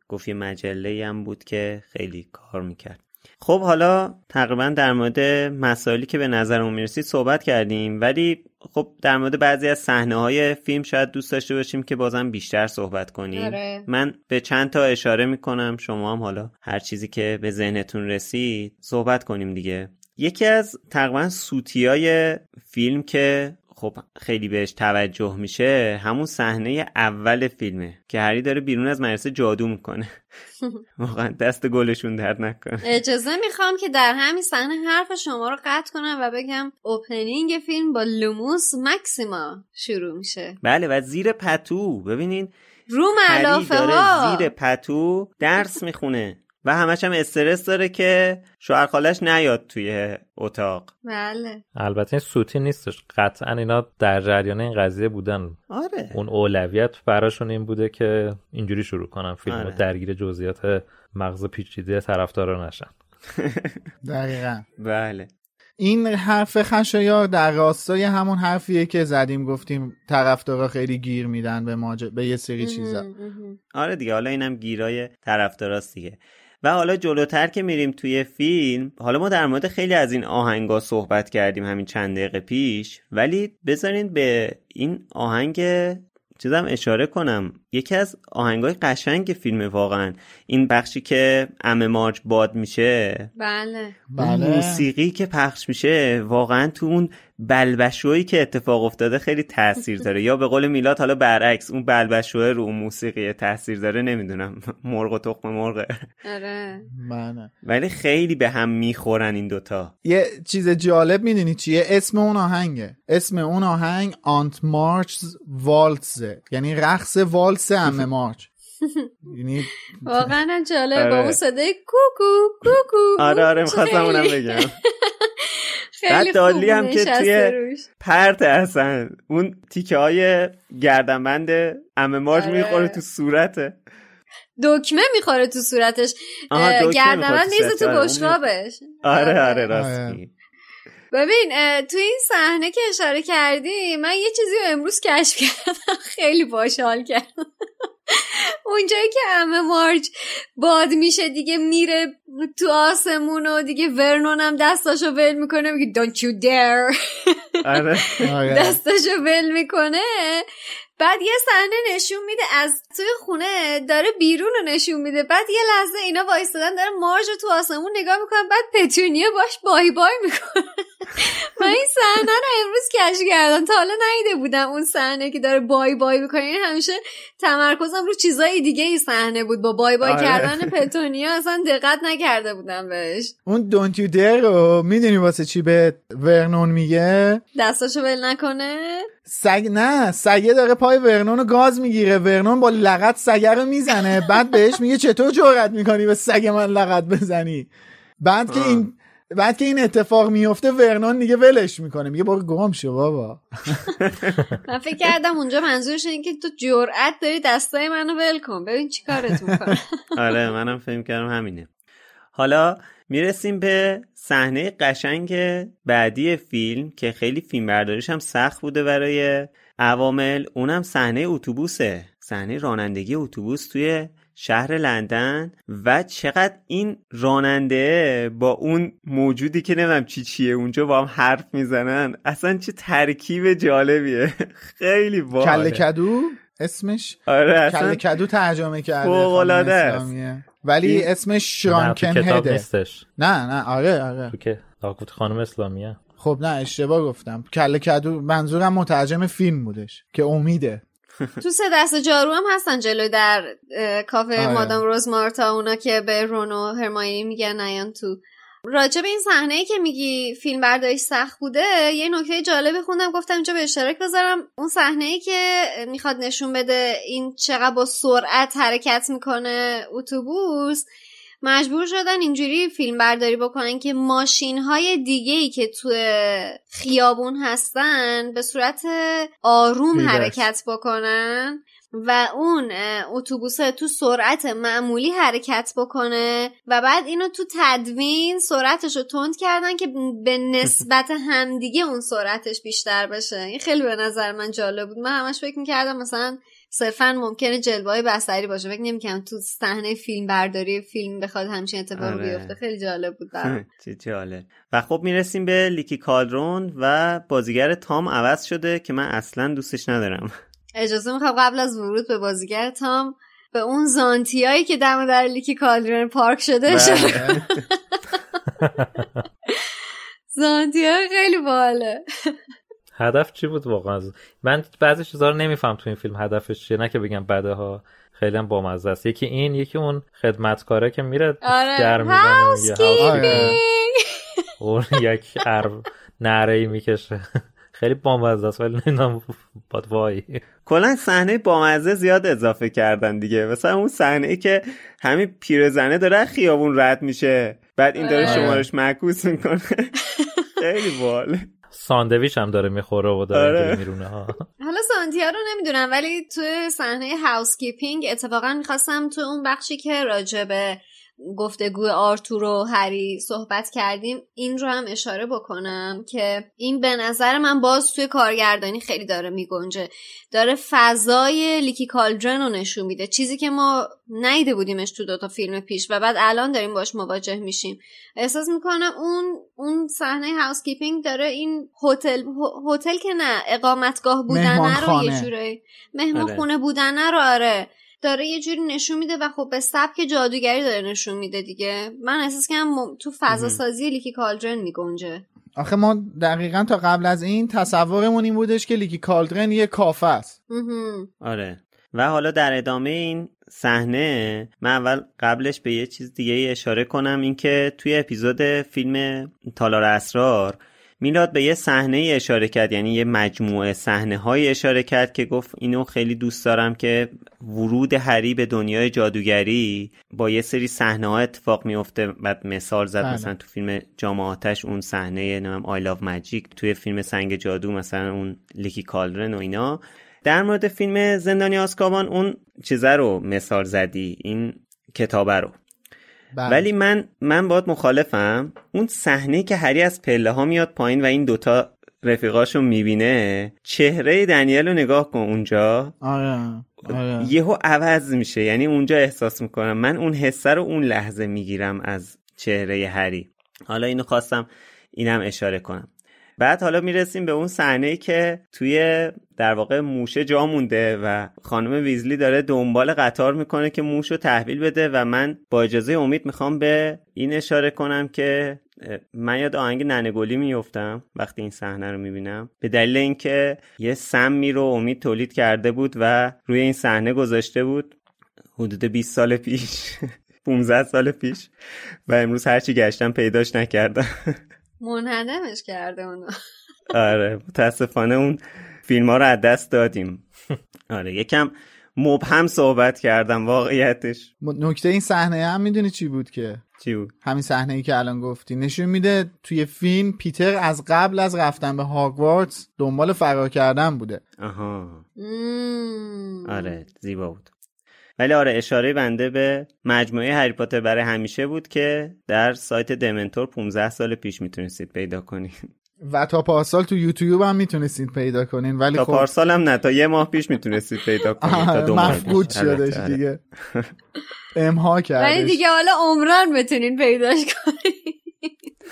گفت یه مجله هم بود که خیلی کار می‌کرد. خب حالا تقریبا در مورد مسائلی که به نظرمون می‌رسید صحبت کردیم ولی خب در مورد بعضی از صحنه های فیلم شاید دوست داشته باشیم که بازم بیشتر صحبت کنیم. آره. من به چند تا اشاره می‌کنم شما هم حالا هر چیزی که به ذهنتون رسید صحبت کنیم دیگه. یکی از تقریبا سوتیای فیلم که خب خیلی بهش توجه میشه همون صحنه اول فیلمه که هری داره بیرون از مدرسه جادو می‌کنه. واقعا دست گلشون درد نکنه. اجازه می‌خوام که در همین صحنه حرف شما رو قطع کنم و بگم اوپنینگ فیلم با لوموس مکسیما شروع میشه. بله و زیر پتو. ببینین علافه داره ها. زیر پتو درس می‌خونه. و همش هم استرس داره که شوهر خالش نیاد توی اتاق. بله. البته این سوتی نیستش. قطعا اینا در جریان این قضیه بودن. آره. اون اولویت براشون این بوده که اینجوری شروع کنن فیلم آره. رو درگیر جزئیات مغز پیچیده طرفدارا نشن. دقیقا. بله. این حرف خشایار در راستای همون حرفیه که زدیم گفتیم طرفدارا خیلی گیر میدن به, ماج... به یه سری چیزا. آره دیگه حالا اینم گیرای طرفداراست دیگه. و حالا جلوتر که میریم توی فیلم حالا ما در مورد خیلی از این آهنگا صحبت کردیم همین چند دقیقه پیش ولی بذارین به این آهنگ چیزم اشاره کنم. یکی از آهنگای قشنگ فیلم واقعا. این بخشی که ام مارچ باد میشه. بله. اون موسیقی که پخش میشه واقعا تو اون بلبشویی که اتفاق افتاده خیلی تاثیر داره. یا به قول میلاد حالا برعکس اون بلبشوه رو اون موسیقی تاثیر داره نمی‌دونم. مرغ و تخم مرغه آره. بله. ولی خیلی به هم می‌خورن این دوتا. یه چیز جالب می‌دونی چیه؟ اسم اون آهنگه. اسم اون آهنگ آنت مارچ والتزه یعنی رقص والس ام مارچ. یعنی واقعا هم جالب آره. با اون صدای کوکو کوکو آره آره می‌خواستم اونم بگم. خیلی بعد دالی هم که توی. پرت اصلا. اون تیکه های گردنبند ام مارچ آره. می‌خوره تو صورته دکمه می‌خوره تو صورتش. گردنبند می‌خوره تو آره، بشقابش. آره آره آره. ببین تو این صحنه که اشاره کردی من یه چیزی رو امروز کشف کردم. خیلی باحال کردم. اونجایی که همه مارچ باد میشه دیگه میره تو آسمون و دیگه ورنون هم دستاشو ول می‌کنه میگه don't you dare. آره. دستاشو ول می‌کنه. بعد یه صحنه نشون میده از توی خونه داره بیرون رو نشون میده. بعد یه لحظه اینا وایستادن داره مارج رو تو آسمون نگاه می‌کنن بعد پتونیا باش بای بای می‌کنه. من این صحنه رو امروز کشف کردم. تا حالا ندیده بودم اون صحنه که داره بای بای می‌کنه. این همیشه تمرکزم رو چیزای دیگه ای صحنه بود. با بای بای آره. کردن پتونیا اصلا دقت نکرده بودم بهش. اون دونت یو در رو می‌دونی واسه چی به ورنون میگه؟ دستاشو ول نکنه. سگ نه سگه داره پای ورنون رو گاز می‌گیره. ورنون با لغت سگه رو می‌زنه. بعد بهش میگه چطور جرأت می‌کنی به سگ من لغت بزنی؟ بعد که این بعد که این اتفاق میفته ورنون دیگه ولش می‌کنه. میگه برو گم شو بابا. من فکر کردم اونجا منظورش اینه که تو جرأت داری دستای منو ول کن. ببین چی کارت می‌کنه. آره منم فهم کردم همینه. حالا می‌رسیم به صحنه قشنگ بعدی فیلم که خیلی فیلم برداریش هم سخت بوده برای عوامل. اونم صحنه اتوبوسه. صحنه رانندگی اتوبوس توی شهر لندن. و چقدر این راننده با اون موجودی که نمیم چی چیه اونجا با هم حرف می‌زنن اصلا چه ترکیب جالبیه. خیلی باحاله. کله کدو؟ اسمش آره کله اصلا کدو ترجمه کرده فوق‌العاده است. اسلامیه. ولی اسمش شرانکن هده. نیستش. نه نه آره آره. تو که خانم اسلامیه. خب نه اشتباه گفتم. کله کدو منظورم مترجم فیلم بودش که امیده. تو سه دست جارو هم هستن جلو در کافه آره. مادام روز مارتا اونا که به رونو هرماینی میگن نیان تو راجع به این صحنه ای که میگی فیلم برداریش سخت بوده یه نکته جالبی خوندم گفتم اینجا به اشتراک بذارم اون صحنه ای که می‌خواد نشون بده این چقدر با سرعت حرکت می‌کنه اتوبوس مجبور شدن اینجوری فیلم برداری بکنن که ماشین های دیگه ای که تو خیابون هستن به صورت آروم. حرکت بکنن و اون اتوبوس تو سرعت معمولی حرکت بکنه و بعد اینو تو تدوین سرعتش رو تند کردن که به نسبت همدیگه اون سرعتش بیشتر بشه. این خیلی به نظر من جالب بود. من همش فکر می‌کردم مثلا صرفا ممکنه جلوه های بستری باشه. فکر نمی‌کنم تو صحنه فیلم برداری فیلم بخواد همچین اتفاقی آره. بیفته. خیلی جالب بود چه جالب. و خب می‌رسیم به لیکی کالدرون و بازیگر تام عوض شده که من اصلا دوستش ندارم. اجازه می‌خوام قبل از ورود به بازیگر تام به اون زانتیایی که دم در لیکی کالدرون پارک شده اشاره زانتیای خیلی باله هدف چی بود واقعا؟ من بعضی چیزا رو نمیفهم تو این فیلم هدفش چیه نه که بگم بعدها خیلی هم بامزه است. یکی این یکی اون خدمتکاره که میره آره. در می‌زنه اون یک نره ای می‌کشه. خیلی بامزه است ولی نمی‌دونم باد وای. کلا صحنه بامزه زیاد اضافه کردن دیگه. مثلا اون صحنه ای که همین پیرزنه داره خیابون رد میشه. بعد این داره شمارش معکوس می‌کنه. خیلی باحاله. ساندویچ هم داره می‌خوره و داره آره. میرونه. ها حالا سانتیا رو نمی‌دونم ولی تو صحنه housekeeping اتفاقا می‌خواستم تو اون بخشی که راجع به گفتگو آرتور و هری صحبت کردیم این رو هم اشاره بکنم که این به نظر من باز توی کارگردانی خیلی داره میگنجه. داره فضای Leaky Cauldron رو نشون میده. چیزی که ما ندیده بودیمش تو دوتا فیلم پیش و بعد الان داریم باش مواجه میشیم. احساس می‌کنم اون اون صحنه housekeeping داره این هتل هتل که نه اقامتگاه بودنه رو یه جوری مهمان. خونه بودنه رو آره. داره یه جوری نشون میده و خب به سبک جادوگری داره نشون میده دیگه. من احساس کنم تو فضا سازی Leaky Cauldron میگنجه. آخه ما دقیقا تا قبل از این تصورمون این بودش که Leaky Cauldron یه کافه است. آره. و حالا در ادامه این صحنه من اول قبلش به یه چیز دیگه اشاره کنم اینکه توی اپیزود فیلم تالار اسرار میلاد به یه صحنه اشاره کرد یعنی یه مجموعه صحنه های اشاره کرد که گفت اینو خیلی دوست دارم که ورود هری به دنیای جادوگری با یه سری صحنه ها اتفاق میفته بعد مثال زد بله. مثلا تو فیلم جام آتش اون صحنه نمیم آی لاو ماجیک توی فیلم سنگ جادو مثلا اون لیکی کالدرن و اینا. در مورد فیلم زندانی آسکابان اون چیزه رو مثال زدی این کتابه رو. بله. ولی من من باید مخالفم. اون صحنه که هری از پله ها میاد پایین و این دوتا رفیقاشو می‌بینه چهره دنیل رو نگاه کن اونجا. آره آره. یهو عوض میشه. یعنی اونجا احساس می‌کنم. من اون حسه رو اون لحظه می‌گیرم از چهره هری. حالا اینو خواستم اینم اشاره کنم. بعد حالا می‌رسیم به اون صحنه که توی در واقع موشه جا مونده و خانم ویزلی داره دنبال قطار می‌کنه که موش رو تحویل بده و من با اجازه امید می‌خوام به این اشاره کنم که من یاد آهنگ ننگلی میفتم وقتی این صحنه رو می‌بینم. به دلیل اینکه یه سمی رو امید تولید کرده بود و روی این صحنه گذاشته بود حدود 20 سال پیش 15 سال پیش و امروز هرچی گشتم پیداش نکردم. منهدمش کرده اونو آره متاسفانه اون فیلم ها رو از دست دادیم. آره یکم مبهم صحبت کردم واقعیتش. نکته این صحنه هم می‌دونی چی بود که؟ چی بود؟ همین صحنه ای که الان گفتی. نشون میده توی فیلم پیتر از قبل از رفتن به هاگوارتس دنبال فرار کردن بوده. آها. آره زیبا بود. ولی آره اشاره بنده به مجموعه هری پاتر برای همیشه بود که در سایت دمنتور 15 سال پیش می‌تونستید پیدا کنید و تا پارسال تو یوتیوب هم می‌تونستید پیدا کنین ولی تا خب پارسال هم نه تا یه ماه پیش می‌تونستید پیدا کنید تا آره، دو ماه مفقود پیش. البته، شدش آره. دیگه. امها ولی کردش دیگه حالا عمران بتونین پیداش کنین.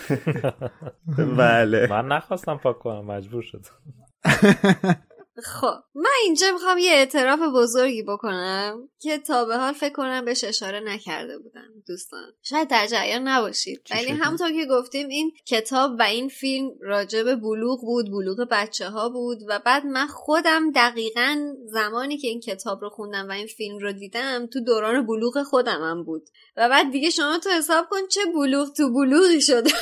بله. من نخواستم پاک کنم مجبور شد خب من اینجا می‌خوام یه اعتراف بزرگی بکنم که تا به حال فکر کنم بهش اشاره نکرده بودم دوستان. شاید در جریان نباشید. ولی همونطور که گفتیم این کتاب و این فیلم راجع به بلوغ بود بلوغ بچه ها بود و بعد من خودم دقیقا زمانی که این کتاب رو خوندم و این فیلم رو دیدم تو دوران بلوغ خودم هم بود. و بعد دیگه شما تو حساب کن چه بلوغ تو بلوغی شده.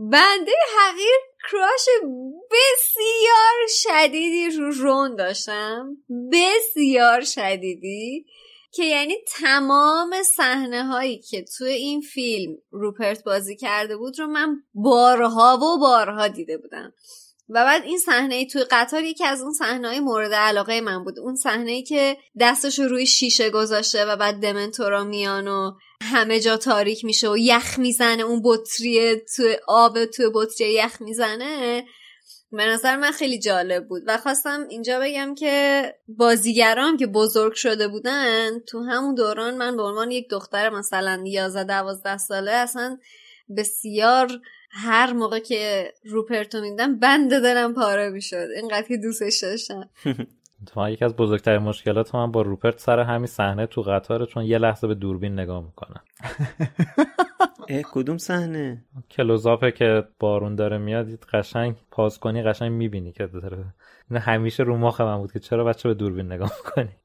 بنده حقیر کراش بسیار شدیدی رو رون داشتم. بسیار شدیدی. که یعنی تمام صحنه هایی که توی این فیلم روپرت بازی کرده بود رو من بارها و بارها دیده بودم. و بعد این صحنه توی قطار یکی از اون صحنه مورد علاقه من بود. اون صحنه که دستش رو روی شیشه گذاشته و بعد دمنتورا میان و همه جا تاریک میشه و یخ می‌زنه. اون بطری توی آب توی بطری یخ می‌زنه. به نظر من خیلی جالب بود. و خواستم اینجا بگم که بازیگرام که بزرگ شده بودن تو همون دوران من به عنوان یک دختر مثلا 11 12 ساله اصلا بسیار هر موقع که روپرتو میدم بند دلم پاره می‌شد. اینقدر که دوستش داشتم. تو یک از بزرگترین مشکلات من با روپرت سر همین صحنه تو قطاره چون یه لحظه به دوربین نگاه می‌کنم. کدوم صحنه؟ کلوزاپه که بارون داره میاد قشنگ پاس کنی قشنگ می‌بینی که داره. این همیشه رو مخ من بود که چرا بچه به دوربین نگاه می‌کنی؟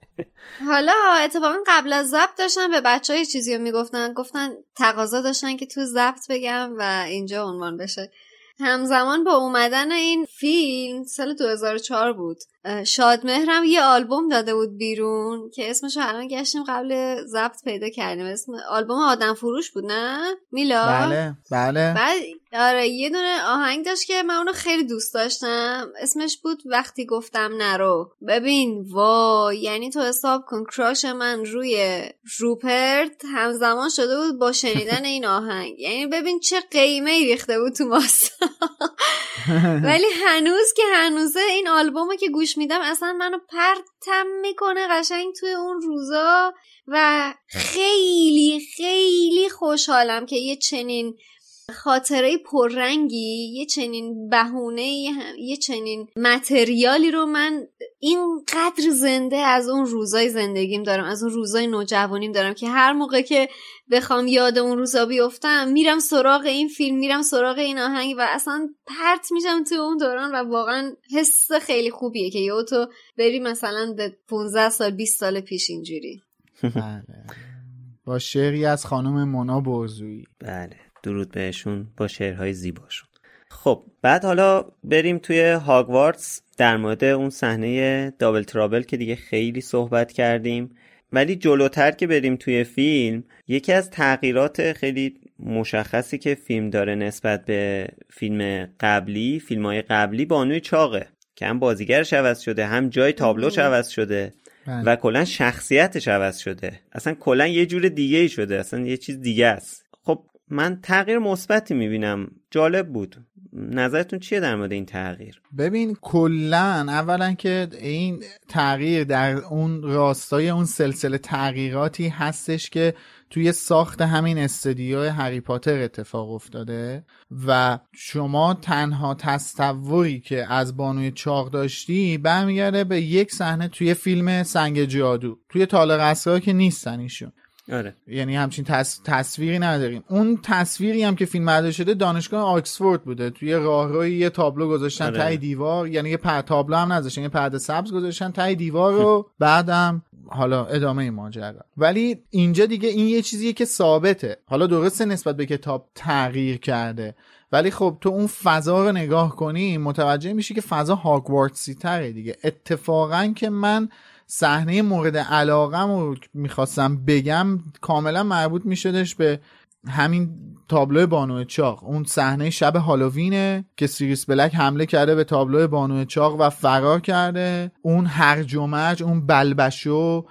حالا اتفاقا قبل از ضبط داشتن به بچه های چیزی رو می‌گفتن. گفتن تقاضا داشتن که تو ضبط بگم و اینجا عنوان بشه. همزمان با اومدن این فیلم سال 2004 بود. شادمهرم یه آلبوم داده بود بیرون که اسمش الان گشتیم قبل ضبط پیدا کردیم. اسم آلبوم آدم فروش بود نه؟ میلا؟ بله بله. بعد آره یه دونه آهنگ داشت که من اونو خیلی دوست داشتم. اسمش بود وقتی گفتم نرو. ببین وا یعنی تو حساب کن کراش من روی روپرت همزمان شده بود با شنیدن این آهنگ. یعنی ببین چه قیمه ای ریخته بود تو ماستا ولی هنوز که هنوزه این آلبومو که گوش میدم اصلا منو پرتم می‌کنه قشنگ توی اون روزا و خیلی خیلی خوشحالم که یه چنین خاطره پررنگی یه چنین بهونه یه چنین متریالی رو من اینقدر زنده از اون روزای زندگیم دارم از اون روزای نوجوانیم دارم که هر موقع که بخوام یاد اون روزا بیفتم میرم سراغ این فیلم میرم سراغ این آهنگ و اصلا پرت میشم تو اون دوران و واقعا حس خیلی خوبیه که یه تو بری مثلا 15 سال 20 سال پیش اینجوری. بله. با شعری از خانم مونا بوزویی بله. درود بهشون با شعرهای زیباشون. خب بعد حالا بریم توی هاگوارتس در مورد اون صحنه دابل ترابل که دیگه خیلی صحبت کردیم. ولی جلوتر که بریم توی فیلم یکی از تغییرات خیلی مشخصی که فیلم داره نسبت به فیلم قبلی فیلم های قبلی بانوی چاقه. که هم بازیگرش عوض شده هم جای تابلوش عوض شده و کلا شخصیتش عوض شده. اصلا کلا یه جور دیگه ای شده. اصلا یه چیز دیگه است. من تغییر مثبتی می‌بینم. جالب بود. نظرتون چیه در مورد این تغییر؟ ببین کلا اولا که این تغییر در اون راستای اون سلسله تغییراتی هستش که توی ساخت همین استودیو هری پاتر اتفاق افتاده و شما تنها تصوری که از بانوی چاق داشتی برمیگرده به یک صحنه توی فیلم سنگ جادو. توی تال که نیستن ایشون. آره. یعنی همچین تصویری نداریم. اون تصویری هم که فیلم برداری شده دانشگاه آکسفورد بوده. توی راهروی یه تابلو گذاشتن آره. تای دیوار. یعنی یه پر تابلو هم نذاشتن یه پرده سبز گذاشتن تای دیوار رو. بعدم حالا ادامه ماجرا. ولی اینجا دیگه این یه چیزیه که ثابته. حالا درسته نسبت به کتاب تغییر کرده. ولی خب تو اون فضا رو نگاه کنی متوجه میشی که فضا هاگوارتسی تره دیگه. اتفاقا که من صحنه مورد علاقم رو می‌خواستم بگم کاملا مربوط میشدش به همین تابلو بانو چاق. اون صحنه شب هالووینه که سیریس بلک حمله کرده به تابلو بانو چاق و فرار کرده. اون هرج و مرج اون بلبشو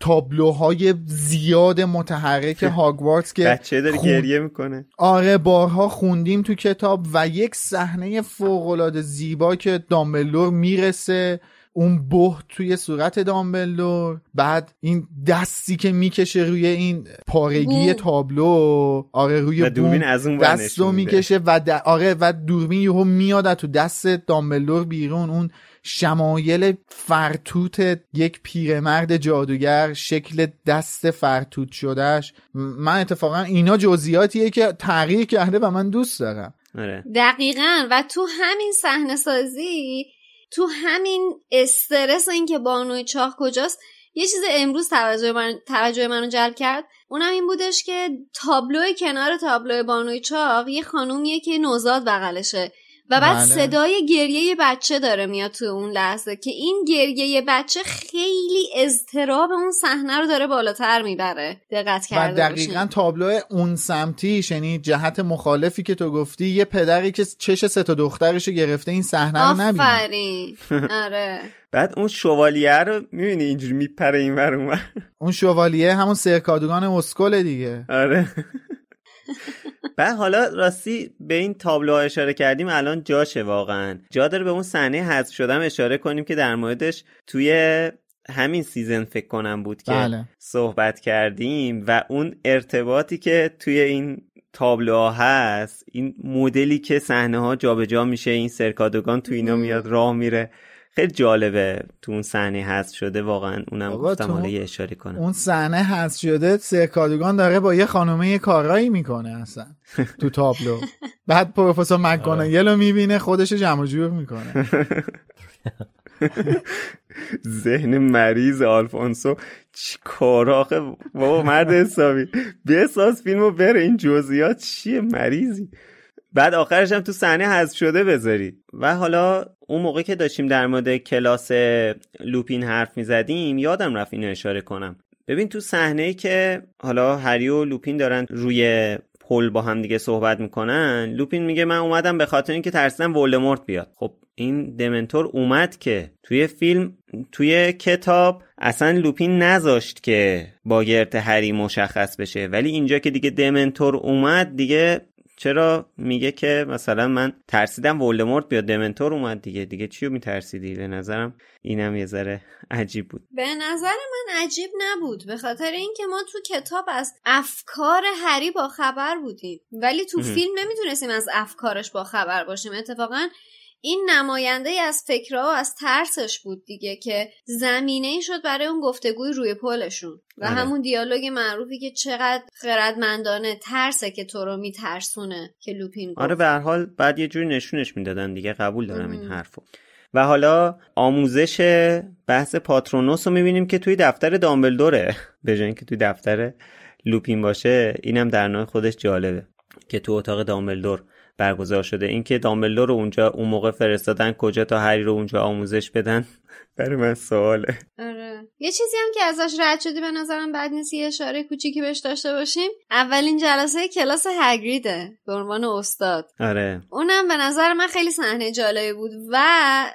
تابلوهای زیاد متحرک هاگوارتس که بچه داره گریه می‌کنه. آره بارها خوندیم تو کتاب و یک صحنه فوق زیبا که دامبلور می‌رسه. اون بهت توی صورت دامبلدور. بعد این دستی که می‌کشه روی این پارگی تابلو آره روی دوربین از اون دست رو می‌کشه و آره و دوربین یهو میاد تو دست دامبلدور بیرون. اون شمایل فرتوت یک پیرمرد جادوگر شکل دست فرتوت شدهش. من اتفاقا اینا جزئیاتیه که تغییر کرده و من دوست دارم. آره. دقیقا. و تو همین صحنه سازی تو همین استرس اینکه بانوی چاق کجاست یه چیز امروز توجه من توجه منو جلب کرد. اونم این بودش که تابلو کنار تابلو بانوی چاق یه خانومیه که نوزاد بغلشه. و بعد بله. صدای گریه بچه داره میاد تو اون لحظه که این گریه بچه خیلی اضطراب اون صحنه رو داره بالاتر می‌بره دقت و کرده دقیقا باشین. تابلو اون سمتیش یعنی جهت مخالفی که تو گفتی یه پدری که چش سه تا دخترش رو گرفته این صحنه رو نبینه آفرین آره بعد اون شوالیه رو می‌بینی اینجوری میپره این اون ور. اون شوالیه همون سرکادوگان اسکل دیگه آره بعد حالا راستی به این تابلوها اشاره کردیم الان جاشه واقعا. جا داره به اون صحنه حذف شدم اشاره کنیم که در موردش توی همین سیزن فکر کنم بود که بله. صحبت کردیم و اون ارتباطی که توی این تابلوها هست این مدلی که صحنه ها جابجا میشه این سرکادوگان تو اینا میاد راه میره. خیلی جالبه تو اون صحنه هست شده واقعا اونم گفتم حالا یه اشاره کنم. اون صحنه هست شده سرکادوگان داره با یه خانومه یه کارایی می‌کنه اصلا تو تابلو. بعد پروفسور مکگوناگل رو می‌بینه خودش رو جمع جور می‌کنه. ذهن مریض آلفونسو. چی کار آخه؟ بابا مرد حسابی. بساز فیلمو بره. این جزئیات چیه؟ مریضی. بعد آخرش هم تو صحنه حذف شده بذاری. و حالا اون موقع که داشتیم در مورد کلاس لوپین حرف می‌زدیم یادم رفت اینو اشاره کنم. ببین تو صحنه ای که حالا هری و لوپین دارن روی پل با هم دیگه صحبت می‌کنن لوپین میگه من اومدم به خاطر اینکه ترسیدم ولدمورت بیاد. خب این دمنتور اومد که توی فیلم توی کتاب اصلا لوپین نذاشت که با گرت هری مشخص بشه. ولی اینجا که دیگه دمنتور اومد دیگه چرا میگه که مثلا من ترسیدم ولدمورت بیاد؟ دمنتور اومد دیگه. دیگه چیو میترسیدی؟ به نظرم اینم یه ذره عجیب بود. به نظر من عجیب نبود. به خاطر اینکه ما تو کتاب از افکار هری با خبر بودیم. ولی تو. فیلم نمی‌تونستیم از افکارش با خبر باشیم. اتفاقا این نماینده از فکرها و از ترسش بود دیگه که زمینه ای شد برای اون گفتگوی روی پلشون و آره. همون دیالوگ معروفی که چقدر خردمندانه ترسه که تو رو میترسونه که لوپین گفت آره به هر حال بعد یه جوری نشونش می‌دادن دیگه قبول دارم این مم. حرفو و حالا آموزش بحث پاترونوس رو می‌بینیم که توی دفتر دامبلدوره به جای اینکه توی دفتر لوپین باشه اینم در نوع خودش جالبه که تو اتاق دامبلدور برگزار شده. اینکه دامبلدور رو اونجا اون موقع فرستادن کجا تا هری رو اونجا آموزش بدن برای من سواله. آره. یه چیزی هم که ازش رد شدی به نظرم بد نیست یه اشاره کوچیکی بهش داشته باشیم. اولین جلسه کلاس هگریده به عنوان استاد. آره. اونم به نظر من خیلی صحنه جالبی بود و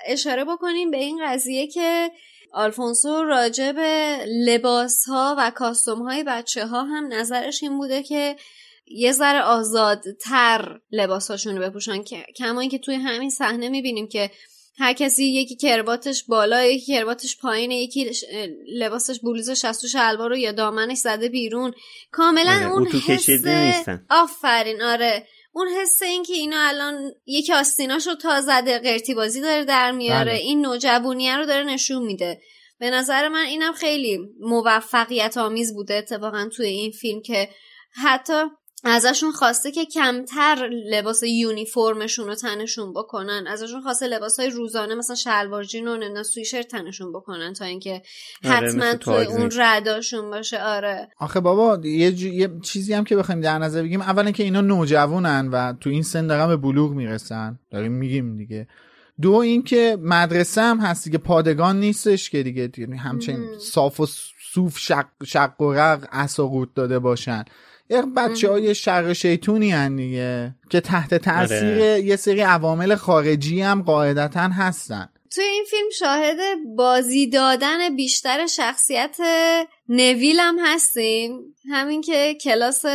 اشاره بکنیم به این قضیه که آلفونسو راجع به لباس ها و کاستوم های بچه ها هم نظرش این بوده که یه ذره آزادتر لباساشون رو بپوشن که کما اینکه توی همین صحنه می‌بینیم که هر کسی یکی کرباتش بالا یکی کرباتش پایینه یکی لباسش بلوزش از تو شلوار رو یا دامنش زده بیرون کاملا آره، اون حس نیستن. آفرین آره اون حس این که اینا الان یکی آستیناشو تا زده قرتی بازی داره در میاره بله. این نوجوانیه رو داره نشون میده به نظر من اینم خیلی موفقیت آمیز بوده اتفاقا توی این فیلم که حتی ازشون خواسته که کمتر لباس یونیفرمشون رو تنشون بکنن. ازشون خواسته لباس های روزانه مثلا شلوار جین و نمی‌دونم سویشرت تنشون بکنن تا اینکه آره، حتما مثل توی. اون رداشون باشه. آره. آخه بابا یه, جو- یه چیزی هم که بخوایم در نظر بگیم اولا که اینا نوجوانن و تو این سن دارن به بلوغ می‌رسن. داریم میگیم دیگه. دو اینکه مدرسه هم هستی که پادگان نیستش که دیگه, دیگه همچنین صاف و صوف شق, شق و رق اساقوت داده باشن. بچه های شر شیطونی هن دیگه که تحت تاثیر آره. یه سری عوامل خارجی هم قاعدتا هستن. توی این فیلم شاهد بازی دادن بیشتر شخصیت نویل هم هستیم. همین که کلاس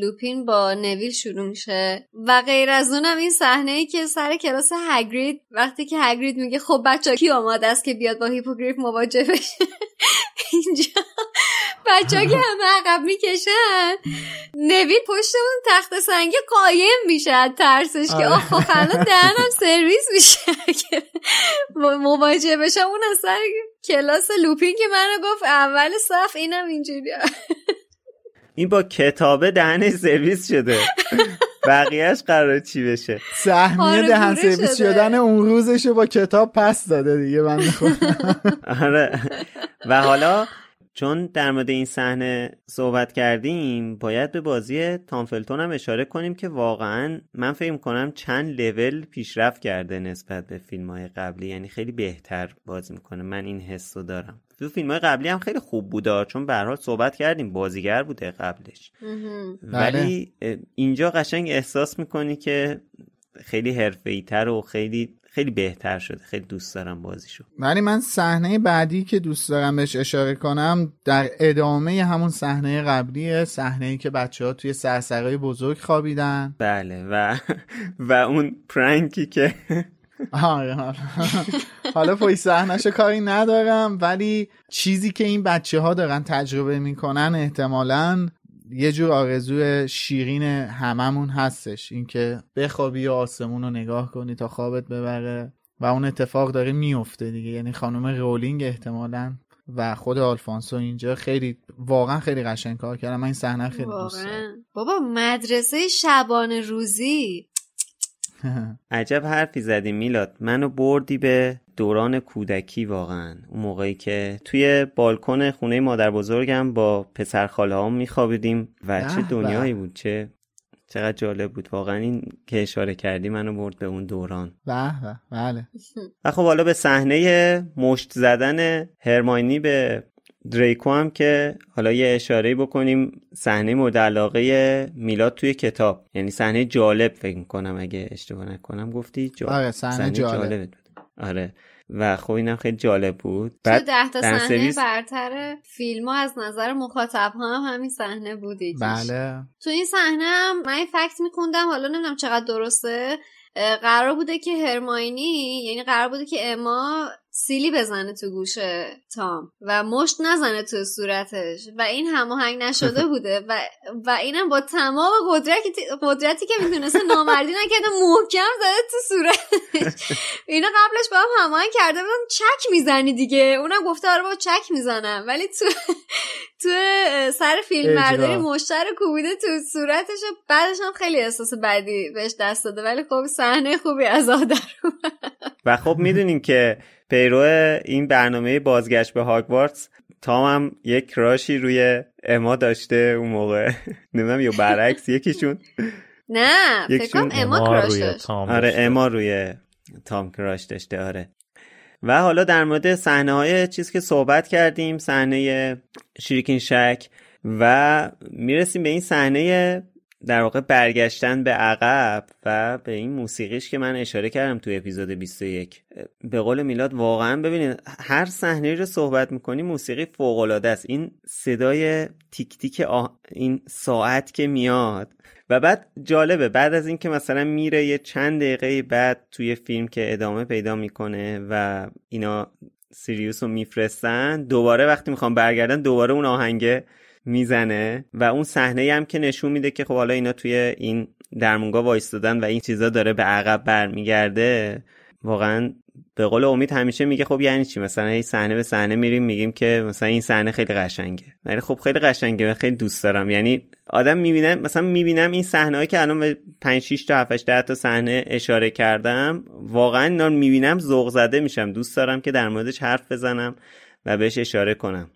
لوپین با نویل شروع میشه و غیر از اونم این صحنه ای که سر کلاس هگرید وقتی که هگرید میگه خب بچه کی آماده است که بیاد با هیپوگریف مواجه بشه؟ اینجا بچه که همه عقب می‌کشن نویل پشت اون تخت سنگی قایم میشه از ترسش که آره. آخ خب الان دهنم سرویس میشه. که مواجه بشم اون از سر کلاس لوپین که منو گفت اول صف اینم اینجوری این با کتابه دهنش سرویس شده. بقیهش قرار چی بشه؟ سهمیه آره، دهن سرویس. شدن اون روزشو با کتاب پس داده دیگه خدا آره. و حالا چون در مورد این صحنه صحبت کردیم باید به بازی تامفلتون هم اشاره کنیم که واقعا من فکر کنم چند لول پیشرفت کرده نسبت به فیلم های قبلی. یعنی خیلی بهتر بازی می‌کنه. من این حس رو دارم. تو فیلم های قبلی هم خیلی خوب بوده. چون به حال صحبت کردیم بازیگر بوده قبلش. ولی اینجا قشنگ احساس می‌کنی که خیلی حرفه‌ای تر و خیلی خیلی بهتر شده. خیلی دوست دارم بازیشو. ولی من صحنه بعدی که دوست دارم بهش اشاره کنم در ادامه همون صحنه قبلیه صحنه ای که بچه ها توی سرسرای بزرگ خوابیدن. بله. و و اون پرنکی که آره حالا پای صحنهش کاری ندارم ولی چیزی که این بچه ها دارن تجربه می‌کنن احتمالا یه جور آرزوی شیرین هممون هستش. اینکه بخوابی و آسمون رو نگاه کنی تا خوابت ببره و اون اتفاق داره میفته دیگه. یعنی خانم رولینگ احتمالا و خود آلفانسو اینجا خیلی واقعا خیلی قشنگ کار کردم من این صحنه خیلی دوست دارم. بابا مدرسه شبانه روزی. عجب حرفی زدی میلاد. منو بردی به دوران کودکی واقعا. اون موقعی که توی بالکن خونه مادر بزرگم با پسر خاله هم میخوابیدیم و چه دنیایی بود چه چقدر جالب بود. واقعا این که اشاره کردی منو برد به اون دوران. به بله. و خب حالا به صحنه مشت زدن هرماینی به دریکو هم که حالا یه اشاره بکنیم. صحنه مورد علاقه میلاد توی کتاب. یعنی صحنه جالب فکر کنم اگه اشتباه نکنم گفتی. جالب. آره صحنه جالب. آره. و خب اینم خیلی جالب بود. بعد ده تا صحنه. برتر فیلم ها از نظر مخاطب ها هم همین صحنه بود بله. تو این صحنه هم من فکت میخوندم حالا نمی‌دونم چقدر درسته. قرار بوده که هرماینی یعنی قرار بوده که اما سیلی بزنه تو گوش تام و مشت نزنه تو صورتش و این هماهنگ نشده بوده و و اینم با تمام قدرتی قدرتی که می‌تونسته نامردی نکرده محکم زده تو صورتش. اینا قبلش با هم هماهنگ کرده بودن چک می‌زنی دیگه. اونم گفته آره با چک می‌زنم. ولی تو تو سر فیلم برداری مشتر کوبیده تو صورتش و بعدش هم خیلی احساس بدی بهش دست داده. ولی خب صحنه خوبی از آدر و خب می‌دونیم که پیرو این برنامه بازگشت به هاگوارتس تام هم یک راشی روی اما داشته اون موقع. نمی‌دونم یا برعکس یکیشون. نه فکرم اما کراش داشت. آره اما روی تام کراش داشته آره. و حالا در مورد صحنه های چیز که صحبت کردیم صحنه شیرکین شک و می‌رسیم به این صحنه در واقع برگشتن به عقب و به این موسیقیش که من اشاره کردم تو اپیزود 21 به قول میلاد واقعا ببینید هر صحنه رو صحبت می‌کنی موسیقی فوق العاده است. این صدای تیک تیک این ساعت که میاد. و بعد جالبه بعد از اینکه مثلا میره یه چند دقیقه بعد توی فیلم که ادامه پیدا می‌کنه و اینا سیریوس رو میفرستن دوباره وقتی می‌خوام برگردن دوباره اون آهنگه می‌زنه و اون صحنه هم که نشون میده که خب حالا اینا توی این درمونگا وایستادن و این چیزا داره به عقب برمیگرده واقعا به قول امید همیشه میگه خب یعنی چی؟ مثلا این صحنه به صحنه میریم میگیم که مثلا این صحنه خیلی قشنگه. ولی خب خیلی قشنگه و خیلی دوست دارم. یعنی آدم می‌بینم مثلا می‌بینم این صحنه که الان به 5 6 تا 7 8 تا صحنه اشاره کردم واقعا اینا می‌بینم ذوق زده میشم. دوست دارم که در موردش حرف بزنم و بهش اشاره کنم.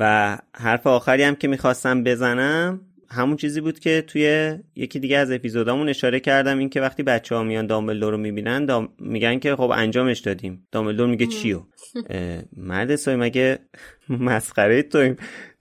و حرف آخری هم که می‌خواستم بزنم همون چیزی بود که توی یکی دیگه از اپیزودامون اشاره کردم این که وقتی بچه ها میان دامبلدور رو می‌بینن دام... میگن که خب انجامش دادیم. دامبلدور میگه چیو؟ مرد سای مگه مسخره تویم؟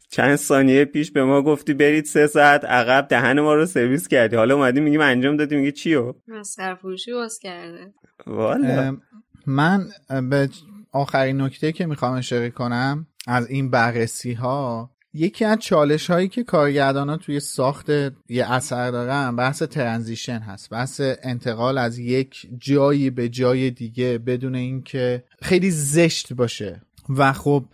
چند ثانیه پیش به ما گفتی برید سه ساعت عقب دهن ما رو سرویس کردی. حالا اومدی میگیم انجام دادی میگه چیو؟ مسخره فروشی باز کرده والا. من به آخرین نکته که می‌خوام اشاره کنم از این بررسی ها یکی از چالش هایی که کارگردان ها توی ساخت یه اثر دارن بحث ترنزیشن هست بحث انتقال از یک جایی به جای دیگه بدون اینکه خیلی زشت باشه. و خب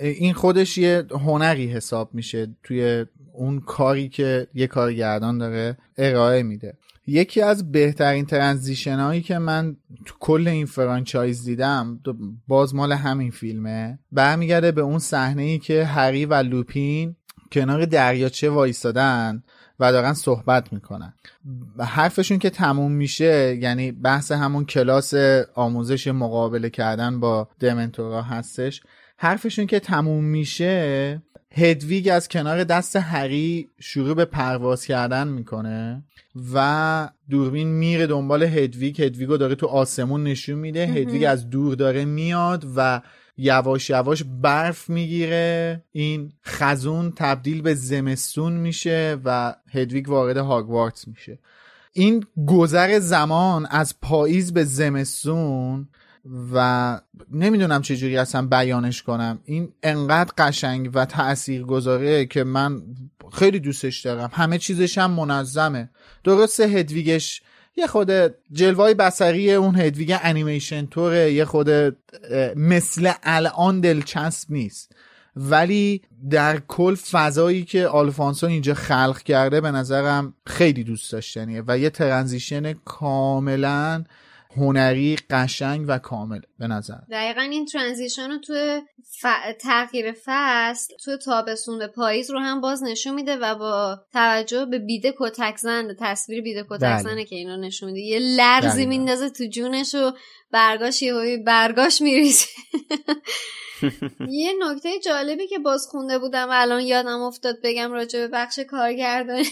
این خودش یه هنری حساب میشه توی اون کاری که یه کارگردان داره ارائه میده. یکی از بهترین transition هایی که من تو کل این franchise دیدم باز مال همین فیلمه برمیگرده به اون صحنه ای که هری و لوپین کنار دریاچه وایستادن و دارن صحبت می‌کنن. حرفشون که تموم میشه یعنی بحث همون کلاس آموزش مقابله کردن با دمنتورا هستش حرفشون که تموم میشه هدویگ از کنار دست هری شروع به پرواز کردن می‌کنه و دوربین میره دنبال هدویگ هدویگو داره تو آسمون نشون میده. هدویگ از دور داره میاد و یواش یواش برف می‌گیره. این خزون تبدیل به زمستون میشه و هدویگ وارد هاگوارتس میشه. این گذر زمان از پاییز به زمستون و نمی‌دونم چجوری اصلا بیانش کنم. این انقدر قشنگ و تأثیر گذاره که من خیلی دوستش دارم. همه چیزش هم منظمه. درسته هدویگش یه خرده جلوه‌های بصری اون هدویگ انیمیشن طوره یه خرده مثل الان دلچسب نیست. ولی در کل فضایی که آلفانسو اینجا خلق کرده به نظرم خیلی دوست داشتنیه و یه transition کاملا هنری قشنگ و کامل به نظر. دقیقا این transition رو توی ف... تغییر فصل توی تابستون به پاییز رو هم باز نشون میده و با توجه به بیده کتک زن تصویر بیده کتک زنه که اینو نشون میده یه لرزی میندازه تو جونش و برگاش یه برگاش میریزه. یه نکته جالبی که باز خونده بودم و الان یادم افتاد بگم راجع به بخش کارگردانی.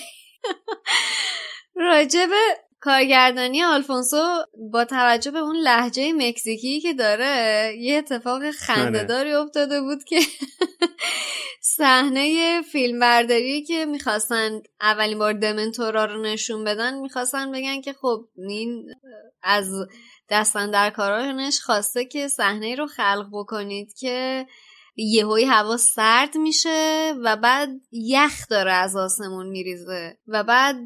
راجع به کارگردانی آلفونسو با توجه به اون لحجه مکزیکی که داره یه اتفاق خندهداری افتاده بود که صحنه فیلمبرداری که می‌خواستن اولین بار دمنتورا رو نشون بدن می‌خواستن بگن که خب این از دستن در کارانش خواسته که صحنه رو خلق بکنید که یهوی هوا سرد میشه و بعد یخ داره از آسمون میریزه و بعد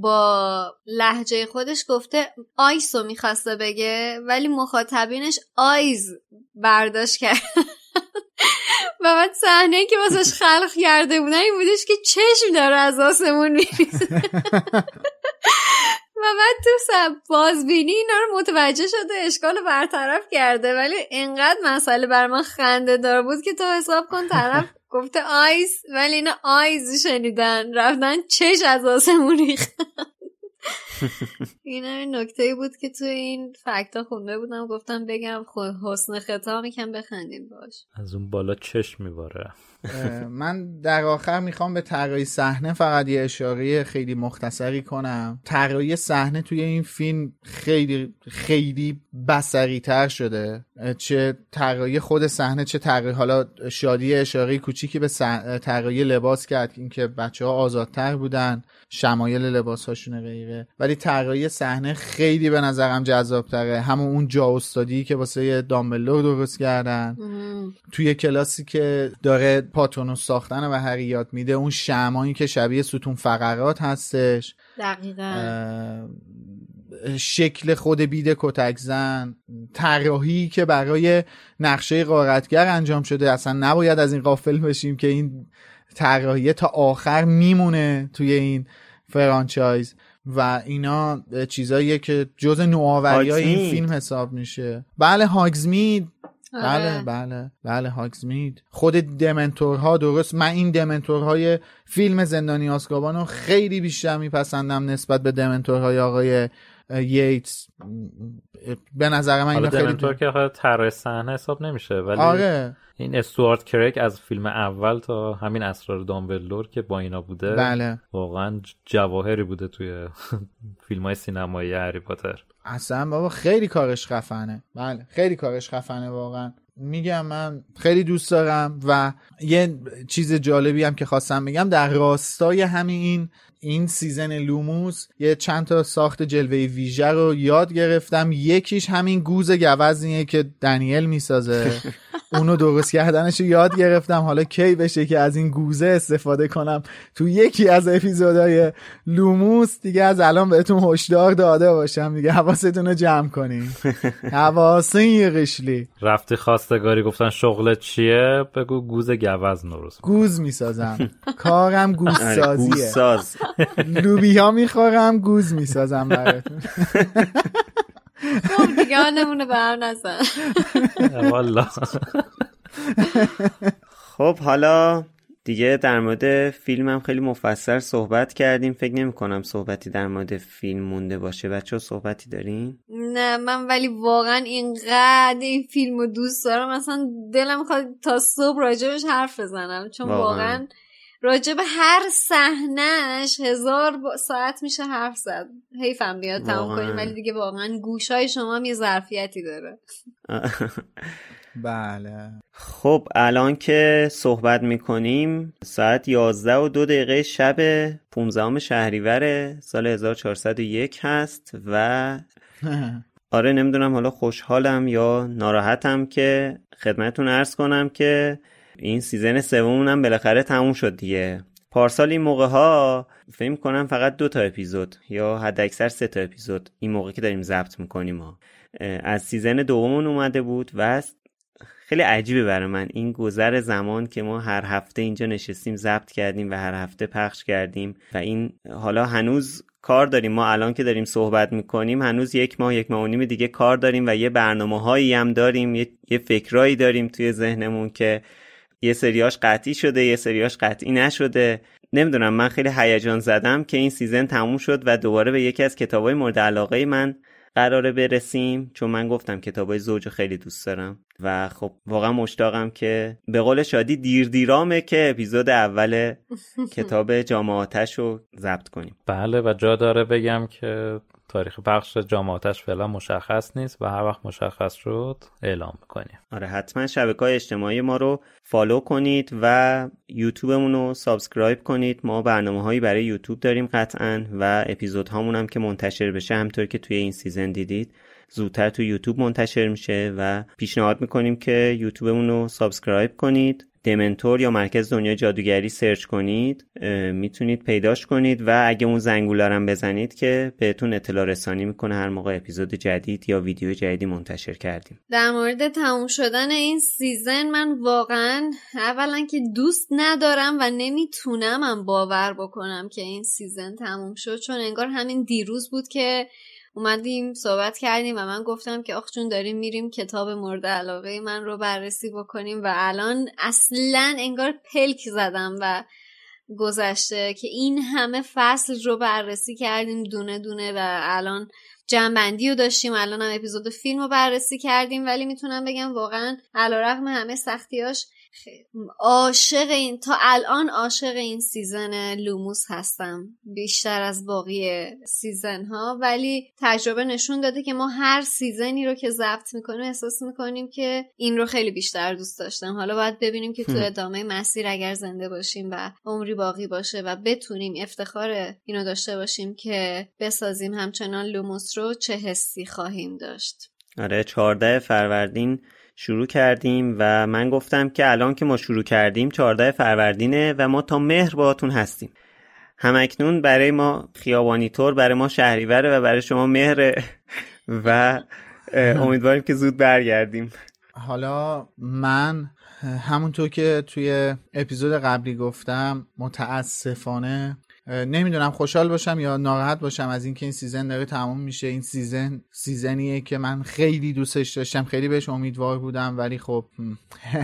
با لحجه خودش گفته آیسو می‌خواسته بگه ولی مخاطبینش آیز برداشت کرد. و بعد صحنه که واسش خلق کرده بودن این بودش که چشم داره از آسمون میریزه. و بعد تو بازبینی اینا رو متوجه شده اشکال برطرف کرده. ولی اینقدر مسئله بر من خنده دار بود که تو حساب کن طرف گفته آیس ولی اینا آیز شنیدن رفتن چش از آسمون ریختن. این این نکته بود که تو این فکتا خونده بودم گفتم بگم خود حسن خطا میکن بخندیم باش. از اون بالا چشم میباره. من در آخر می‌خوام به طراحی صحنه فقط یه اشاره خیلی مختصری کنم. طراحی صحنه توی این فیلم خیلی خیلی بسری تر شده. چه طراحی خود صحنه چه طراحی حالا شادی اشاره کوچیکی به طراحی لباس کرد اینکه بچه ها آزادتر بودن. شمایل لباس هاشون غیره. ولی طراحی صحنه خیلی به نظرم جذاب تره همون اون جا استادی که واسه دامبلور درست کردن. توی کلاسی که داره پاتونوس ساختن و هری یاد میده اون شمایی که شبیه ستون فقرات هستش. دقیقا. شکل خود بید کتک زن. طراحی که برای نقشه قارتگر انجام شده. اصلا نباید از این قافل بشیم که این طراحی تا آخر میمونه توی این فرانچایز و اینا چیزاییه که جز نوآوری های این فیلم حساب میشه. بله هاگزمید بله بله بله هاگزمید خود دمنتورها درست. من این دمنتورهای فیلم زندانی آسکابان رو خیلی بیشتر میپسندم نسبت به دمنتورهای آقای ییتس. به نظر من اینا خیلی دمنتور که طراح صحنه حساب نمیشه ولی آره. این استوارت کرک از فیلم اول تا همین اسرار دامبلدور که با اینا بوده بله. واقعا جواهری بوده توی فیلم های سینمایی هری پاتر. اصلا بابا خیلی کارش خفنه. بله خیلی کارش خفنه واقعا. میگم من خیلی دوست دارم و یه چیز جالبی هم که خواستم بگم در راستای همین این season لوموس یه چند تا ساخت جلوه ویژه رو یاد گرفتم. یکیش همین گوز گوزنیه که دنیل می‌سازه. اونو درست کردنش رو یاد گرفتم. حالا کی بشه که از این گوزه استفاده کنم؟ تو یکی از اپیزودهای لوموس دیگه از الان بهتون هشدار داده باشم. دیگه حواستون رو جمع کنین. حواسین یه قشلی. رفتی خواستگاری گفتن شغل چیه؟ بگو گوز گوزن درست. گوز می‌سازم. کارم گوز آره، سازیه ساز لوبیا می‌خورم گوز می‌سازم براتون. خب دیگه نمونه به هم والا. خب حالا دیگه در مورد فیلم هم خیلی مفصل صحبت کردیم. فکر نمی کنم صحبتی در مورد فیلم مونده باشه. بچه صحبتی دارین؟ نه من ولی واقعا اینقدر این فیلم رو دوست دارم. مثلا دلم می‌خواد تا صبح راجبش حرف بزنم. چون واقعا, واقعا راجب هر صحنهش هزار ساعت میشه حرف زد. حیفم بیاد تمام کنیم. ولی دیگه واقعا گوشای شما هم یه ظرفیتی داره. بله. خب الان که صحبت می‌کنیم ساعت 11 و دو دقیقه شب 15 شهریور سال 1401 هست و آره نمی‌دونم حالا خوشحالم یا ناراحتم که خدمتون ارز کنم که این سیزن سومونم بالاخره تموم شد دیگه. پارسال این موقع ها فکر کنم فقط دو تا اپیزود یا حد اکثر سه تا اپیزود این موقع که داریم ضبط می‌کنیم ها. از season دومون اومده بود و خیلی عجیبه برای من. این گذر زمان که ما هر هفته اینجا نشستیم ضبط کردیم و هر هفته پخش کردیم و این حالا هنوز کار داریم. ما الان که داریم صحبت می‌کنیم هنوز یک ماه یک ماه و نیم دیگه کار داریم و یه برنامه هایی هم داریم یه, یه فکرایی داریم توی ذهنمون که یه سریاش قطعی شده یه سریاش قطعی نشده. نمی‌دونم من خیلی هیجان زده‌ام که این season تموم شد و دوباره به یکی از کتابای مورد علاقه من قراره برسیم چون من گفتم کتابای زوج خیلی دوست دارم. و خب واقعا مشتاقم که به قول شادی دیر دیرامه که اپیزود اول کتاب جام آتش رو ضبط کنیم. بله و جا داره بگم که تاریخ پخش جام آتش فعلا مشخص نیست و هر وقت مشخص شد اعلام می‌کنیم. آره حتما شبکه های اجتماعی ما رو follow کنید و یوتیوبمون رو subscribe کنید. ما برنامه هایی برای یوتیوب داریم قطعا و اپیزود هامون هم که منتشر بشه همطور که توی این season دیدید زودتر تو یوتیوب منتشر میشه و پیشنهاد می‌کنیم که یوتیوبمون رو subscribe کنید. دمنتور یا مرکز دنیا جادوگری search کنید می‌تونید پیداش کنید و اگه اون زنگولارم بزنید که بهتون اطلاع رسانی می‌کنه هر موقع اپیزود جدید یا ویدیو جدیدی منتشر کردیم. در مورد تموم شدن این season من واقعا اولا که دوست ندارم و نمی‌تونم باور بکنم که این season تموم شد چون انگار همین دیروز بود که اومدیم صحبت کردیم و من گفتم که آخ جون داریم میریم کتاب مورد علاقه من رو بررسی بکنیم و الان اصلا انگار پلک زدم و گذشته که این همه فصل رو بررسی کردیم دونه دونه و الان جمع‌بندی رو داشتیم الان هم اپیزود فیلم رو بررسی کردیم ولی می‌تونم بگم واقعا علی‌رغم همه سختیاش عاشق این تا الان عاشق این season لوموس هستم. بیشتر از باقی season ها ولی تجربه نشون داده که ما هر season ی رو که ضبط می‌کنیم احساس می‌کنیم که این رو خیلی بیشتر دوست داشتم. حالا باید ببینیم که تو ادامه مسیر اگر زنده باشیم و عمری باقی باشه و بتونیم افتخار اینو داشته باشیم که بسازیم همچنان لوموس رو چه حسی خواهیم داشت. آره 14 فروردین شروع کردیم و من گفتم که الان که ما شروع کردیم 14 فروردینه و ما تا مهر باهاتون هستیم. همکنون برای ما خیابانی طور برای ما شهریوره و برای شما مهر و امیدواریم که زود برگردیم. حالا من همونطور که توی اپیزود قبلی گفتم متاسفانه نمی‌دونم خوشحال باشم یا ناراحت باشم از اینکه این season داره تموم میشه. این season season یه که من خیلی دوستش داشتم. خیلی بهش امیدوار بودم ولی خب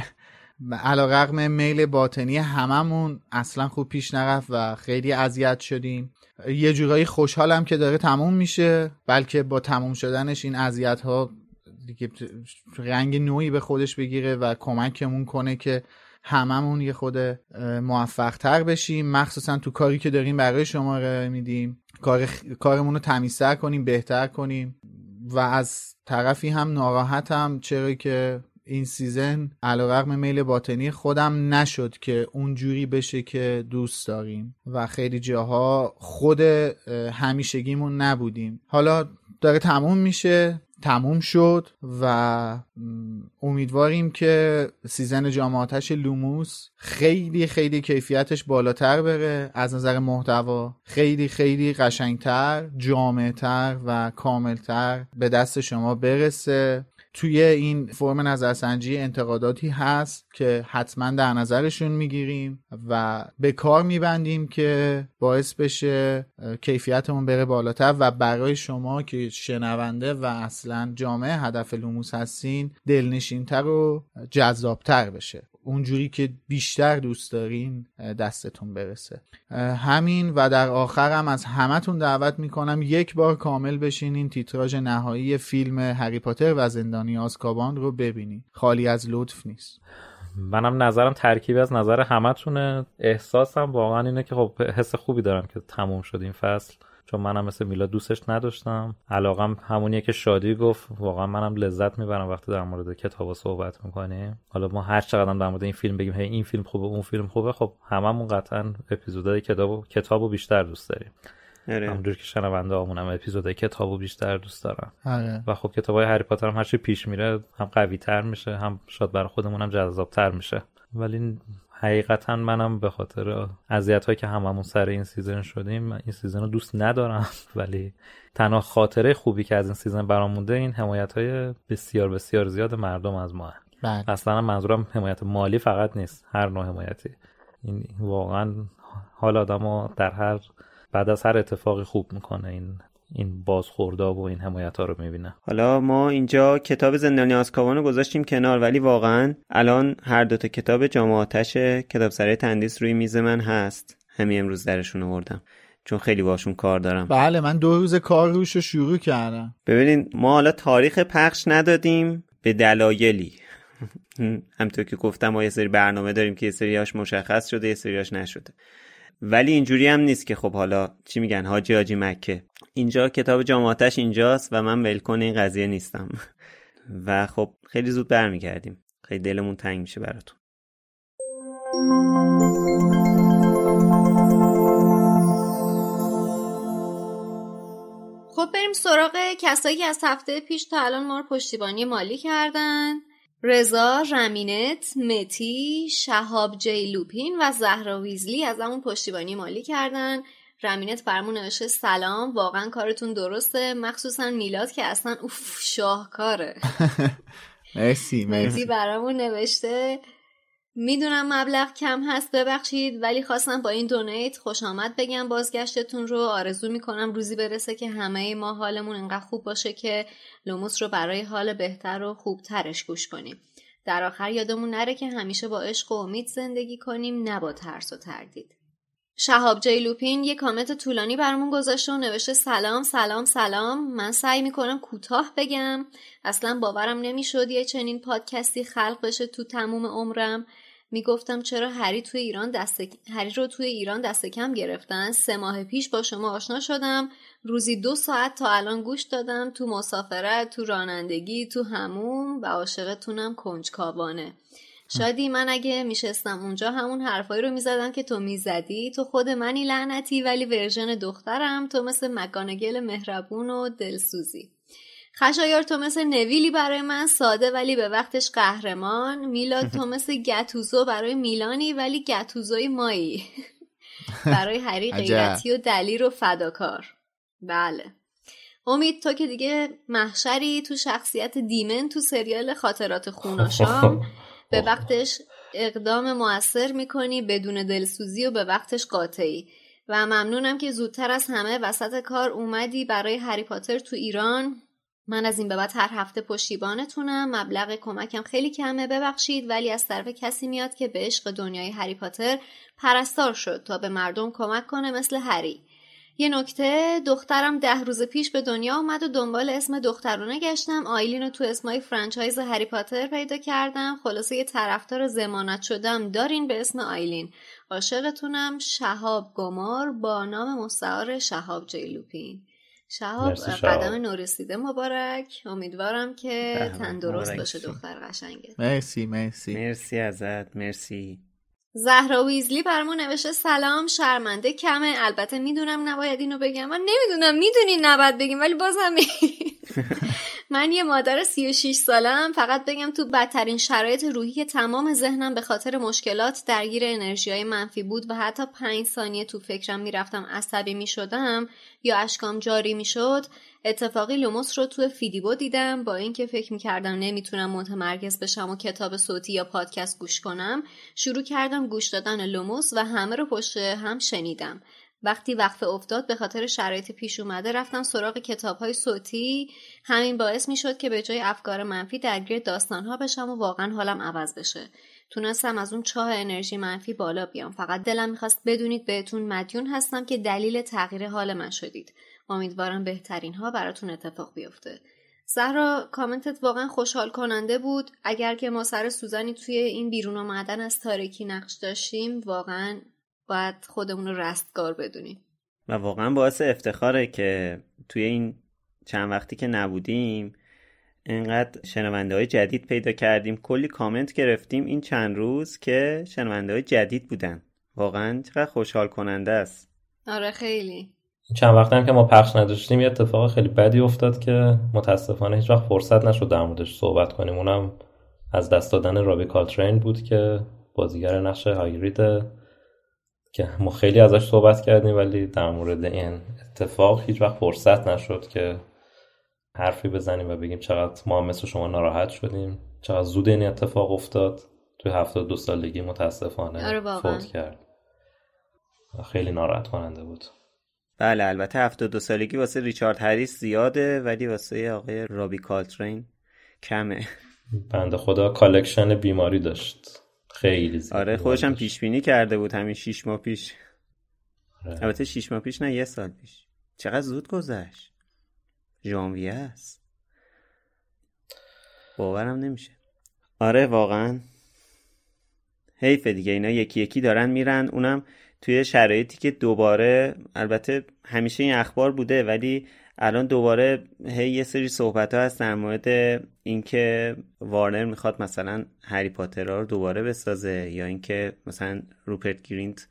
علی‌رغم میل باطنی هممون اصلا خوب پیش نرفت و خیلی اذیت شدیم. یه جورایی خوشحالم که داره تموم میشه بلکه با تموم شدنش این اذیت ها دیگه رنگ نوعی به خودش بگیره و کمکمون کنه که هممون یه خود موفق تر بشیم. مخصوصا تو کاری که داریم برای شما میدیم. کار کارمون رو تمیزتر کنیم بهتر کنیم. و از طرفی هم ناراحتم چرا که این سیزن علیرغم میل باطنی خودم نشد که اونجوری بشه که دوست داریم. و خیلی جاها خود همیشگیمون نبودیم. حالا داره تموم میشه. تموم شد و امیدواریم که season جام آتش لوموس خیلی خیلی کیفیتش بالاتر بره. از نظر محتوا خیلی خیلی قشنگتر جامعتر و کاملتر به دست شما برسه. توی این فرم نظرسنجی انتقاداتی هست که حتما در نظرشون می‌گیریم و به کار میبندیم که باعث بشه کیفیتمون بره بالاتر و برای شما که شنونده و اصلا جامعه هدف لوموس هستین دلنشینتر و جذابتر بشه. اونجوری که بیشتر دوست دارین دستتون برسه. همین و در آخرم از همتون دعوت می‌کنم یک بار کامل بشینین تیتراژ نهایی فیلم هری پاتر و زندانی آزکابان رو ببینین. خالی از لطف نیست. منم نظرم ترکیب از نظر همتونه. احساسم واقعا اینه که خب حس خوبی دارم که تموم شد این فصل. چون منم مثل میلا دوستش نداشتم. علاقم همونیه که شادی گفت واقعا منم لذت می‌برم وقتی در مورد کتابا صحبت می‌کنیم. حالا ما هر چقدر در مورد این فیلم بگیم هی این فیلم خوبه اون فیلم خوبه خب هممون قطعا اپیزودهای کتاب کتابو بیشتر دوست داریم. آره. همونجور که شنونده هامونم اپیزودهای کتابو بیشتر دوست دارم. آره. و خب کتابای هری پاتر هم هرچی پیش میره هم قوی تر میشه هم شاید برای خودمون هم جذاب تر میشه. ولی حقیقتا منم به خاطر اذیت هایی که هممون سر این season شدیم این season رو دوست ندارم. ولی تنها خاطره خوبی که از این season برام مونده این حمایت های بسیار بسیار زیاد مردم از ما بله. اصلا منظورم حمایت مالی فقط نیست هر نوع حمایتی. این واقعا حال آدمو در هر بعد از هر اتفاقی خوب می‌کنه این این بازخوردا و این حمایت ها رو می‌بینه. حالا ما اینجا کتاب زندانی آزکابان رو گذاشتیم کنار ولی واقعا الان هر دوتا کتاب جام آتش کتاب سرای تندیس روی میز من هست. همین امروز درشون آوردم. چون خیلی باشون کار دارم. بله من دو روز کار روش رو شروع کردم. ببینید ما حالا تاریخ پخش ندادیم به دلایلی. همطور که گفتم ما یه سری برنامه داریم که یه سریاش مشخص شده یه سریاش نشده. ولی اینجوری هم نیست که خب حالا چی میگن حاجی حاجی مکه. اینجا کتاب جامعاتش اینجاست و من ولکن این قضیه نیستم. و خب خیلی زود برمیگردیم. خیلی دلمون تنگ میشه براتون. خب بریم سراغ کسایی که از هفته پیش تا الان ما رو پشتیبانی مالی کردن. رضا رمینت متی شهاب جی لوپین و زهرا ویزلی از همون پشتیبانی مالی کردن. رمینت برمون نوشته سلام واقعا کارتون درسته. مخصوصا میلاد که اصلا اوف شاهکاره. مرسی مرسی. برامون نوشته می‌دونم مبلغ کم هست ببخشید ولی خواستم با این دونیت خوش آمد بگم بازگشتتون رو. آرزو می‌کنم روزی برسه که همه ما حالمون انقدر خوب باشه که لوموس رو برای حال بهتر و خوبترش گوش کنیم. در آخر یادمون نره که همیشه با عشق و امید زندگی کنیم نه با ترس و تردید. شهاب جی لوپین یه کامنت طولانی برامون گذاشته و نوشته سلام سلام سلام. من سعی می‌کنم کوتاه بگم. اصلا باورم نمی‌شد یه چنین پادکستی خلق بشه تو تموم عمرم. می‌گفتم چرا هری توی ایران دست هری رو توی ایران دست کم گرفتن؟ سه ماه پیش با شما آشنا شدم. روزی دو ساعت تا الان گوش دادم. تو مسافرت تو رانندگی تو همون و عاشقتونم کنجکاوانه. شادی من اگه میشستم اونجا همون حرفایی رو می‌زدم که تو می‌زدی تو خود منی لعنتی ولی ورژن دخترم تو مثل مکانگل مهربون و دلسوزی. خشایار تو مثل نویلی برای من ساده ولی به وقتش قهرمان. میلاد تو مثل گتوزو برای میلانی ولی گتوزوی مایی. برای هری غیرتی و دلیر و فداکار. بله. امید تو که دیگه محشری تو شخصیت دیمن تو سریال خاطرات خوناشام به وقتش اقدام موثر می‌کنی بدون دلسوزی و به وقتش قاطعی. و ممنونم که زودتر از همه وسط کار اومدی برای هری پاتر تو ایران. من از این به بعد هر هفته پشتیبانتونم. مبلغ کمکم خیلی کمه ببخشید. ولی از طرف کسی میاد که به عشق دنیای هری پاتر پرستار شد تا به مردم کمک کنه مثل هری. یه نکته دخترم ده روز پیش به دنیا اومد و دنبال اسم دخترونه گشتم. آیلین رو تو اسمای فرانچایز هری پاتر پیدا کردم. خلاصه یه طرفدار زمانت شدم. دارین به اسم آیلین. عاشقتونم شهاب گمار با نام مستعار شهاب جیلوپین. شهاب قدم نورسیده مبارک. امیدوارم که تندرست باشه دختر قشنگه مرسی مرسی. مرسی ازت مرسی. زهرا ویزلی برمون نوشته سلام شرمنده کمه. البته می‌دونم نباید اینو بگم. من نمی‌دونم می‌دونی نباید بگیم ولی بازم من یه مادر 36 سالم فقط بگم تو بدترین شرایط روحی که تمام ذهنم به خاطر مشکلات درگیر انرژی های منفی بود و حتی پنج ثانیه تو فکرم می‌رفتم عصبی می‌شدم یا اشکام جاری می‌شد اتفاقی لوموس رو تو فیدیبو دیدم با اینکه فکر می‌کردم نمی‌تونم متمرکز بشم و کتاب صوتی یا پادکست گوش کنم. شروع کردم گوش دادن لوموس و همه رو پشت هم شنیدم. وقتی وقفه افتاد به خاطر شرایط پیش اومده رفتم سراغ کتاب های صوتی. همین باعث می شد که به جای افکار منفی درگیر داستان ها بشم و واقعا حالم عوض بشه. تونستم از اون چاه انرژی منفی بالا بیام. فقط دلم می‌خواست بدونید بهتون مدیون هستم که دلیل تغییر حال من شدید. امیدوارم بهترین ها براتون اتفاق بیفته. زهرا کامنتت واقعا خوشحال کننده بود. اگر که ما سر سوزانی توی این بیرون آمدن از تاریکی نقش داشتیم واقعا باید خودمون رو رستگار بدونیم. و واقعا باعث افتخاره که توی این چند وقتی که نبودیم انقدر شنونده های جدید پیدا کردیم. کلی کامنت گرفتیم این چند روز که شنونده های جدید بودن. واقعا چقدر خوشحال کننده است. آره خیلی. چند وقت هم که ما پخش نداشتیم یه اتفاق خیلی بدی افتاد که متاسفانه هیچ وقت فرصت نشد در موردش صحبت کنیم. اونم از دست دادن رابی کالترین بود که بازیگر نقش هایریده که ما خیلی ازش صحبت کردیم ولی در مورد این اتفاق هیچ وقت فرصت نشد که حرفی بزنیم و بگیم چقدر ما مثل شما ناراحت شدیم چقدر زود این اتفاق افتاد. توی هفتاد دو سالگی متاسفانه آره فوت کرد. خیلی ناراحت کننده بود. بله البته 72 سالگی واسه ریچارد هریس زیاده ولی واسه آقای رابی کلترین کمه. بنده خدا collection بیماری داشت. خیلی زیاد آره خودش هم پیش بینی کرده بود همین 6 ماه پیش. آره. البته 6 ماه پیش نه یه سال پیش. چقدر زود گذشت؟ ژانویه است. باورم نمیشه. آره واقعا. حیف دیگه اینا یکی یکی دارن میرن. اونم توی شرایطی که دوباره البته همیشه این اخبار بوده ولی الان دوباره هی یه سری صحبت ها هست در مورد اینکه وارنر می‌خواد مثلا هری پاتر رو دوباره بسازه یا اینکه مثلا روپرت گرینت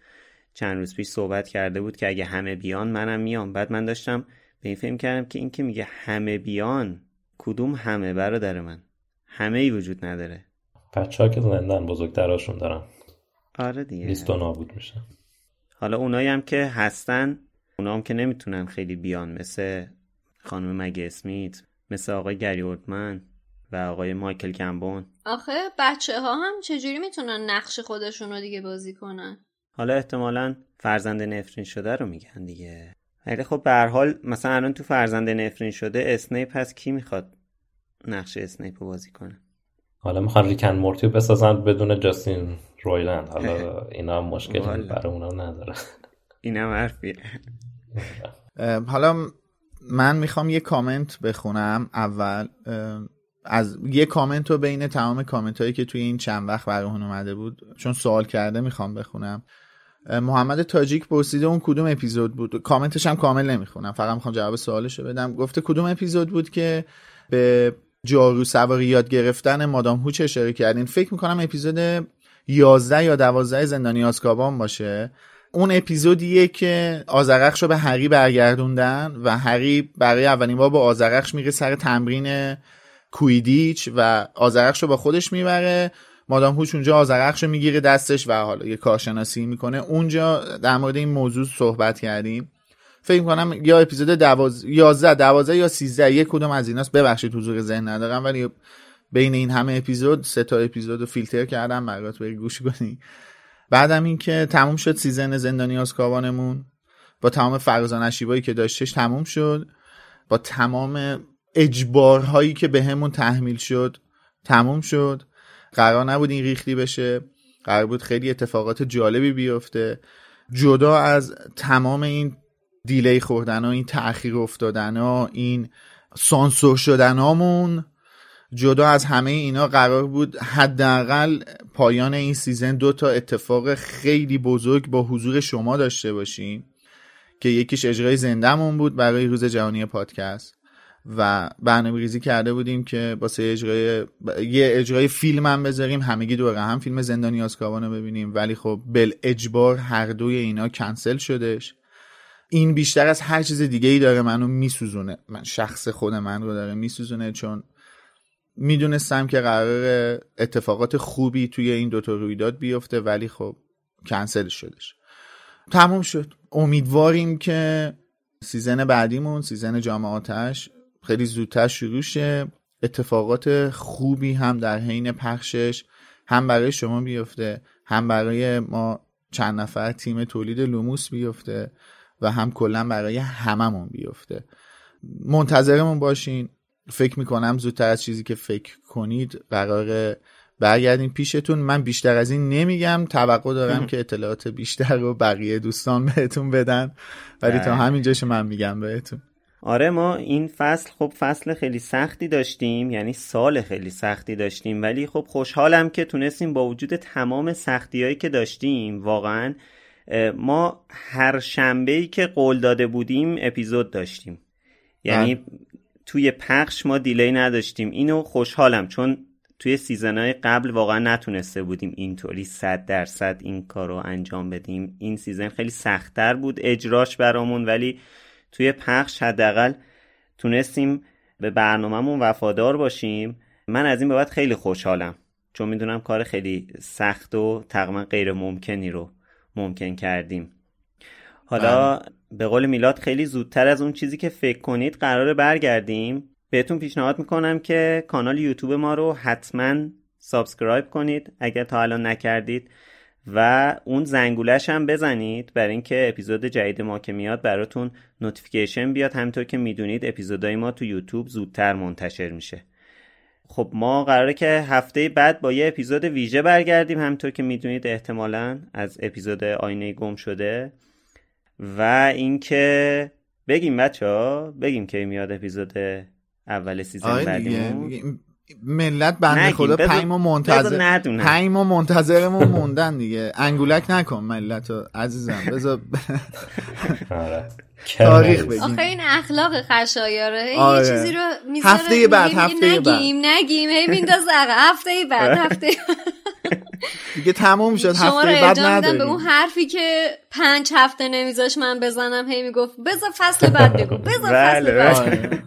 چند روز پیش صحبت کرده بود که اگه همه بیان منم میام. بعد من داشتم به این فکر کردم که اینکه میگه همه بیان کدوم همه برادر من؟ همه ای وجود نداره. بچه ها که زندن بزرگتراشون دارن. آره دیگه. لیست نابود میشه. حالا اونایی هم که هستن اونا هم که نمی‌تونن خیلی بیان مثل خانم مگه اسمیت مثل آقای گری اورتمن و آقای مایکل گمبون آخه بچه ها هم چجوری می‌تونن نقش خودشون رو دیگه بازی کنن؟ حالا احتمالا فرزند نفرین شده رو میگن دیگه. ولی خب به هر حال مثلا الان تو فرزند نفرین شده اسنیپ هست کی می‌خواد نقش اسنیپ رو بازی کنه؟ حالا می‌خوان Rick and Morty و بسازن بدون جاستین رویلند. حالا اینا هم مشکل برای اونا نداره. اینم حرفیه. حالا من می‌خوام یه کامنت بخونم اول. از یه کامنت رو بین تمام کامنت هایی که توی این چند وقت برامون اومده بود چون سوال کرده می‌خوام بخونم. محمد تاجیک پرسیده اون کدوم اپیزود بود؟ کامنتش هم کامل نمی‌خونم. فقط می‌خوام جواب سوالش رو بدم. گفته کدوم اپیزود بود که به جارو سواری یاد گرفتن مادام هوچ اشاره کردین. فکر می‌کنم اپیزود 11 یا 12 زندانی آسکابان باشه. اون اپیزودیه که آزرخش رو به هری برگردوندن و هری برای اولین بار با آزرخش میره سر تمرین کویدیچ و آزرخش رو با خودش می‌بره. مادام هوش اونجا آزرخش رو می‌گیره دستش و حالا یه کارشناسی می‌کنه. اونجا در مورد این موضوع صحبت کردیم. فکر کنم یا اپیزود 11 12 یا 13 یک کدوم از ایناست. ببخشید حضور ذهن ندارم ولی بین این همه اپیزود سه تا اپیزود رو فیلتر کردم برات بری گوش کنی. بعدم اینکه تموم شد سیزن زندانی آسکابانمون با تمام فرزان نشیبایی که داشتش تموم شد. با تمام اجبارهایی که به تحمیل شد تموم شد. قرار نبود این ریختی بشه. قرار بود خیلی اتفاقات جالبی بیفته. جدا از تمام این delay خوردن ها این تأخیر افتادن ها این سانسور شدن هامون جدا از همه اینا قرار بود حداقل پایان این season دو تا اتفاق خیلی بزرگ با حضور شما داشته باشیم که یکیش اجرای زندهمون بود برای روز جهانی پادکست و برنامه ریزی کرده بودیم که واسه اجرای یه اجرای فیلم هم بذاریم. همگی دوره هم. فیلم زندانی آسکابان رو ببینیم. ولی خب بل اجبار هر دوی اینا کنسل شدش این بیشتر از هر چیز دیگه ای داره منو میسوزونه. من شخص خود من رو داره میسوزونه چون می‌دونستم که قرار اتفاقات خوبی توی این دوتا رویداد بیفته ولی خب کنسل شدش. تموم شد. امیدواریم که season بعدیمون season جام آتش خیلی زودتر شروع شه. اتفاقات خوبی هم در حین پخشش هم برای شما بیفته هم برای ما چند نفر تیم تولید لوموس بیفته. و هم کلا برای هممون بیفته. منتظرمون باشین. فکر می‌کنم زودتر از چیزی که فکر کنید قرار برگردیم پیشتون. من بیشتر از این نمیگم. توقع دارم که اطلاعات بیشتر رو بقیه دوستان بهتون بدن. ولی تا. همینجاش من میگم بهتون. آره ما این فصل خب فصل خیلی سختی داشتیم. یعنی سال خیلی سختی داشتیم. ولی خب خوشحالم که تونستیم با وجود تمام سختی هایی که داشتیم واقعا ما هر شنبه ای که قول داده بودیم اپیزود داشتیم. یعنی توی پخش ما delay نداشتیم. اینو خوشحالم چون توی season های قبل واقعا نتونسته بودیم اینطوری صد درصد این کار رو انجام بدیم. این season خیلی سختتر بود اجراش برامون ولی توی پخش حداقل تونستیم به برنامهمون وفادار باشیم. من از این بابت خیلی خوشحالم. چون می‌دونم کار خیلی سخت و تقریبا غیر ممکنی رو ممکن کردیم. حالا به قول میلاد خیلی زودتر از اون چیزی که فکر کنید قراره برگردیم. بهتون پیشنهاد می‌کنم که کانال یوتیوب ما رو حتما subscribe کنید اگر تا الان نکردید و اون زنگولش هم بزنید برای اینکه اپیزود جدید ما که میاد براتون notification بیاد. همینطور که می‌دونید اپیزودهای ما تو یوتیوب زودتر منتشر میشه. خب ما قراره که هفته بعد با یه اپیزود ویژه برگردیم همینطور که می‌دونید احتمالا از اپیزود آینه گم شده. و اینکه بگیم بچه ها بگیم که میاد اپیزود اول سیزن آره بعدیمون. ملت بنده. خدا پنج ماه منتظر. پنج ماه منتظرمون موندن دیگه انگولک نکن ملت رو عزیزم بذار آره تاریخ. بگیم آخه این اخلاق خشایاره هی آره. یه چیزی رو می‌ذاره هفته بعد، هفته بعد. نگیم نگیم هی میندازه عقب. هفته بعد هفته دیگه تموم شد هفته بعد میدم به نداریم اون حرفی که پنج هفته نمیذاش من بزنم هی می‌گفت بذار فصل بعد بگو بذار فصل بله بعد آره.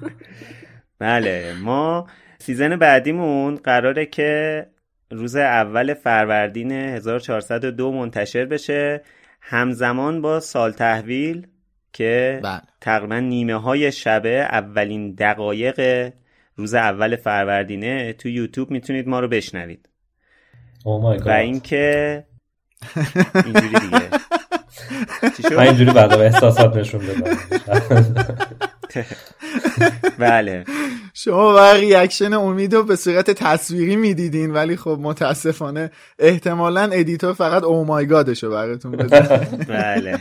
بله ما سیزن بعدیمون قراره که روز اول فروردین 1402 منتشر بشه. همزمان با سال تحویل که بله. تقریبا نیمه های شبه اولین دقایق روز اول فروردینه تو یوتیوب می‌تونید ما رو بشنوید. مای و اینکه اینجوری دیگه؟ من اینجوری بعد به احساسات نشون بدم. بله. شما و ریاکشن امید رو به صورت تصویری می‌دیدین ولی خب متاسفانه احتمالا ادیتور فقط او مای گادشو براتون بزنه. بله.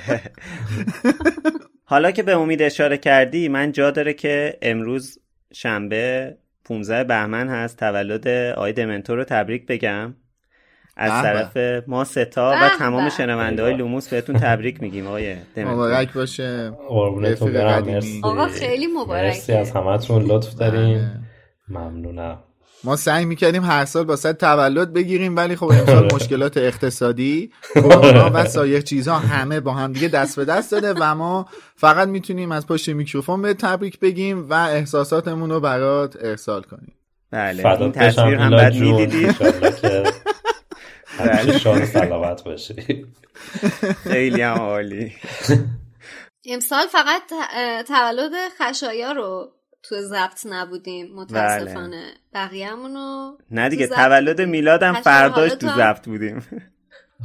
حالا که به امید اشاره کردی من جا داره که امروز شنبه 15 بهمن هست تولد آقای دمنتور رو تبریک بگم. از به طرف ما ستا و تمام. شنونده های لوموس بهتون تبریک میگیم آقای مبارک باشه قربونتون برم. مرسی آقا خیلی مبارکه. مرسی از همتون لطف دارین بله. ممنونم ما سعی می‌کردیم هر سال با صد تولد بگیریم ولی خب امسال مشکلات اقتصادی کرونا و سایر چیزها همه با هم دیگه دست به دست داده و ما فقط می‌تونیم از پشت میکروفون به تبریک بگیم و احساساتمون رو برات ارسال کنیم بله این تصویر هم جون. می‌دیدید شاد و سلامت باشی. خیلی هم عالی. امسال فقط تولد خشایا رو تو ضبط نبودیم متاسفانه. بقیه‌مون رو نه دیگه تولد. میلادم فرداش تو ضبط بودیم.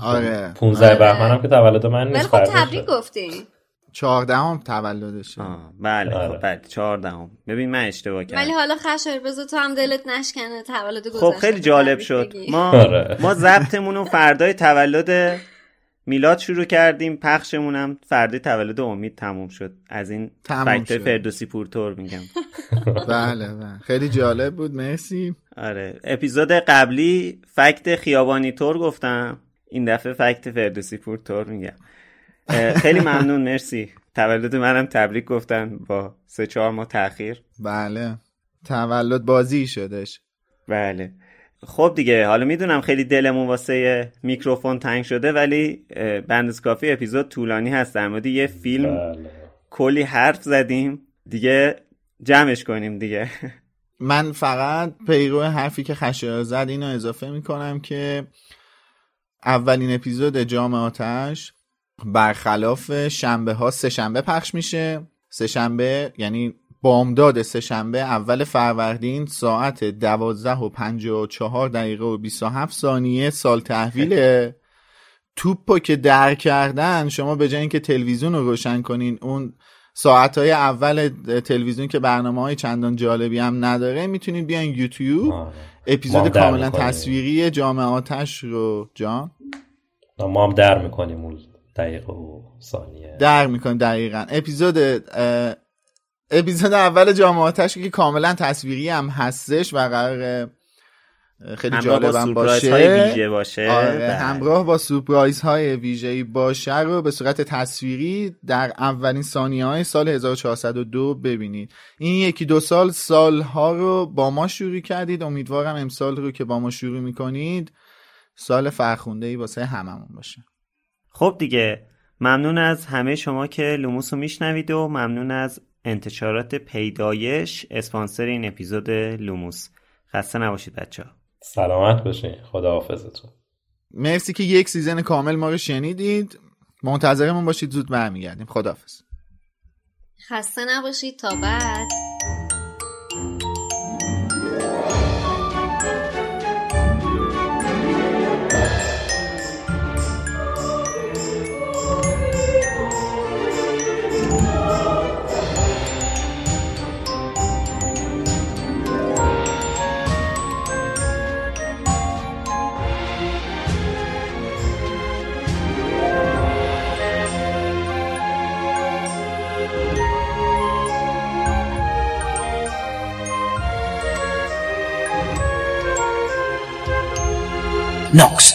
آره. 15 آره. بهمنم که تولد من ولی نیست خب فرداشه. تبریک گفتیم. چهاردهم تولدشه. آه بله آره. خب بله چهاردهم. ببین من اشتباه کردم. ولی حالا خشایر بذار تو هم دلت نشکنه تولد گذشته. خب خیلی جالب شد. ما آره. ما ضبطمون رو فردای تولد میلاد شروع کردیم. پخشمون هم فردای تولد امید تموم شد. از این فکتای شد. فردوسی پورتور میگم. بله بله. خیلی جالب بود. مرسی. آره. اپیزود قبلی فکت خیابانی تور گفتم. این دفعه فکت فردوسی پورتور میگم. اه، خیلی ممنون مرسی. تولد منم تبریک گفتن با سه چهار ماه تاخیر. بله. تولد بازی شدش. بله. خب دیگه حالا می‌دونم خیلی دلمون واسه میکروفون تنگ شده ولی بندس کافی اپیزود طولانی هست. در مورد یه فیلم بله. کلی حرف زدیم. دیگه جمعش کنیم دیگه. من فقط پیرو حرفی که خشایار زد اینو اضافه می‌کنم که اولین اپیزود جام آتش برخلاف شنبه ها سه شنبه پخش میشه سه شنبه یعنی بامداد سه شنبه اول فروردین ساعت دوازده و پنج و چهار دقیقه و 27 ثانیه سال تحویله توپو که در کردن شما به جای اینکه تلویزیون رو روشن کنین اون ساعت های اول تلویزیون که برنامه های چندان جالبی هم نداره می‌تونید بیاین یوتیوب آره. اپیزود کاملا. تصویری جامعه آتش رو جان ما هم در می‌کنیم اون دقیقه و ثانیه. در می‌کنیم دقیقا. اپیزود اپیزود اول جامعه آتش که کاملا تصویری هم هستش و قرار خیلی همراه با باشه. های ویژه باشه. آره بله. همراه با سورپرایز های ویژه‌ای باشه رو به صورت تصویری در اولین ثانیه های سال 1402 ببینید. این یکی دو سال سالها رو با ما شروع کردید. امیدوارم امسال رو که با ما شروع می‌کنید سال فرخونده ای واسه هممون باشه. خب دیگه ممنون از همه شما که لوموس رو میشنوید و ممنون از انتشارات پیدایش اسپانسر این اپیزود لوموس. خسته نباشید بچه ها سلامت باشین. خداحافظتون. مرسی که یک season کامل ما رو شنیدید. منتظرمون باشید زود برمیگردیم. خداحافظ. خسته نباشید. تا بعد. Knox.